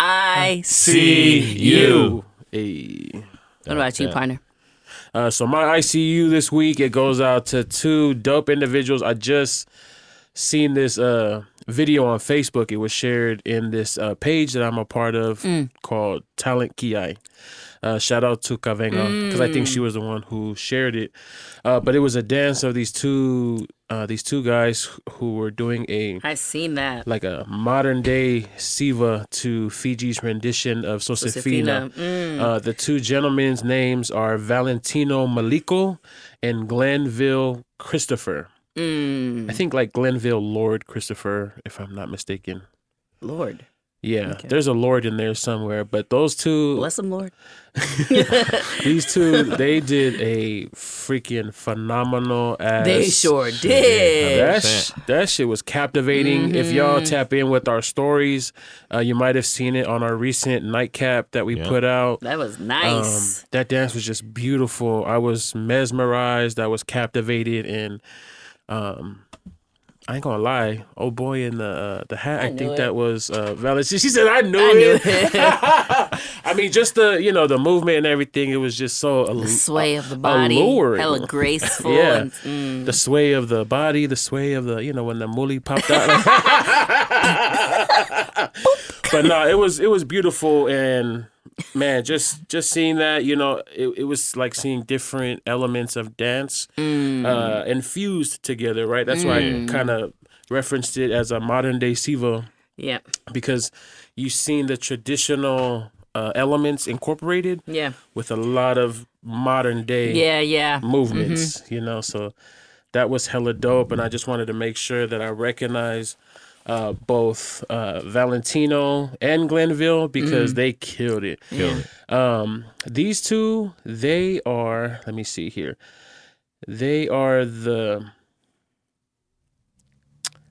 I see you. Hey. What about you, partner? Uh, so my ICU this week it goes out to two dope individuals. I just seen this uh, video on Facebook. It was shared in this uh, page that I'm a part of called Talent Ki. Uh, shout out to Kavenga because I think she was the one who shared it. Uh, but it was a dance of these two uh, these two guys who were doing a I seen that. like a modern day Siva to Fiji's rendition of Josefina. Josefina, Uh, the two gentlemen's names are Valentino Maliko and Glenville Christopher. Mm, I think like Glenville Lord Christopher, if I'm not mistaken. Lord, Yeah, Okay. there's a Lord in there somewhere, but those two, bless him, Lord. these two, they did a freaking phenomenal ass. They sure did. That, sh- that shit was captivating. If y'all tap in with our stories, uh, you might have seen it on our recent nightcap that we Yeah. put out. That was Um, nice. that dance was just beautiful. I was mesmerized. I was captivated, and um, I ain't gonna lie. Oh boy, in the uh, the hat. I, knew think it. that was uh, Val. She, she said, "I knew I knew it." I mean, just the you know the movement and everything. It was just so the sway of the body, alluring. hella graceful. Yeah. and, mm, the sway of the body, the sway of the you know when the mully popped out. but no, it was it was beautiful and man, just just seeing that you know it, it was like seeing different elements of dance uh, infused together. Right, that's why I kind of referenced it as a modern day Siva Yeah. because you've seen the traditional uh, elements incorporated Yeah. with a lot of modern day Yeah. Yeah. movements, you know. So that was hella dope, and I just wanted to make sure that I recognize uh, both uh, Valentino and Glenville because they killed it. Killed it. Um, these two, they are. Let me see here. They are the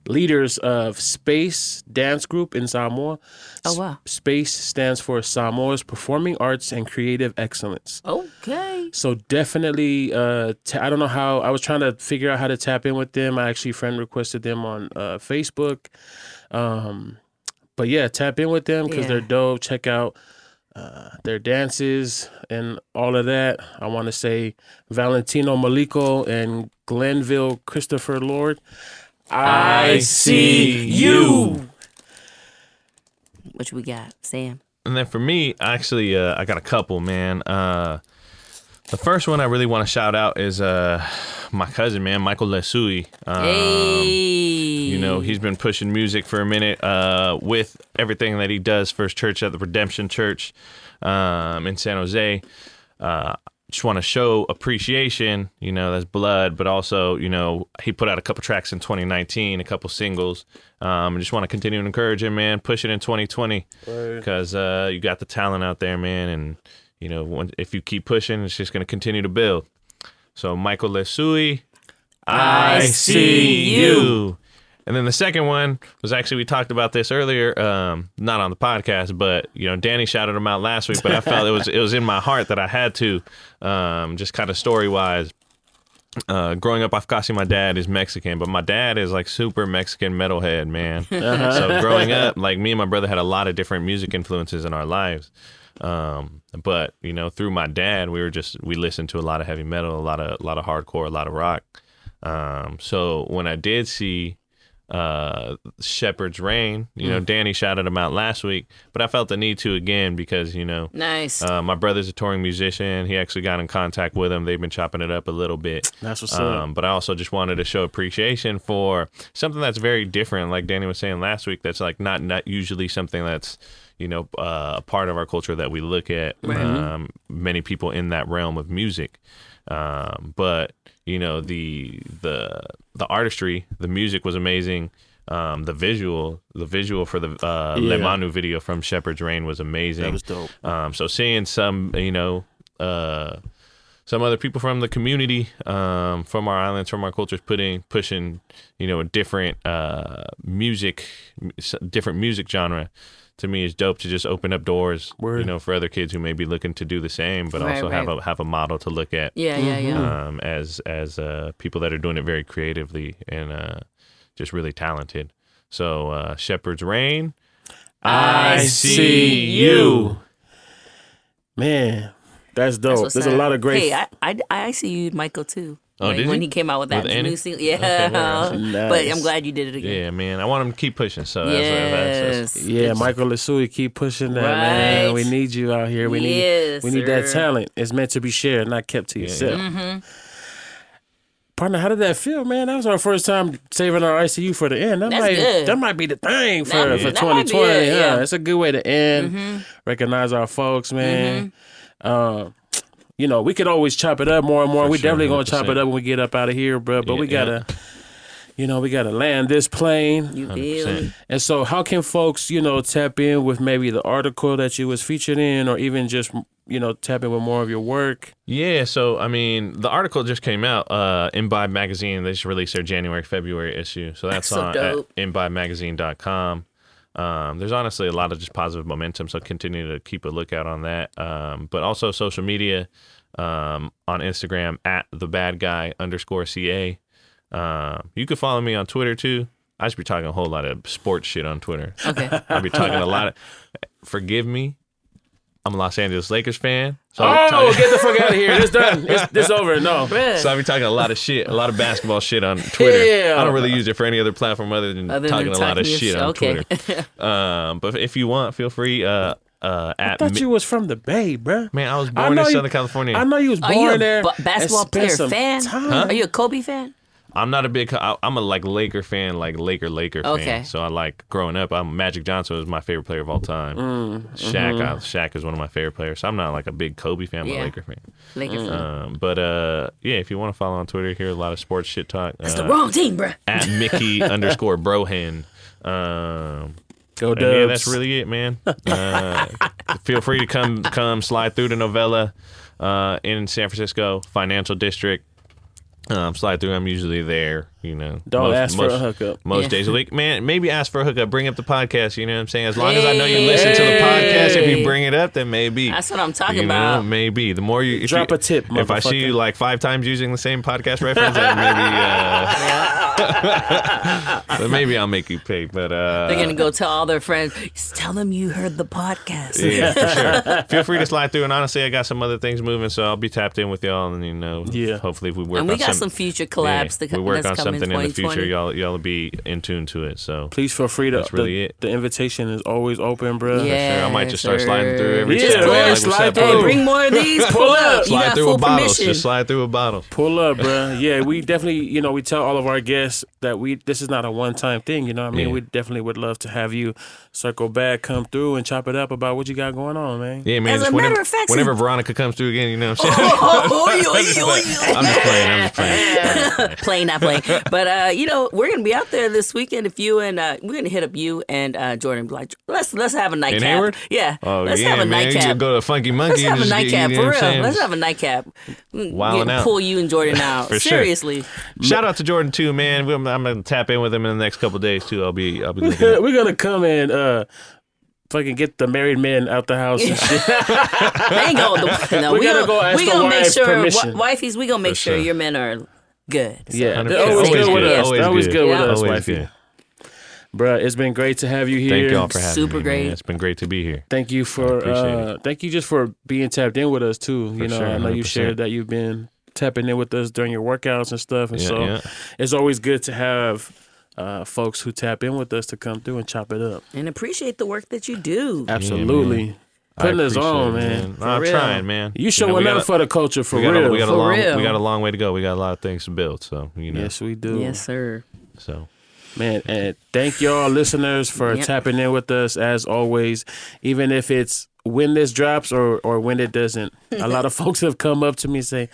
leaders of Space Dance Group in Samoa. Oh, wow. S- Space stands for Samoa's Performing Arts and Creative Excellence. Okay. So definitely, uh, ta- I don't know how. I was trying to figure out how to tap in with them. I actually friend requested them on uh, Facebook. Um, but yeah, tap in with them because Yeah. they're dope. Check out uh, their dances and all of that. I want to say Valentino Maliko and Glenville Christopher Lord. I see you. What we got, Sam? And then for me, actually, uh, I got a couple, man. Uh, the first one I really want to shout out is uh, my cousin, man, Michael Lesui. Um, hey. You know, he's been pushing music for a minute uh, with everything that he does for his church at the Redemption Church um, in San Jose. Uh, just want to show appreciation, you know, that's blood, but also, you know, he put out a couple tracks in 2019, a couple singles. Um, I just want to continue to encourage him, man. Push it in 2020 because uh, you got the talent out there, man. And, you know, when, if you keep pushing, it's just going to continue to build. So, Michael Lesui, I see you. And then the second one was actually we talked about this earlier, um, not on the podcast, but you know, Danny shouted him out last week, but I felt it was it was in my heart that I had to, um, just kind of story wise. Uh, growing up, afakasi, my dad is Mexican, but my dad is like super Mexican metalhead, man. So growing up, like me and my brother had a lot of different music influences in our lives. Um, but you know, through my dad, we were just we listened to a lot of heavy metal, a lot of a lot of hardcore, a lot of rock. Um, so when I did see uh Shepherds Reign, you know, Danny shouted him out last week, but I felt the need to again because, you know, Nice. uh, my brother's a touring musician. He actually got in contact with him. They've been chopping it up a little bit. That's what's up. Um, but I also just wanted to show appreciation for something that's very different, like Danny was saying last week. That's like not not usually something that's you know uh, a part of our culture that we look at. Um, many people in that realm of music, um, but you know the the the artistry, the music was amazing. Um, the visual, the visual for the uh, Yeah. Le Manu video from Shepherds Reign was amazing. That was dope. Um, so seeing some, you know, uh, some other people from the community, um, from our islands, from our cultures, putting pushing, you know, a different uh, music, different music genre. To me, is dope to just open up doors, Word. you know, for other kids who may be looking to do the same, but Right, also have a have a model to look at yeah, yeah, yeah. um, as as uh, people that are doing it very creatively and uh, just really talented. So uh, Shepherds Reign, I see you. Man, that's That's dope. what's There's a lot of great. Hey, I, I, I see you, Michael, too. Oh, when, did when he came out with that With new single, yeah. Okay, word. But I'm glad you did it again. Yeah, man. I want him to keep pushing. So that's, that's, Yes. yeah, Michael Lesui, keep pushing that, man. We need you out here. We Yes, need we need that talent. It's meant to be shared, not kept to yourself. Mm-hmm. Partner, how did that feel, man? That was our first time saving our ICU for the end. That That's might good. that might be the thing for, That- for that 2020. it, yeah. yeah. Mm-hmm. it's a good way to end. Recognize our folks, man. Uh, you know, we could always chop it up more and more. For we sure, definitely gonna chop it up when we get up out of here, bro. But Yeah, we gotta, you know, we gotta land this plane. You feel And so, how can folks, you know, tap in with maybe the article that you was featured in, or even just, you know, tap in with more of your work? Yeah, so I mean, the article just came out. Uh, Imbibe magazine. They just released their January, February issue. So that's, so on dope. at imbibemagazine.com. Um, there's honestly a lot of just positive momentum, so continue to keep a lookout on that. Um, but also social media um, on Instagram at the bad guy underscore ca. Um, you can follow me on Twitter too. I just be talking a whole lot of sports shit on Twitter. Okay. I'll be talking a lot of. Forgive me, I'm a Los Angeles Lakers fan. So I'll Oh, talking- get the fuck out of here! It's done. It's, it's over. No. Bruh. so I'll be talking a lot of shit, a lot of basketball shit on Twitter. Yeah. I don't really use it for any other platform other than Other than talking a lot of shit shit. on Okay. Twitter. Um, but if you want, feel free. Uh, uh, I thought Mi- you was from the Bay, bruh. man, I was born know in you- Southern California. I know you was Are born you a there. ba- and basketball player fan? time. Are you a Kobe fan? I'm not a big. I- I'm a like Laker fan, like Laker Laker Okay. fan. So I like growing up. I'm Magic Johnson was my favorite player of all time. Mm, Shaq, I, Shaq is one of my favorite players. So I'm not like a big Kobe fan, I'm Yeah. Laker fan. Lakers. Mm. Um, but uh, yeah, if you want to follow on Twitter, hear a lot of sports shit talk. It's uh, the wrong team, bro. at Mickey underscore Brohan. Um, Go and Dubs. yeah, that's really it, man. Uh, feel free to come come slide through the Novela uh, in San Francisco Financial District. Um, slide through. I'm usually there. You know, Don't most- ask for a hookup. Most Yeah. days a week, man. Maybe ask for a hookup. Bring up the podcast. You know what I'm saying? As long as I know you listen to the podcast, if you bring it up, then maybe. That's what I'm talking you about. Know, maybe the more you if Drop you- a tip, If I see you like five times using the same podcast reference, then maybe uh, then maybe I'll make you pay. But uh, They're gonna go tell all their friends. Just tell them you heard the podcast. yeah, for sure. Feel free to slide through. And honestly, I got some other things moving, so I'll be tapped in with y'all. And you know, Yeah. hopefully, if we work And we on got some some future collabs. yeah, that we work on coming something in the future. Y'all, y'all will be in tune to it. So Please feel free to. That's really the, it. the invitation is always open, bro. Yeah. sure, I might just start sir. sliding through every Yeah, channel. man, Like, slide through. Hey, bro? bring more of these. Pull up. You Slide got through full with bottles. permission. Just slide through with bottles. Pull up, bro. Yeah, we definitely, you know, we tell all of our guests that we this is not a one time thing. You know, what I mean, Yeah. we definitely would love to have you circle back, come through, and chop it up about what you got going on, man. Yeah, man. As a just matter of fact, whenever Veronica comes through again, you know what I'm saying? Oh. I'm just playing. I'm just playing. playing, not playing. But uh, you know, we're gonna be out there this weekend. If you and uh, we're gonna hit up you and uh, Jordan. Be like, let's let's have a In nightcap. Hayward? Yeah. Oh let's yeah, have a man. You nightcap. can go to Funky Monkey. Let's and have a just get- nightcap you for know what real. Saying? Let's have a nightcap. Wildin' Get- out. Pull you and Jordan out. For sure. Seriously. Shout out to Jordan too, man. I'm, I'm gonna tap in with him in the next couple days too. I'll be I'll be looking. We're gonna come and uh, fucking get the married men out the house and shit. They ain't gonna, no, We we, gotta gonna, go ask we the gonna make sure, permission. wi- wifeys, we gonna make sure sure. your men are good. So- Yeah, 100%. they're always, Always good with us. Always They're always good. good with Yeah. us, Always wifey. good. Bruh, it's been great to have you here. Thank y'all for having Super me. great. Man. It's been great to be here. Thank you for appreciate uh, thank you just for being tapped in with us too. For you know, sure, I know you 100%. shared that you've been tapping in with us during your workouts and stuff, and Yeah, so yeah. it's always good to have uh, folks who tap in with us to come through and chop it up. And appreciate the work that you do. Absolutely, I putting us on, it, man. No, I'm real. trying, man. You know, showing we up for the culture for we got, real. a, we got a For long real. we got a long way to go. We got a lot of things to build. So you know, yes, we do. Yes, sir. so Man, and thank y'all listeners for Yep. tapping in with us as always, even if it's when this drops or or when it doesn't. A lot of folks have come up to me and say,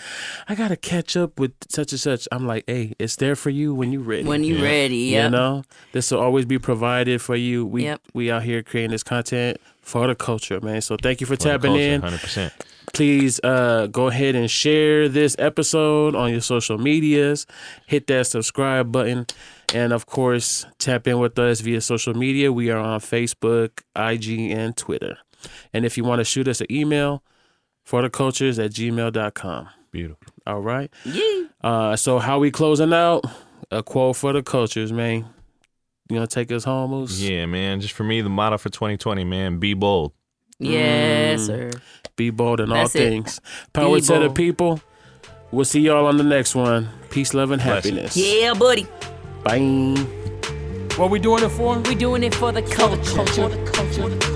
"I gotta catch up with such and such." I'm like, "Hey, it's there for you when you ready." When you Yeah. ready, you know, this will always be provided for you. We Yep. we out here creating this content for the culture, man. So thank you for, tapping in hundred percent. please uh, go ahead and share this episode on your social medias. Hit that subscribe button. And of course, tap in with us via social media. We are on Facebook, IG, and Twitter. And if you want to shoot us an email, for the cultures at gmail.com. Beautiful. All right. Yeah. Uh, so, how we closing out? A quote for the cultures, man. You gonna take us home, Moose? Yeah, man. Just for me, the motto for 2020, man, be bold. Yes, Mm. sir. Be bold in all it. things. Power Be to the people. We'll see y'all on the next one. Peace, love, and happiness. Yeah, buddy. Bye. What we doing it for? We doing it for the culture. For the culture.